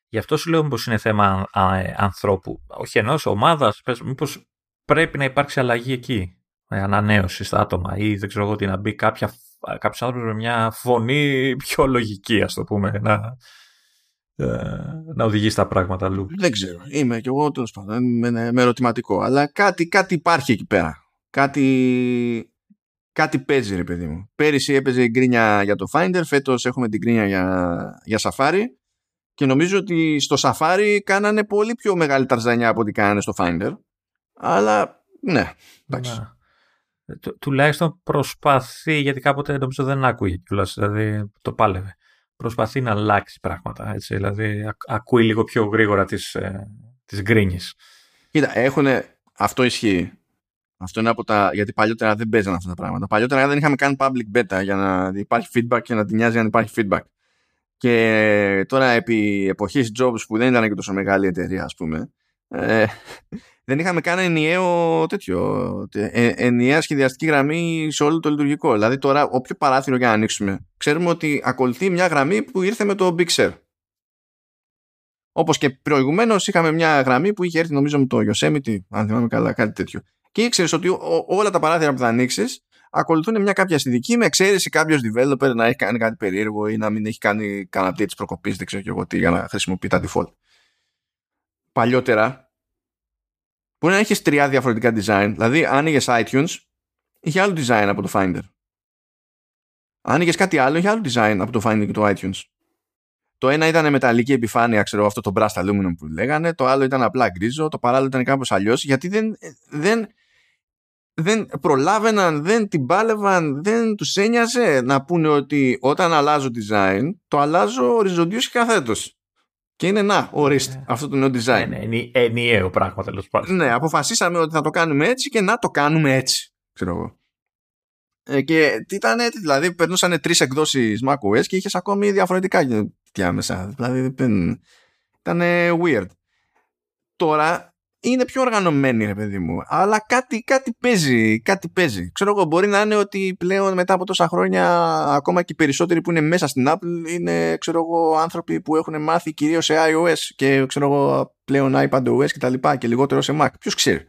Γι' αυτό σου λέω πως είναι θέμα ανθρώπου. Όχι ενός ομάδας. Μήπως πρέπει να υπάρξει αλλαγή εκεί. Ανανέωση στα άτομα ή δεν ξέρω εγώ τι να μπει κάποια κάποιος άνθρωπος με μια φωνή πιο λογική, ας το πούμε, να, ε, να οδηγεί στα πράγματα αλλού. Δεν ξέρω. Είμαι κι εγώ τέλος πάντων με, με ερωτηματικό. Αλλά κάτι, κάτι υπάρχει εκεί πέρα. Κάτι, κάτι παίζει, ρε παιδί μου. Πέρυσι έπαιζε η γκρίνια για το Finder, φέτος έχουμε την γκρίνια για, για Safari. Και νομίζω ότι στο Safari κάνανε πολύ πιο μεγάλη ταρζανιά από ό,τι κάνανε στο Finder. Αλλά ναι, εντάξει. Ναι του, τουλάχιστον προσπαθεί, γιατί κάποτε νομίζω δεν άκουγε κιόλας, δηλαδή το πάλευε. Προσπαθεί να αλλάξει πράγματα, έτσι, δηλαδή ακούει λίγο πιο γρήγορα τις, ε, τις γκρίνιες. Κοίτα, έχουν, αυτό ισχύει. Αυτό είναι από τα. Γιατί παλιότερα δεν παίζαν αυτά τα πράγματα. Παλιότερα δεν είχαμε κάνει public beta για να υπάρχει feedback και να την νοιάζει αν υπάρχει feedback. Και τώρα επί εποχής jobs που δεν ήταν και τόσο μεγάλη εταιρεία, ας πούμε, ε, δεν είχαμε κάνει ενιαίο τέτοιο, ε, ενιαία σχεδιαστική γραμμή σε όλο το λειτουργικό. Δηλαδή τώρα όποιο παράθυρο για να ανοίξουμε, ξέρουμε ότι ακολουθεί μια γραμμή που ήρθε με το Big Sur. Όπως και προηγουμένως είχαμε μια γραμμή που είχε έρθει νομίζω με το Yosemite, αν θυμάμαι καλά, κάτι τέτοιο. Και ήξερες ότι όλα τα παράθυρα που θα ανοίξεις ακολουθούν μια κάποια συνδική με εξαίρεση κάποιος developer να έχει κάνει κάτι περίεργο ή να μην έχει κάνει κανένα update της προκοπής, δεν ξέρω και εγώ τι, για να χρησιμοποιεί τα default. Παλιότερα, Μπορεί να έχεις τρία διαφορετικά design. Δηλαδή, άνοιγε iTunes, είχε άλλο design από το Finder. Άνοιγε κάτι άλλο, είχε άλλο design από το Finder και το iTunes. Το ένα ήταν μεταλλική επιφάνεια, ξέρω αυτό το brass aluminum που λέγανε. Το άλλο ήταν απλά γκρίζο. Το παράλληλο ήταν κάπως αλλιώς. Γιατί δεν, δεν, δεν προλάβαιναν, δεν την πάλευαν, δεν τους ένοιαζε να πούνε ότι όταν αλλάζω design, το αλλάζω οριζοντίως και καθέτος. Και είναι να, ορίστε, ναι. αυτό το νέο design. Ναι, είναι ενιαίο πράγμα τέλος πάντων. Ναι, αποφασίσαμε ότι θα το κάνουμε έτσι και να το κάνουμε έτσι. Ξέρω εγώ. Ε, και τι ήταν έτσι, δηλαδή περνούσαν τρεις εκδόσεις macOS και είχες ακόμη διαφορετικά για μέσα. Δηλαδή ήταν weird. Τώρα είναι πιο οργανωμένη ρε παιδί μου. Αλλά κάτι, κάτι παίζει κάτι παίζει. Ξέρω εγώ μπορεί να είναι ότι πλέον μετά από τόσα χρόνια ακόμα και οι περισσότεροι που είναι μέσα στην Apple είναι ξέρω εγώ άνθρωποι που έχουν μάθει κυρίως σε iOS και ξέρω εγώ πλέον iPadOS και τα λοιπά και λιγότερο σε Mac. Ποιος ξέρει.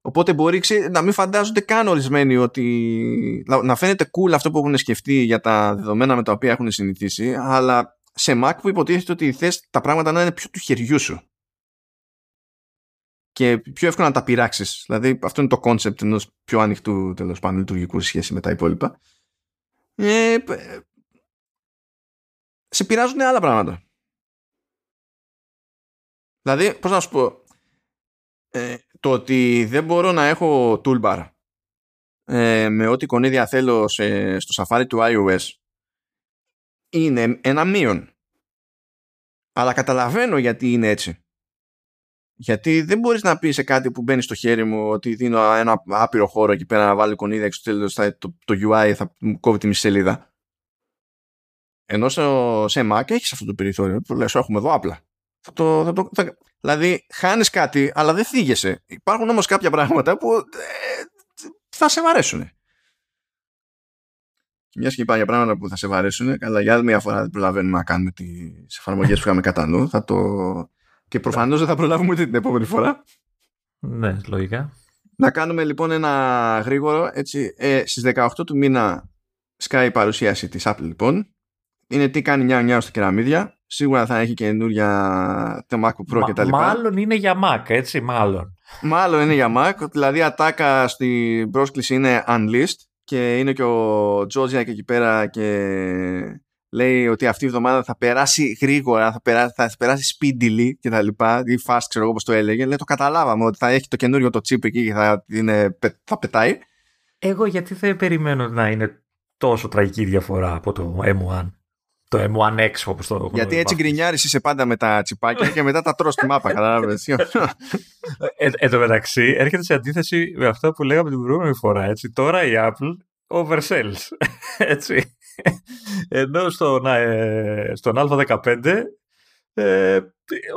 Οπότε μπορεί να μην φαντάζονται καν ορισμένοι ότι να φαίνεται cool αυτό που έχουν σκεφτεί για τα δεδομένα με τα οποία έχουν συνηθίσει αλλά σε Mac που υποτίθεται ότι θες τα πράγματα να είναι πιο του χεριού σου και πιο εύκολα να τα πειράξεις. Δηλαδή, αυτό είναι το κόνσεπτ ενός πιο ανοιχτού τέλος πάντων λειτουργικού σχέση με τα υπόλοιπα. Ε, σε πειράζουν άλλα πράγματα. Δηλαδή, πώς να σου πω, ε, το ότι δεν μπορώ να έχω toolbar ε, με ό,τι εικονίδια θέλω σε, στο Safari του iOS είναι ένα μείον. Αλλά καταλαβαίνω γιατί είναι έτσι. Γιατί δεν μπορείς να πεις σε κάτι που μπαίνει στο χέρι μου ότι δίνω ένα άπειρο χώρο εκεί πέρα να βάλω εικονίδα έξω τέλος το, το UI θα μου κόβει τη μισή σελίδα. Ενώ σε Mac έχεις αυτό το περιθώριο που λες έχουμε εδώ απλά. Θα το, θα το, θα, δηλαδή χάνεις κάτι αλλά δεν θίγεσαι. Υπάρχουν όμως κάποια πράγματα που ε, θα σε βαρέσουν. Και μιας και είπα για πράγματα που θα σε βαρέσουν, καλά για άλλη μια φορά δεν προλαβαίνουμε να κάνουμε τις εφαρμογές που είχαμε κατά νου. Θα το, και προφανώς δεν θα προλάβουμε ούτε την επόμενη φορά. Ναι, λογικά. Να κάνουμε λοιπόν ένα γρήγορο. Έτσι, ε, στις 18 του μήνα σκάει η παρουσίαση της Apple λοιπόν. Είναι τι κάνει νιά νιά στο κεραμίδια. Σίγουρα θα έχει καινούρια το MacBook Pro κτλ. Μάλλον είναι για Mac, έτσι, μάλλον. Μάλλον είναι για Mac. Δηλαδή, ατάκα στην πρόσκληση είναι unleashed και είναι και ο Τζόζια και εκεί πέρα και λέει ότι αυτή η εβδομάδα θα περάσει γρήγορα, θα περάσει, θα περάσει speedily και τα λοιπά, ή fast ξέρω εγώ όπως το έλεγε. Λέει το καταλάβαμε ότι θα έχει το καινούριο το chip εκεί και θα, είναι, θα πετάει. Εγώ γιατί δεν περιμένω να είναι τόσο τραγική διαφορά από το M1. Το M1X όπως το Γιατί έτσι γκρινιάρεις είσαι πάντα με τα τσιπάκια και μετά τα τρως στη μάπα, κατάλαβες. ε, εν τω μεταξύ έρχεται σε αντίθεση με αυτό που λέγαμε την προηγούμενη φορά. Έτσι. Τώρα η Apple oversells. (laughs) Έτσι. Ενώ στον, ε, στον Α15 ε,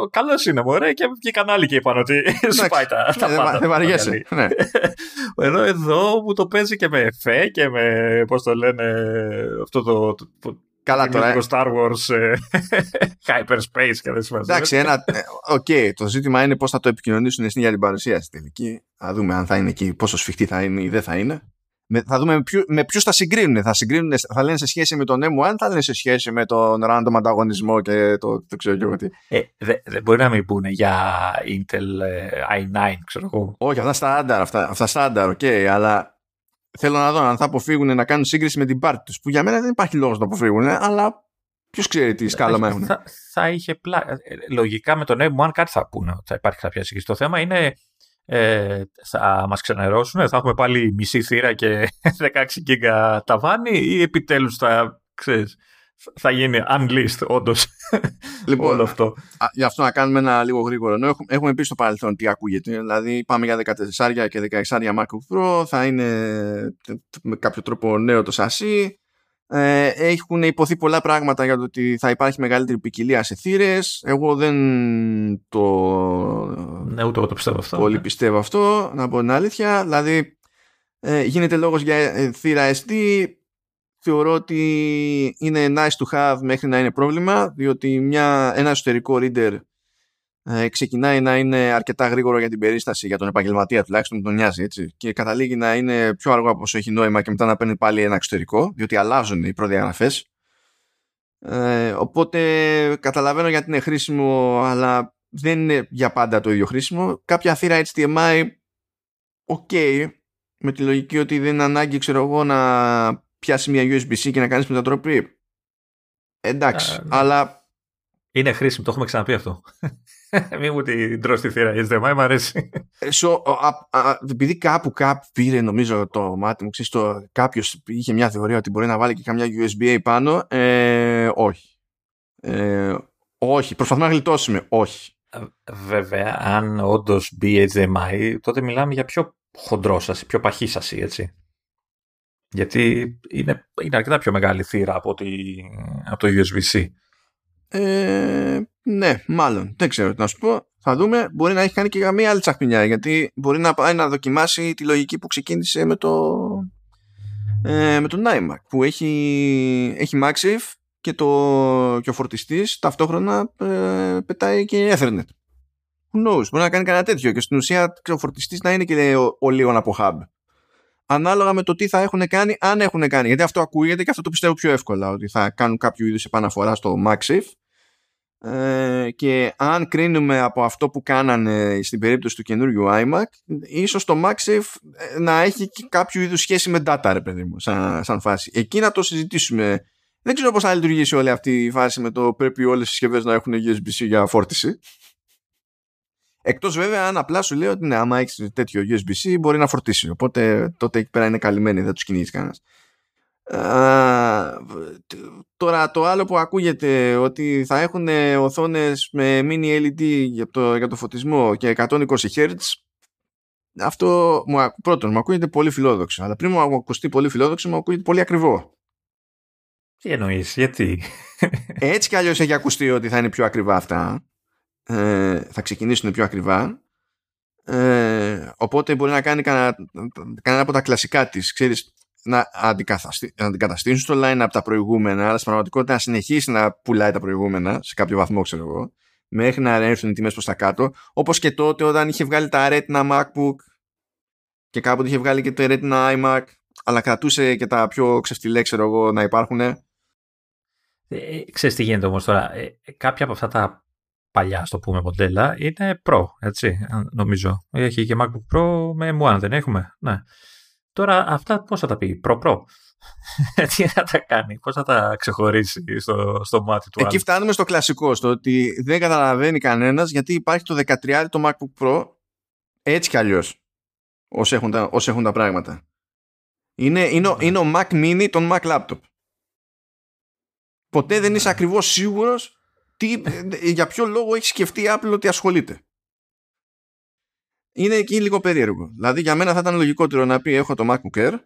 καλός είναι μωρέ και βγήκαν κανάλι και είπαν ότι (laughs) σπάει τα, τα πάντα. Δεν βαριέσαι. Ναι. Ενώ εδώ μου το παίζει και με εφέ και με πώς το λένε αυτό το, Καλά τώρα. Το Star Wars ε, (laughs) Hyperspace και δε συμμαζεύεται. Εντάξει, ένα. Ε, OK, okay, το ζήτημα είναι πώς θα το επικοινωνήσουν στην για την παρουσίαση τελική. Θα δούμε αν θα είναι εκεί, πόσο σφιχτή θα είναι ή δεν θα είναι. Με, θα δούμε με ποιου θα συγκρίνουν. Θα, συγκρίνουν. θα λένε σε σχέση με τον M1, θα λένε σε σχέση με τον random ανταγωνισμό και το, το ξέρω εγώ τι. Ε, δεν δε μπορεί να μην πούνε για Intel ε, i9, ξέρω εγώ. Όχι, αυτά στάνταρ, αυτά, αυτά στάνταρ, OK, okay, αλλά θέλω να δω αν θα αποφύγουν να κάνουν σύγκριση με την πάρτη τους. Που για μένα δεν υπάρχει λόγος να το αποφύγουν, αλλά ποιος ξέρει τι σκάλωμα έχουν. Θα, θα είχε πλά... Ε, λογικά με τον M1 κάτι θα πούνε ότι θα υπάρχει κάποια σύγκριση. Το θέμα είναι ε, θα μας ξενερώσουν, θα έχουμε πάλι μισή θύρα και (laughs) 16 γίγκα ταβάνι ή επιτέλους θα, ξέρεις, θα γίνει unleashed όντως (laughs) λοιπόν, όλο αυτό. Γι' αυτό να κάνουμε ένα λίγο γρήγορο. Έχουμε, έχουμε πει στο παρελθόν τι ακούγεται. Δηλαδή πάμε για 14 και 16 MacBook Pro. Θα είναι με κάποιο τρόπο νέο το σασί. Ε, έχουν υποθεί πολλά πράγματα για το ότι θα υπάρχει μεγαλύτερη ποικιλία σε θύρες. Εγώ δεν το. Ναι, ούτε εγώ το πιστεύω αυτό. Πολύ πιστεύω αυτό, να πω την αλήθεια. Δηλαδή, ε, γίνεται λόγος για ε, θύρα SD. Θεωρώ ότι είναι nice to have μέχρι να είναι πρόβλημα, διότι μια, ένα εσωτερικό reader ε, ξεκινάει να είναι αρκετά γρήγορο για την περίσταση, για τον επαγγελματία τουλάχιστον τον νοιάζει έτσι, και καταλήγει να είναι πιο αργό από όσο έχει νόημα και μετά να παίρνει πάλι ένα εξωτερικό, διότι αλλάζουν οι προδιαγραφές. Ε, οπότε καταλαβαίνω γιατί είναι χρήσιμο, αλλά δεν είναι για πάντα το ίδιο χρήσιμο. Κάποια θύρα HDMI, ok, με τη λογική ότι δεν είναι ανάγκη, ξέρω εγώ, να πιάσει μια USB-C και να κάνεις μετατροπή. Εντάξει, ναι. αλλά... Είναι χρήσιμο, το έχουμε ξαναπεί αυτό. (laughs) Μην μου την τρως τη θύρα, HDMI, μου αρέσει. So, επειδή κάπου κάπου πήρε νομίζω το μάτι μου, ξέρεις, το, κάποιος είχε μια θεωρία ότι μπορεί να βάλει και καμιά USB-A πάνω, ε, όχι. Ε, όχι, προσπαθούμε να γλιτώσουμε, όχι. Βέβαια, αν όντως μπει HDMI, τότε μιλάμε για πιο χοντρό σας, πιο παχύ σας, έτσι. Γιατί είναι, είναι αρκετά πιο μεγάλη θύρα από, από το USB-C. Ε, ναι, μάλλον. Δεν ξέρω τι να σου πω. Θα δούμε. Μπορεί να έχει κάνει και καμία άλλη τσαχπινιά. Γιατί μπορεί να πάει να δοκιμάσει τη λογική που ξεκίνησε με το. Ε, με τον iMac που έχει, έχει MagSafe και, το, και ο φορτιστής ταυτόχρονα ε, πετάει και Ethernet. Who knows, μπορεί να κάνει κανένα τέτοιο και στην ουσία ο φορτιστής να είναι και ο, ο λίγο από hub. Ανάλογα με το τι θα έχουν κάνει, αν έχουν κάνει. Γιατί αυτό ακούγεται και αυτό το πιστεύω πιο εύκολα, ότι θα κάνουν κάποιο είδους επαναφορά στο MagSafe ε, και αν κρίνουμε από αυτό που κάνανε στην περίπτωση του καινούργιου iMac ίσως το MagSafe ε, να έχει κάποιο είδους σχέση με data ρε παιδί μου σαν, σαν φάση. Εκεί να το συζητήσουμε. Δεν ξέρω πώς θα λειτουργήσει όλη αυτή η φάση με το πρέπει όλες οι συσκευές να έχουν USB-C για φόρτιση. Εκτός βέβαια αν απλά σου λέω ότι ναι, άμα έχεις τέτοιο USB-C μπορεί να φορτίσει. Οπότε τότε εκεί πέρα είναι καλυμμένοι, δεν τους κινήσει κανένα τώρα το άλλο που ακούγεται ότι θα έχουν οθόνες με mini LED για το, για το φωτισμό και 120 Hz αυτό μου, πρώτον μου ακούγεται πολύ φιλόδοξο αλλά πριν μου ακουστεί πολύ φιλόδοξο μου ακούγεται πολύ ακριβό. Τι εννοείς, γιατί; Έτσι κι αλλιώς έχει ακουστεί ότι θα είναι πιο ακριβά αυτά. Ε, θα ξεκινήσουν πιο ακριβά. Ε, οπότε μπορεί να κάνει κανένα, κανένα από τα κλασικά της ξέρεις να, αντικαταστήσουν στο line από τα προηγούμενα, αλλά στην πραγματικότητα να συνεχίσει να πουλάει τα προηγούμενα σε κάποιο βαθμό, ξέρω εγώ, μέχρι να έρθουν οι τιμές προς τα κάτω. Όπως και τότε όταν είχε βγάλει τα Retina MacBook και κάποτε είχε βγάλει και το Retina iMac, αλλά κρατούσε και τα πιο ξεφτιλέ, ξέρω εγώ, να υπάρχουν. Ε, ε ξέρεις τι γίνεται όμως τώρα. Ε, κάποια από αυτά τα παλιά, ας το πούμε, μοντέλα είναι Pro, έτσι, νομίζω. Έχει και MacBook Pro με M1, δεν έχουμε; Ναι. Τώρα αυτά πώς θα τα πει, Pro-Pro. (laughs) Τι θα τα κάνει, πώς θα τα ξεχωρίσει στο, στο μάτι του Εκεί φτάνουμε στο κλασικό, στο ότι δεν καταλαβαίνει κανένας γιατί υπάρχει το 13 το MacBook Pro έτσι κι αλλιώς όσοι έχουν τα, όσοι έχουν τα πράγματα. Είναι, είναι, ο, είναι ο Mac Mini των Mac Laptop. Ποτέ δεν είσαι ακριβώς σίγουρος τι, για ποιο λόγο έχει σκεφτεί η Apple ότι ασχολείται. Είναι εκεί λίγο περίεργο. Δηλαδή για μένα θα ήταν λογικότερο να πει έχω το MacBook Air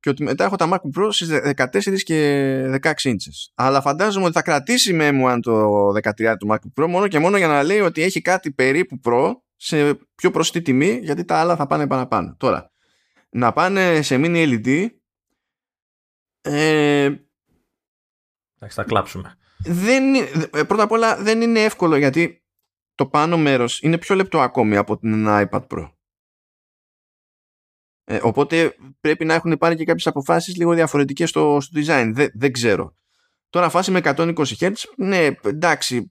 και ότι μετά έχω τα MacBook Pro στις 14 και 16 inches. Αλλά φαντάζομαι ότι θα κρατήσει με μου αν το 13 του MacBook Pro μόνο και μόνο για να λέει ότι έχει κάτι περίπου Pro σε πιο προσιτή τιμή γιατί τα άλλα θα πάνε παραπάνω. Τώρα, να πάνε σε mini LED ε, Εντάξει, θα κλάψουμε. Δεν, ε, πρώτα απ' όλα δεν είναι εύκολο γιατί το πάνω μέρος είναι πιο λεπτό ακόμη από την iPad Pro. Ε, οπότε πρέπει να έχουν πάρει και κάποιες αποφάσεις λίγο διαφορετικές στο, στο design. Δεν, δεν ξέρω. Τώρα φάση με 120 Hz, ναι, εντάξει,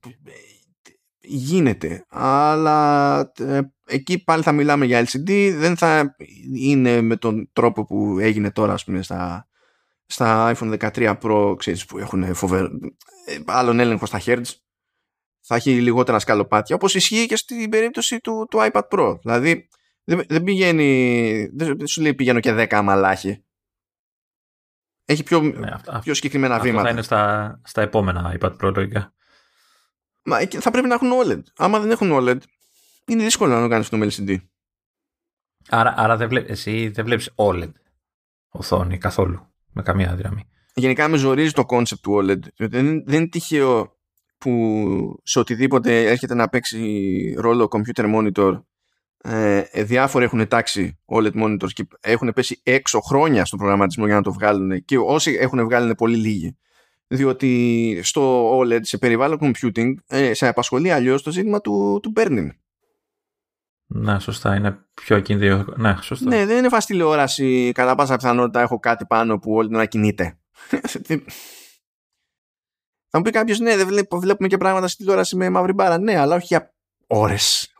γίνεται. Αλλά ε, εκεί πάλι θα μιλάμε για LCD, δεν θα είναι με τον τρόπο που έγινε τώρα, ας πούμε, στα, στα iPhone 13 Pro, ξέρεις, που έχουν φοβερό, ε, άλλον έλεγχο στα Hz. Θα έχει λιγότερα σκαλοπάτια, όπως ισχύει και στην περίπτωση του, του iPad Pro. Δηλαδή, δεν, δεν πηγαίνει. Δεν σου λέει πηγαίνω και 10 αμαλάχη. Έχει πιο, ναι, αυτά, πιο συγκεκριμένα αυτό βήματα. Θα είναι στα, στα επόμενα iPad Pro λογικά. Μα θα πρέπει να έχουν OLED. Άμα δεν έχουν OLED, είναι δύσκολο να το κάνεις αυτό με LCD. Άρα, άρα δεν βλέ, εσύ δεν βλέπεις OLED οθόνη καθόλου. Με καμία δύναμη. Γενικά με ζορίζει το concept του OLED. Δεν, δεν είναι τυχαίο που σε οτιδήποτε έρχεται να παίξει ρόλο computer monitor ε, ε, διάφοροι έχουν τάξει OLED monitors και έχουν πέσει έξω χρόνια στο προγραμματισμό για να το βγάλουν και όσοι έχουν βγάλει είναι πολύ λίγοι διότι στο OLED σε περιβάλλον computing ε, σε απασχολεί αλλιώς το ζήτημα του, του burning ναι, σωστά. Είναι πιο ακίνδυνο. Ναι, σωστά. Ναι, δεν είναι φast τηλεόραση. Κατά πάσα πιθανότητα έχω κάτι πάνω που όλη την ώρα κινείται. (laughs) Θα μου πει κάποιος, ναι, δεν βλέπουμε και πράγματα στη τηλεόραση με μαύρη μπάρα. Ναι, αλλά όχι για ώρες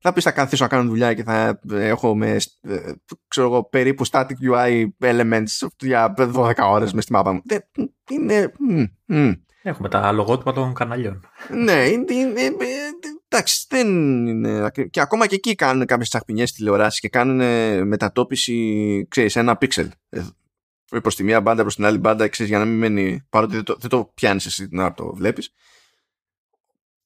θα πεις θα καθίσω να κάνω δουλειά και θα έχω με ε, ξέρω εγώ, περίπου static UI elements για 12 ώρες μες στη μάπα μου. Είναι... Έχουμε τα λογότυπα των καναλιών. ναι, είναι, εντάξει, δεν είναι. Και ακόμα και εκεί κάνουν κάποιες τσαχπινιές τηλεοράσεις και κάνουν μετατόπιση, ξέρεις, ένα πίξελ. Ε, προ τη μία μπάντα, προς την άλλη μπάντα, ξέρεις, για να μην μένει. Παρότι δεν το, δεν το πιάνεις εσύ να το βλέπεις.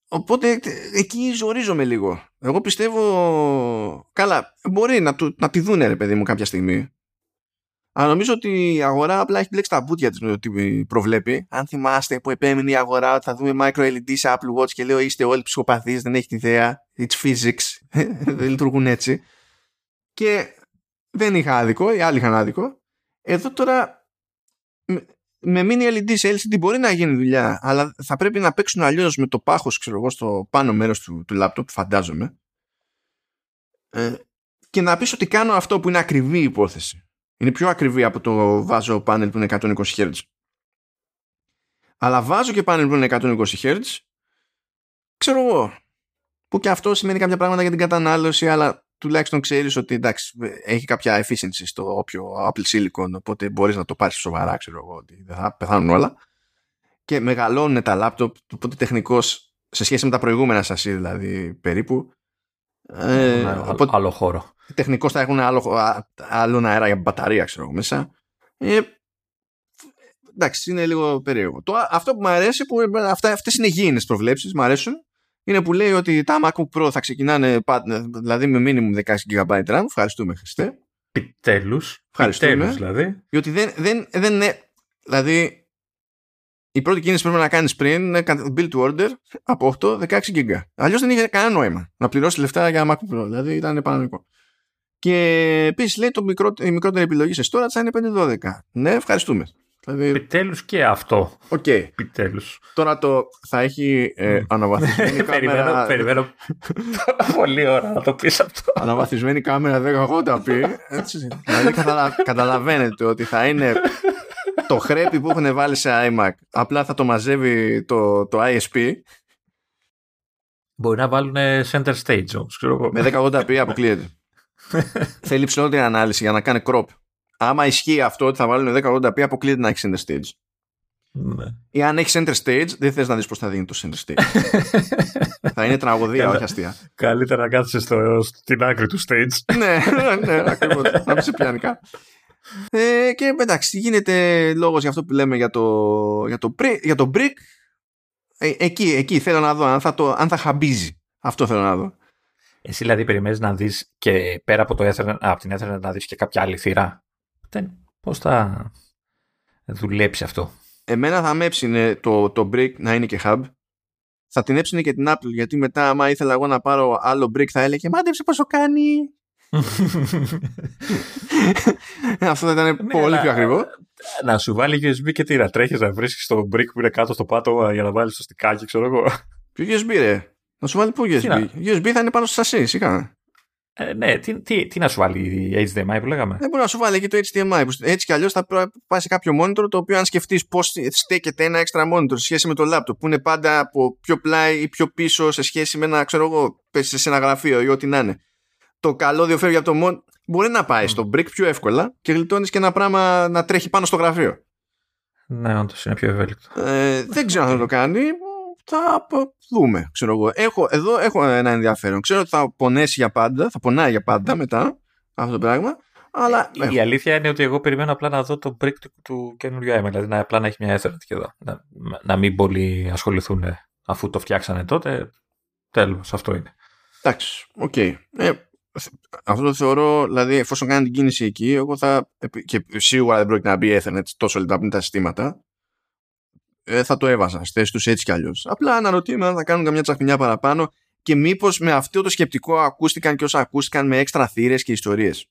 Οπότε εκεί ζορίζομαι λίγο. Εγώ πιστεύω. Καλά, μπορεί να, του, να τη δούνε, ρε παιδί μου, κάποια στιγμή. Αλλά νομίζω ότι η αγορά απλά έχει μπλέξει τα μπουτια της με το τι προβλέπει. Αν θυμάστε που επέμεινε η αγορά ότι θα δούμε micro LED σε Apple Watch και λέω είστε όλοι ψυχοπαθείς, δεν έχετε ιδέα. It's physics. (laughs) δεν λειτουργούν έτσι. Και δεν είχα άδικο, οι άλλοι είχαν άδικο. Εδώ τώρα με mini LED σε LCD μπορεί να γίνει δουλειά, αλλά θα πρέπει να παίξουν αλλιώς με το πάχος, ξέρω εγώ, στο πάνω μέρος του, του laptop, φαντάζομαι. Ε, και να πεις ότι κάνω αυτό που είναι ακριβή υπόθεση. Είναι πιο ακριβή από το βάζω πάνελ που είναι 120 Hz. Αλλά βάζω και πάνελ που είναι 120 Hz, ξέρω εγώ, που και αυτό σημαίνει κάποια πράγματα για την κατανάλωση, αλλά τουλάχιστον ξέρεις ότι εντάξει, έχει κάποια efficiency στο όποιο Apple Silicon οπότε μπορείς να το πάρεις σοβαρά ξέρω εγώ ότι δεν θα πεθάνουν όλα. Και μεγαλώνουν τα laptop οπότε τεχνικός σε σχέση με τα προηγούμενα σας δηλαδή περίπου ε, άλλο, οπότε, άλλο χώρο. τεχνικός θα έχουν άλλο, άλλο αέρα για μπαταρία ξέρω εγώ μέσα. Ε, εντάξει είναι λίγο περίεργο. Το, αυτό που μου αρέσει που αυτά, αυτές είναι γήινες προβλέψεις μου αρέσουν είναι που λέει ότι τα MacBook Pro θα ξεκινάνε δηλαδή με minimum 16 GB RAM. Ευχαριστούμε, Χριστέ. Επιτέλους. Ευχαριστούμε. δηλαδή. Διότι δεν, δεν, δεν είναι. Δηλαδή, η πρώτη κίνηση που πρέπει να κάνεις πριν είναι build to order από 8 16 GB. Αλλιώς δεν είχε κανένα νόημα να πληρώσεις λεφτά για MacBook Pro. Δηλαδή ήταν επαναληπτικό. Και επίσης λέει το μικρό, η μικρότερη επιλογή σε storage θα είναι 512. Ναι, ευχαριστούμε. Δηλαδή... Επιτέλους και αυτό. OK. Okay. Τώρα το θα έχει ε, αναβαθμισμένη (laughs) κάμερα. Περιμένω (laughs) πολύ ώρα να το πεις αυτό. Αναβαθμισμένη κάμερα 1080p. Έτσι. δηλαδή καταλαβαίνετε ότι θα είναι το χρέπι που έχουν βάλει σε iMac. Απλά θα το μαζεύει το, το ISP. Μπορεί να βάλουν center stage όμως. Με 1080p αποκλείεται. (laughs) Θέλει ψηλότερη ανάλυση για να κάνει crop άμα ισχύει αυτό ότι θα βάλουν 1080p, αποκλείεται να έχεις center stage. Ναι. Ή αν έχεις center stage, δεν θες να δεις πώς θα δίνει το center stage. (laughs) θα είναι τραγωδία, όχι αστεία. Καλύτερα να κάθεσαι στο, στην άκρη του stage. (laughs) ναι, ναι, ακριβώς. να πει σε πιανικά. Ε, και εντάξει, γίνεται λόγος για αυτό που λέμε για το, για το, για το brick. Ε, εκεί, εκεί θέλω να δω αν θα, το, αν θα χαμπίζει. Αυτό θέλω να δω. Εσύ δηλαδή περιμένεις να δεις και πέρα από, το Ethernet, από την Ethernet να δεις και κάποια άλλη θύρα; Δεν, πώς θα δουλέψει αυτό; Εμένα θα με έψινε το, το brick να είναι και hub. Θα την έψινε και την Apple γιατί μετά άμα ήθελα εγώ να πάρω άλλο brick θα έλεγε μάντεψε πόσο κάνει. (laughs) Αυτό θα ήταν ναι, πολύ πιο ακριβό. Να σου βάλει USB και τι να τρέχει να βρίσκεις το brick που είναι κάτω στο πάτωμα για να βάλεις το στικάκι, ξέρω εγώ. Ποιο USB, ρε; Να σου βάλει πού USB. USB θα είναι πάνω στο σασί, σιγά. Ε, ναι, τι, τι, τι, να σου βάλει η HDMI που λέγαμε; Δεν μπορεί να σου βάλει εκεί το HDMI. Που έτσι κι αλλιώς θα πάει σε κάποιο monitor το οποίο, αν σκεφτείς πώς στέκεται ένα extra monitor σε σχέση με το laptop, που είναι πάντα από πιο πλάι ή πιο πίσω σε σχέση με ένα, ξέρω εγώ, πέσει σε ένα γραφείο ή ό,τι να είναι. Το καλώδιο φεύγει από το monitor. Μπορεί να πάει mm. στο brick πιο εύκολα και γλιτώνεις και ένα πράγμα να τρέχει πάνω στο γραφείο. Ναι, όντως είναι πιο ευέλικτο. Ε, δεν ξέρω αν θα το κάνει θα δούμε. Ξέρω εγώ. Έχω, εδώ έχω ένα ενδιαφέρον. Ξέρω ότι θα πονέσει για πάντα, θα πονάει για πάντα μετά αυτό το πράγμα. Αλλά η, η αλήθεια είναι ότι εγώ περιμένω απλά να δω το brick του, του καινούριου iMac. Δηλαδή να, απλά να έχει μια Ethernet και εδώ. Να, να μην πολυασχοληθούν αφού το φτιάξανε τότε. Τέλος, αυτό είναι. Εντάξει, OK. Okay. Ε, αυτό το θεωρώ, δηλαδή, εφόσον κάνει την κίνηση εκεί, εγώ θα. και σίγουρα δεν πρόκειται να μπει Ethernet τόσο λεπτά πριν τα συστήματα ε, θα το έβαζα στη θέση τους έτσι κι αλλιώς. Απλά αναρωτιέμαι αν θα κάνουν καμιά τσαχμινιά παραπάνω και μήπως με αυτό το σκεπτικό ακούστηκαν και όσα ακούστηκαν με έξτρα θύρες και ιστορίες.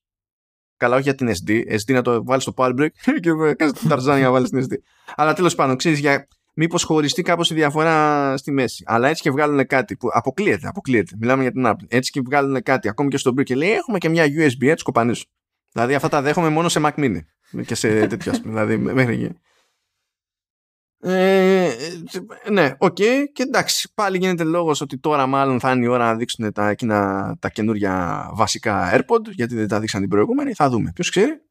Καλά, όχι για την SD. SD να το βάλεις στο power break (laughs) και κάνει το ταρζάνι να βάλεις στην SD. Αλλά τέλος πάντων, ξέρεις για μήπως χωριστεί κάπως η διαφορά στη μέση. Αλλά έτσι και βγάλουν κάτι που αποκλείεται, αποκλείεται. Μιλάμε για την Apple. Έτσι και βγάλουν κάτι ακόμη και στο brick και λέει έχουμε και μια USB έτσι κοπανίσου. Δηλαδή αυτά τα δέχομαι μόνο σε Mac Mini και σε τέτοια. δηλαδή μέχρι εκεί. Ε, ναι, OK. Okay. Και εντάξει, πάλι γίνεται λόγος ότι τώρα μάλλον θα είναι η ώρα να δείξουν τα, εκείνα, τα καινούργια βασικά AirPod, γιατί δεν τα δείξαν την προηγούμενη. Θα δούμε. Ποιος ξέρει.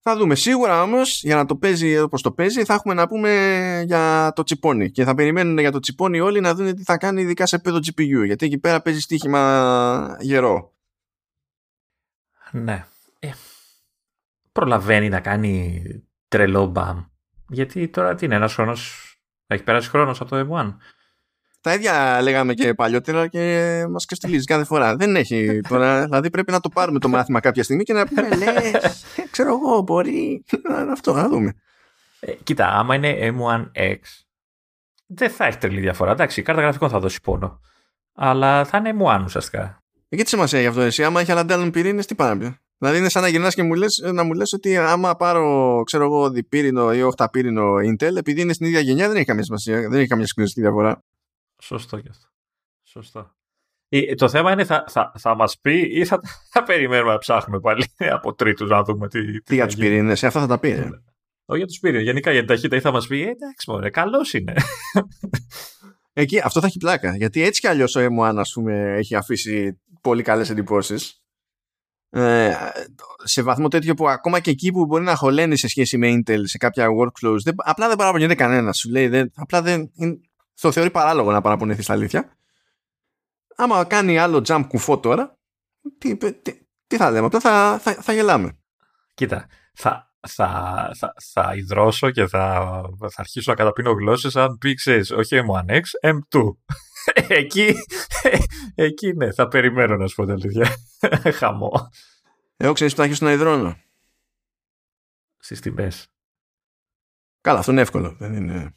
Θα δούμε. Σίγουρα όμως, για να το παίζει όπως το παίζει, θα έχουμε να πούμε για το τσιπόνι. Και θα περιμένουν για το τσιπόνι όλοι να δουν τι θα κάνει, ειδικά σε επίπεδο GPU. Γιατί εκεί πέρα παίζει στοίχημα γερό. Ναι. Ε, προλαβαίνει να κάνει τρελό μπαμ γιατί τώρα τι είναι, ένας χρόνος. Έχει περάσει χρόνος από το M1. Τα ίδια λέγαμε και παλιότερα και μας καστιλίζει κάθε φορά. Δεν έχει τώρα. δηλαδή πρέπει να το πάρουμε το μάθημα κάποια στιγμή και να πούμε λε, (laughs) ξέρω εγώ, μπορεί. Αυτό, να δούμε. Ε, κοίτα, άμα είναι M1X, δεν θα έχει τρελή διαφορά. Εντάξει, η κάρτα γραφικών θα δώσει πόνο. Αλλά θα είναι M1 ουσιαστικά. Ε, και τι σημασία έχει αυτό εσύ, άμα έχει άλλα πυρήνε, τι πάει Δηλαδή είναι σαν να γυρνάς και μου λες, να μου λες ότι άμα πάρω ξέρω εγώ, διπύρινο ή οχταπύρινο Intel, επειδή είναι στην ίδια γενιά, δεν έχει καμία σημασία. Δεν έχει καμία συγκλονιστική διαφορά. Σωστό και αυτό. Σωστό. Ε, το θέμα είναι θα, θα, θα μας πει ή θα, (laughs) θα περιμένουμε να ψάχνουμε πάλι από τρίτους να δούμε τι. Τι, τι για τους πυρήνες, ε, αυτά θα τα πει. Ε. Όχι για τους πυρήνες. Γενικά για την ταχύτητα ή θα μας πει ε, εντάξει, μωρέ, καλός είναι. Εκεί, αυτό θα έχει πλάκα. Γιατί έτσι κι αλλιώς ο M1 πούμε, έχει αφήσει πολύ καλές εντυπώσεις ε, σε βαθμό τέτοιο που ακόμα και εκεί που μπορεί να χωλαίνει σε σχέση με Intel σε κάποια workflows δεν, απλά δεν παραπονιέται κανένας. Σου λέει δεν, απλά δεν το θεωρεί παράλογο να παραπονεθεί στα αλήθεια. Άμα κάνει άλλο jump κουφό τώρα τι, τι, τι θα λέμε απλά θα, θα, θα γελάμε. Κοίτα θα, θα, θα, θα υδρώσω και θα, θα αρχίσω να καταπίνω γλώσσες αν πει ξέρεις όχι M1X, M2 εκεί, εκεί ναι, θα περιμένω να σου πω την αλήθεια. Χαμό. Εγώ ξέρεις που θα αρχίσω να υδρώνω. Στις τιμές. Καλά, αυτό είναι εύκολο. Δεν είναι,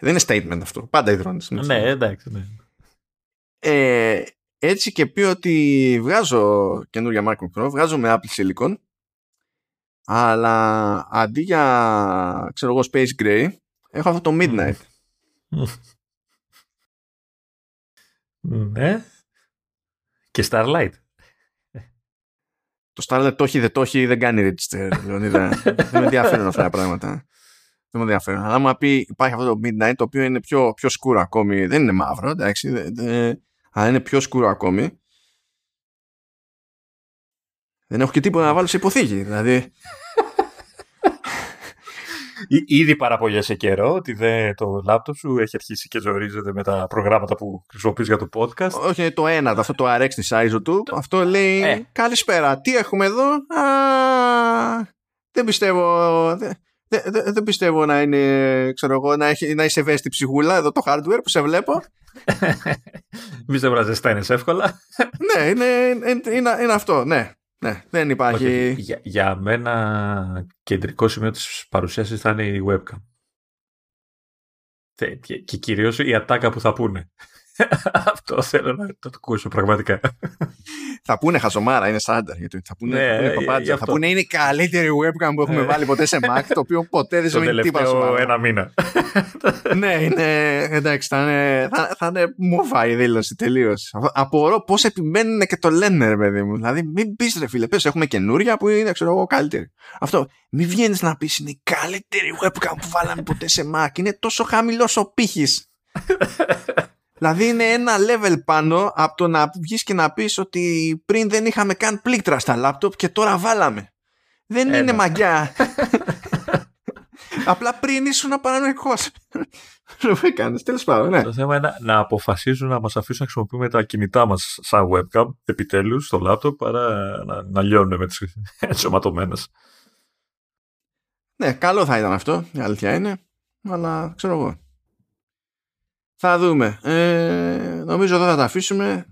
δεν είναι statement αυτό. Πάντα υδρώνεις. Ναι, εντάξει. Ναι. Ε, έτσι και πει ότι βγάζω καινούργια Macbook Pro, βγάζω με Apple Silicon, αλλά αντί για, ξέρω εγώ, Space Gray, έχω αυτό το Midnight. Ναι. Και Starlight. Το Starlight το έχει, δεν το έχει, δεν κάνει register. (laughs) δεν με ενδιαφέρουν αυτά τα πράγματα. Δεν με ενδιαφέρουν. Αλλά άμα πει υπάρχει αυτό το Midnight το οποίο είναι πιο, πιο σκούρο ακόμη. Δεν είναι μαύρο, εντάξει. αλλά είναι πιο σκούρο ακόμη. Δεν έχω και τίποτα να βάλω σε υποθήκη. Δηλαδή. (laughs) Ήδη παραπολιέσαι καιρό ότι δε, το λάπτοπ σου έχει αρχίσει και ζορίζεται με τα προγράμματα που χρησιμοποιείς για το podcast. Όχι, είναι το ένα, αυτό το RX της ISO του. Αυτό λέει Ε. καλησπέρα. Τι έχουμε εδώ; Α, δεν πιστεύω. Δεν, δεν, δεν πιστεύω να είναι, ξέρω εγώ, να, έχει, να είσαι ευαίσθητη ψυχούλα εδώ το hardware που σε βλέπω. Μη δεν βραζεσταίνεις εύκολα. ναι, είναι, είναι, είναι, είναι αυτό. Ναι, ναι, δεν υπάρχει. Όχι, για, για μένα κεντρικό σημείο της παρουσίασης θα είναι η webcam. Θε- Και, και κυρίως η ατάκα που θα πούνε. Αυτό θέλω να το ακούσω πραγματικά. Θα πούνε χαζομάρα, είναι στάνταρ. Γιατί θα πούνε, Ναι, θα, πούνε ε, παπάντζα. γι' θα αυτό. πούνε είναι η καλύτερη webcam που έχουμε Ε. βάλει ποτέ σε Mac, το οποίο ποτέ δεν Τον σημαίνει τίποτα τελευταίο σοβαρό. ένα μήνα. ναι, είναι, εντάξει, θα είναι, θα, θα είναι μούφα η δήλωση τελείως. Απορώ πώς επιμένουν και το λένε, ρε παιδί μου. Δηλαδή, μην πεις ρε φίλε, πες, έχουμε καινούρια που είναι, ξέρω εγώ, καλύτερη. Αυτό. Μην βγαίνεις να πεις είναι η καλύτερη webcam που βάλαμε ποτέ σε Mac. Είναι τόσο χαμηλός ο πύχης. Δηλαδή είναι ένα level πάνω από το να βγεις και να πεις ότι πριν δεν είχαμε καν πλήκτρα στα λάπτοπ και τώρα βάλαμε. Δεν Ένα. είναι μαγιά. Απλά πριν ήσουν παρανοϊκός. Το έκανες, τέλος πάντων, ναι. Το θέμα είναι να, να αποφασίζουν να μας αφήσουν να χρησιμοποιούμε τα κινητά μας σαν webcam επιτέλους στο λάπτοπ παρά να, να λιώνουν με τις (laughs) ενσωματωμένες. Ναι, καλό θα ήταν αυτό, η αλήθεια είναι. Αλλά ξέρω εγώ. Θα δούμε. Ε, νομίζω εδώ θα τα αφήσουμε.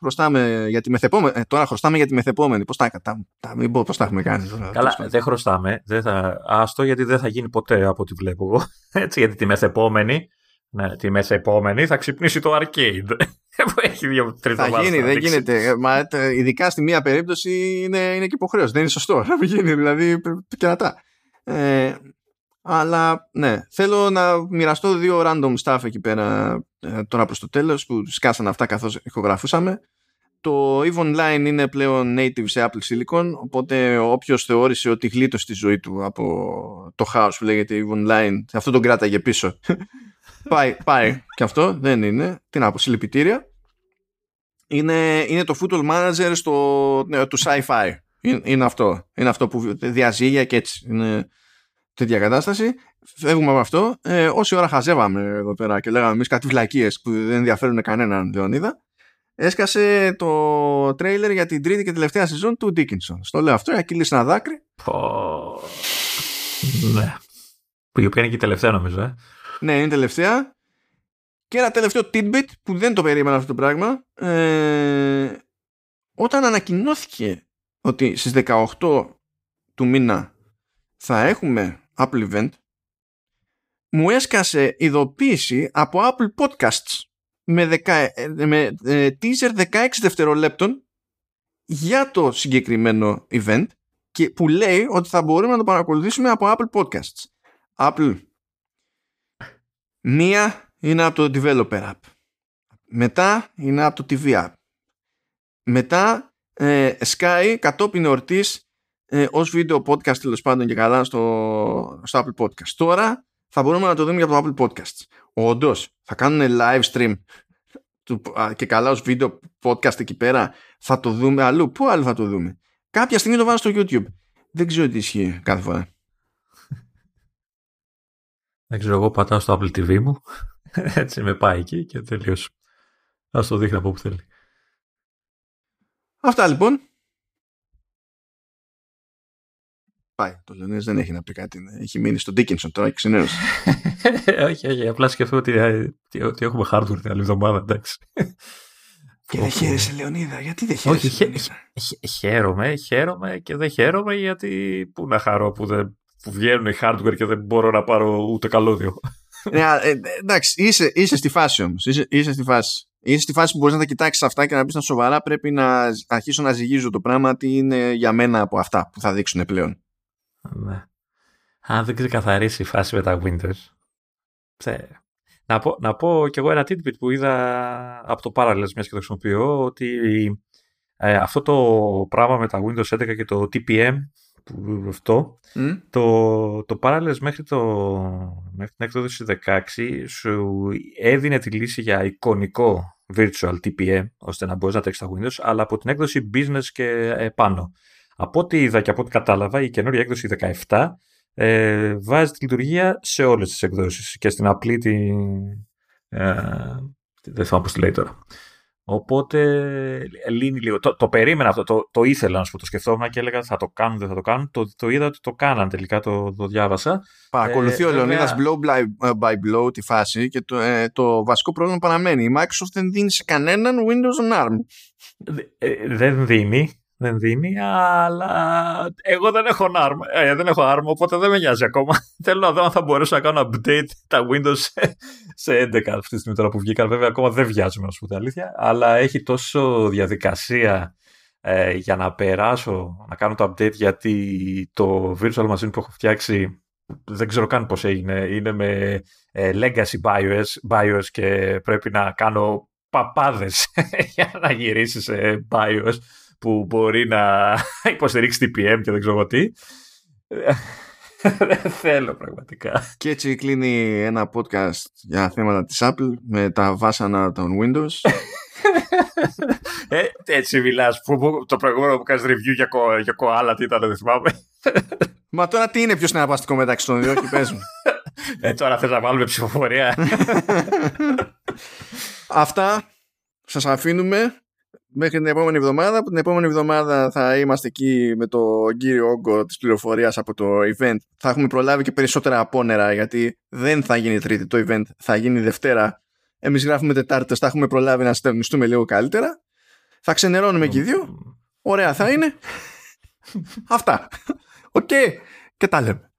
Χρωστάμε για τη μεθεπόμενη. Ε, τώρα χρωστάμε για τη μεθεπόμενη. Πώς τα, τα, τα, μην πω πώς τα έχουμε κάνει. Τώρα, Καλά, Τέλος πάντων. δεν χρωστάμε. Δεν θα... Άστο γιατί δεν θα γίνει ποτέ από ό,τι βλέπω εγώ. (laughs) Έτσι, γιατί τη μεθεπόμενη, ναι, τη μεθεπόμενη θα ξυπνήσει το arcade. (laughs) Που έχει δύο τρεις θα γίνει, δεν γίνεται. Ε, Μα, ε, ειδικά στη μία περίπτωση είναι, είναι και υποχρέωση. Δεν είναι σωστό (laughs) να μην γίνει, δηλαδή κερατά. Ε, αλλά ναι, θέλω να μοιραστώ δύο random stuff εκεί πέρα ε, τώρα προς το τέλος που σκάσαν αυτά καθώς ηχογραφούσαμε. Το EVE Online είναι πλέον native σε Apple Silicon οπότε όποιος θεώρησε ότι γλίτωσε τη ζωή του από το χάος που λέγεται EVE Online αυτό τον κράταγε πίσω. (laughs) Πάει, πάει και αυτό δεν είναι τι να πω συλληπιτήρια είναι, είναι το Football Manager στο, ναι, του sci-fi. Είναι, είναι αυτό είναι αυτό που διαζύγια και έτσι είναι τέτοια κατάσταση. Φεύγουμε από αυτό. Ε, όση ώρα χαζεύαμε εδώ πέρα και λέγαμε εμείς κάτι βλακίε που δεν ενδιαφέρουν κανέναν, Λεωνίδα, έσκασε το τρέιλερ για την τρίτη και τελευταία σεζόν του Dickinson. Στο λέω αυτό για να κυλήσει ένα δάκρυ. Πω... ναι. Που η οποία είναι και η τελευταία νομίζω, ε. Ναι, είναι η τελευταία. Και ένα τελευταίο tidbit που δεν το περίμενα αυτό το πράγμα. Ε, όταν ανακοινώθηκε ότι στις 18 του μήνα θα έχουμε Apple Event μου έσκασε ειδοποίηση από Apple Podcasts με, δεκα, ε, με ε, teaser 16 δευτερολέπτων για το συγκεκριμένο event και που λέει ότι θα μπορούμε να το παρακολουθήσουμε από Apple Podcasts. Apple Μία είναι από το Developer App. Μετά είναι από το TV App. Μετά ε, Sky κατόπιν εορτής ε, ως βίντεο podcast τέλος πάντων και καλά στο, στο Apple Podcast. Τώρα θα μπορούμε να το δούμε για το Apple Podcasts. Όντως, θα κάνουν live stream του, α, και καλά ως βίντεο podcast εκεί πέρα. Θα το δούμε αλλού. Πού άλλο θα το δούμε; Κάποια στιγμή το βάλω στο YouTube. Δεν ξέρω τι ισχύει κάθε φορά. Δεν ξέρω, εγώ πατάω στο Apple TV μου. (laughs) Έτσι με πάει εκεί και τελείωσε. Ας το δείχνει από όπου θέλει. Αυτά λοιπόν. Πάει. Το Λεωνίδας δεν έχει να πει κάτι. ναι. Έχει μείνει στον Dickinson τώρα και ξενέρωσε. (laughs) όχι, όχι, απλά σκεφτώ ότι, ε, ότι, ότι έχουμε hardware την άλλη εβδομάδα, εντάξει. Και δεν χαίρεσαι Λεωνίδα. Γιατί δεν Όχι, χαίρεσαι χαι- Λεωνίδα; χαι- χαίρομαι, χαίρομαι και δεν χαίρομαι γιατί πού να χαρώ που, δεν, που βγαίνουν οι hardware και δεν μπορώ να πάρω ούτε καλώδιο. (laughs) Ναι, α, ε, εντάξει, είσαι, είσαι στη φάση όμως. Είσαι, είσαι στη φάση. Είσαι στη φάση που μπορείς να τα κοιτάξεις αυτά και να πεις τα σοβαρά. Πρέπει να αρχίσω να ζυγίζω το πράγμα τι είναι για μένα από αυτά που θα δείξουν πλέον. Ναι. Αν δεν ξεκαθαρίσει η φάση με τα Windows. θε- Να πω, να πω κι εγώ ένα tidbit που είδα από το Parallels, μιας και το χρησιμοποιώ, ότι ε, αυτό το πράγμα με τα Windows 11 και το TPM, που, αυτό, Μμ; το, το Parallels μέχρι, το, μέχρι την έκδοση 16 σου έδινε τη λύση για εικονικό virtual TPM, ώστε να μπορείς να τρέξεις τα Windows, αλλά από την έκδοση business και ε, πάνω. Από ό,τι είδα και από ό,τι κατάλαβα, η καινούργια έκδοση 17 ε, βάζει τη λειτουργία σε όλες τις εκδόσεις και στην απλή τη... Ε, δεν θυμάμαι πώς τη λέει τώρα. Οπότε λύνει λίγο. Το, το περίμενα αυτό, το, το ήθελα να σου πω, το σκεφτόμουν και έλεγα θα το κάνουν, δεν θα το κάνουν. Το, το είδα ότι το κάναν τελικά, το, το διάβασα. Παρακολουθεί ε, ο Λεωνίδας blow by, ε, by blow τη φάση και το, ε, το βασικό πρόβλημα παραμένει. Η Microsoft δεν δίνει σε κανέναν Windows on ARM. Ε, δεν δίνει δεν δίνει, αλλά εγώ δεν έχω ARM, ε, δεν έχω ARM, οπότε δεν με νοιάζει ακόμα. (laughs) Θέλω να δω αν θα μπορέσω να κάνω update τα Windows σε 11 αυτή τη στιγμή τώρα που βγήκαν. Βέβαια, ακόμα δεν βιάζομαι να σου πω την αλήθεια, αλλά έχει τόσο διαδικασία ε, για να περάσω, να κάνω το update, γιατί το virtual machine που έχω φτιάξει δεν ξέρω καν πώς έγινε. Είναι με ε, legacy BIOS, BIOS και πρέπει να κάνω παπάδες (laughs) για να γυρίσεις σε BIOS που μπορεί να (laughs) υποστηρίξει TPM και δεν ξέρω τι. (laughs) δεν θέλω πραγματικά. Και έτσι κλείνει ένα podcast για θέματα της Apple με τα βάσανα των Windows. (laughs) ε, έτσι μιλάς. το προηγούμενο που κάνεις review για, κο, για κοάλα τι ήταν, δεν θυμάμαι. Μα τώρα τι είναι πιο συναρπαστικό μεταξύ των δύο και πες ε, τώρα θες να βάλουμε ψηφοφορία. Αυτά σας αφήνουμε μέχρι την επόμενη εβδομάδα. Που την επόμενη εβδομάδα θα είμαστε εκεί με το κύριο όγκο της πληροφορίας από το event. Θα έχουμε προλάβει και περισσότερα απόνερα γιατί δεν θα γίνει Τρίτη το event, θα γίνει Δευτέρα. Εμείς γράφουμε Τετάρτη, θα έχουμε προλάβει να στερνιστούμε λίγο καλύτερα. Θα ξενερώνουμε και οι δύο. Ωραία θα είναι. (laughs) Αυτά. Οκ. Και τα λέμε.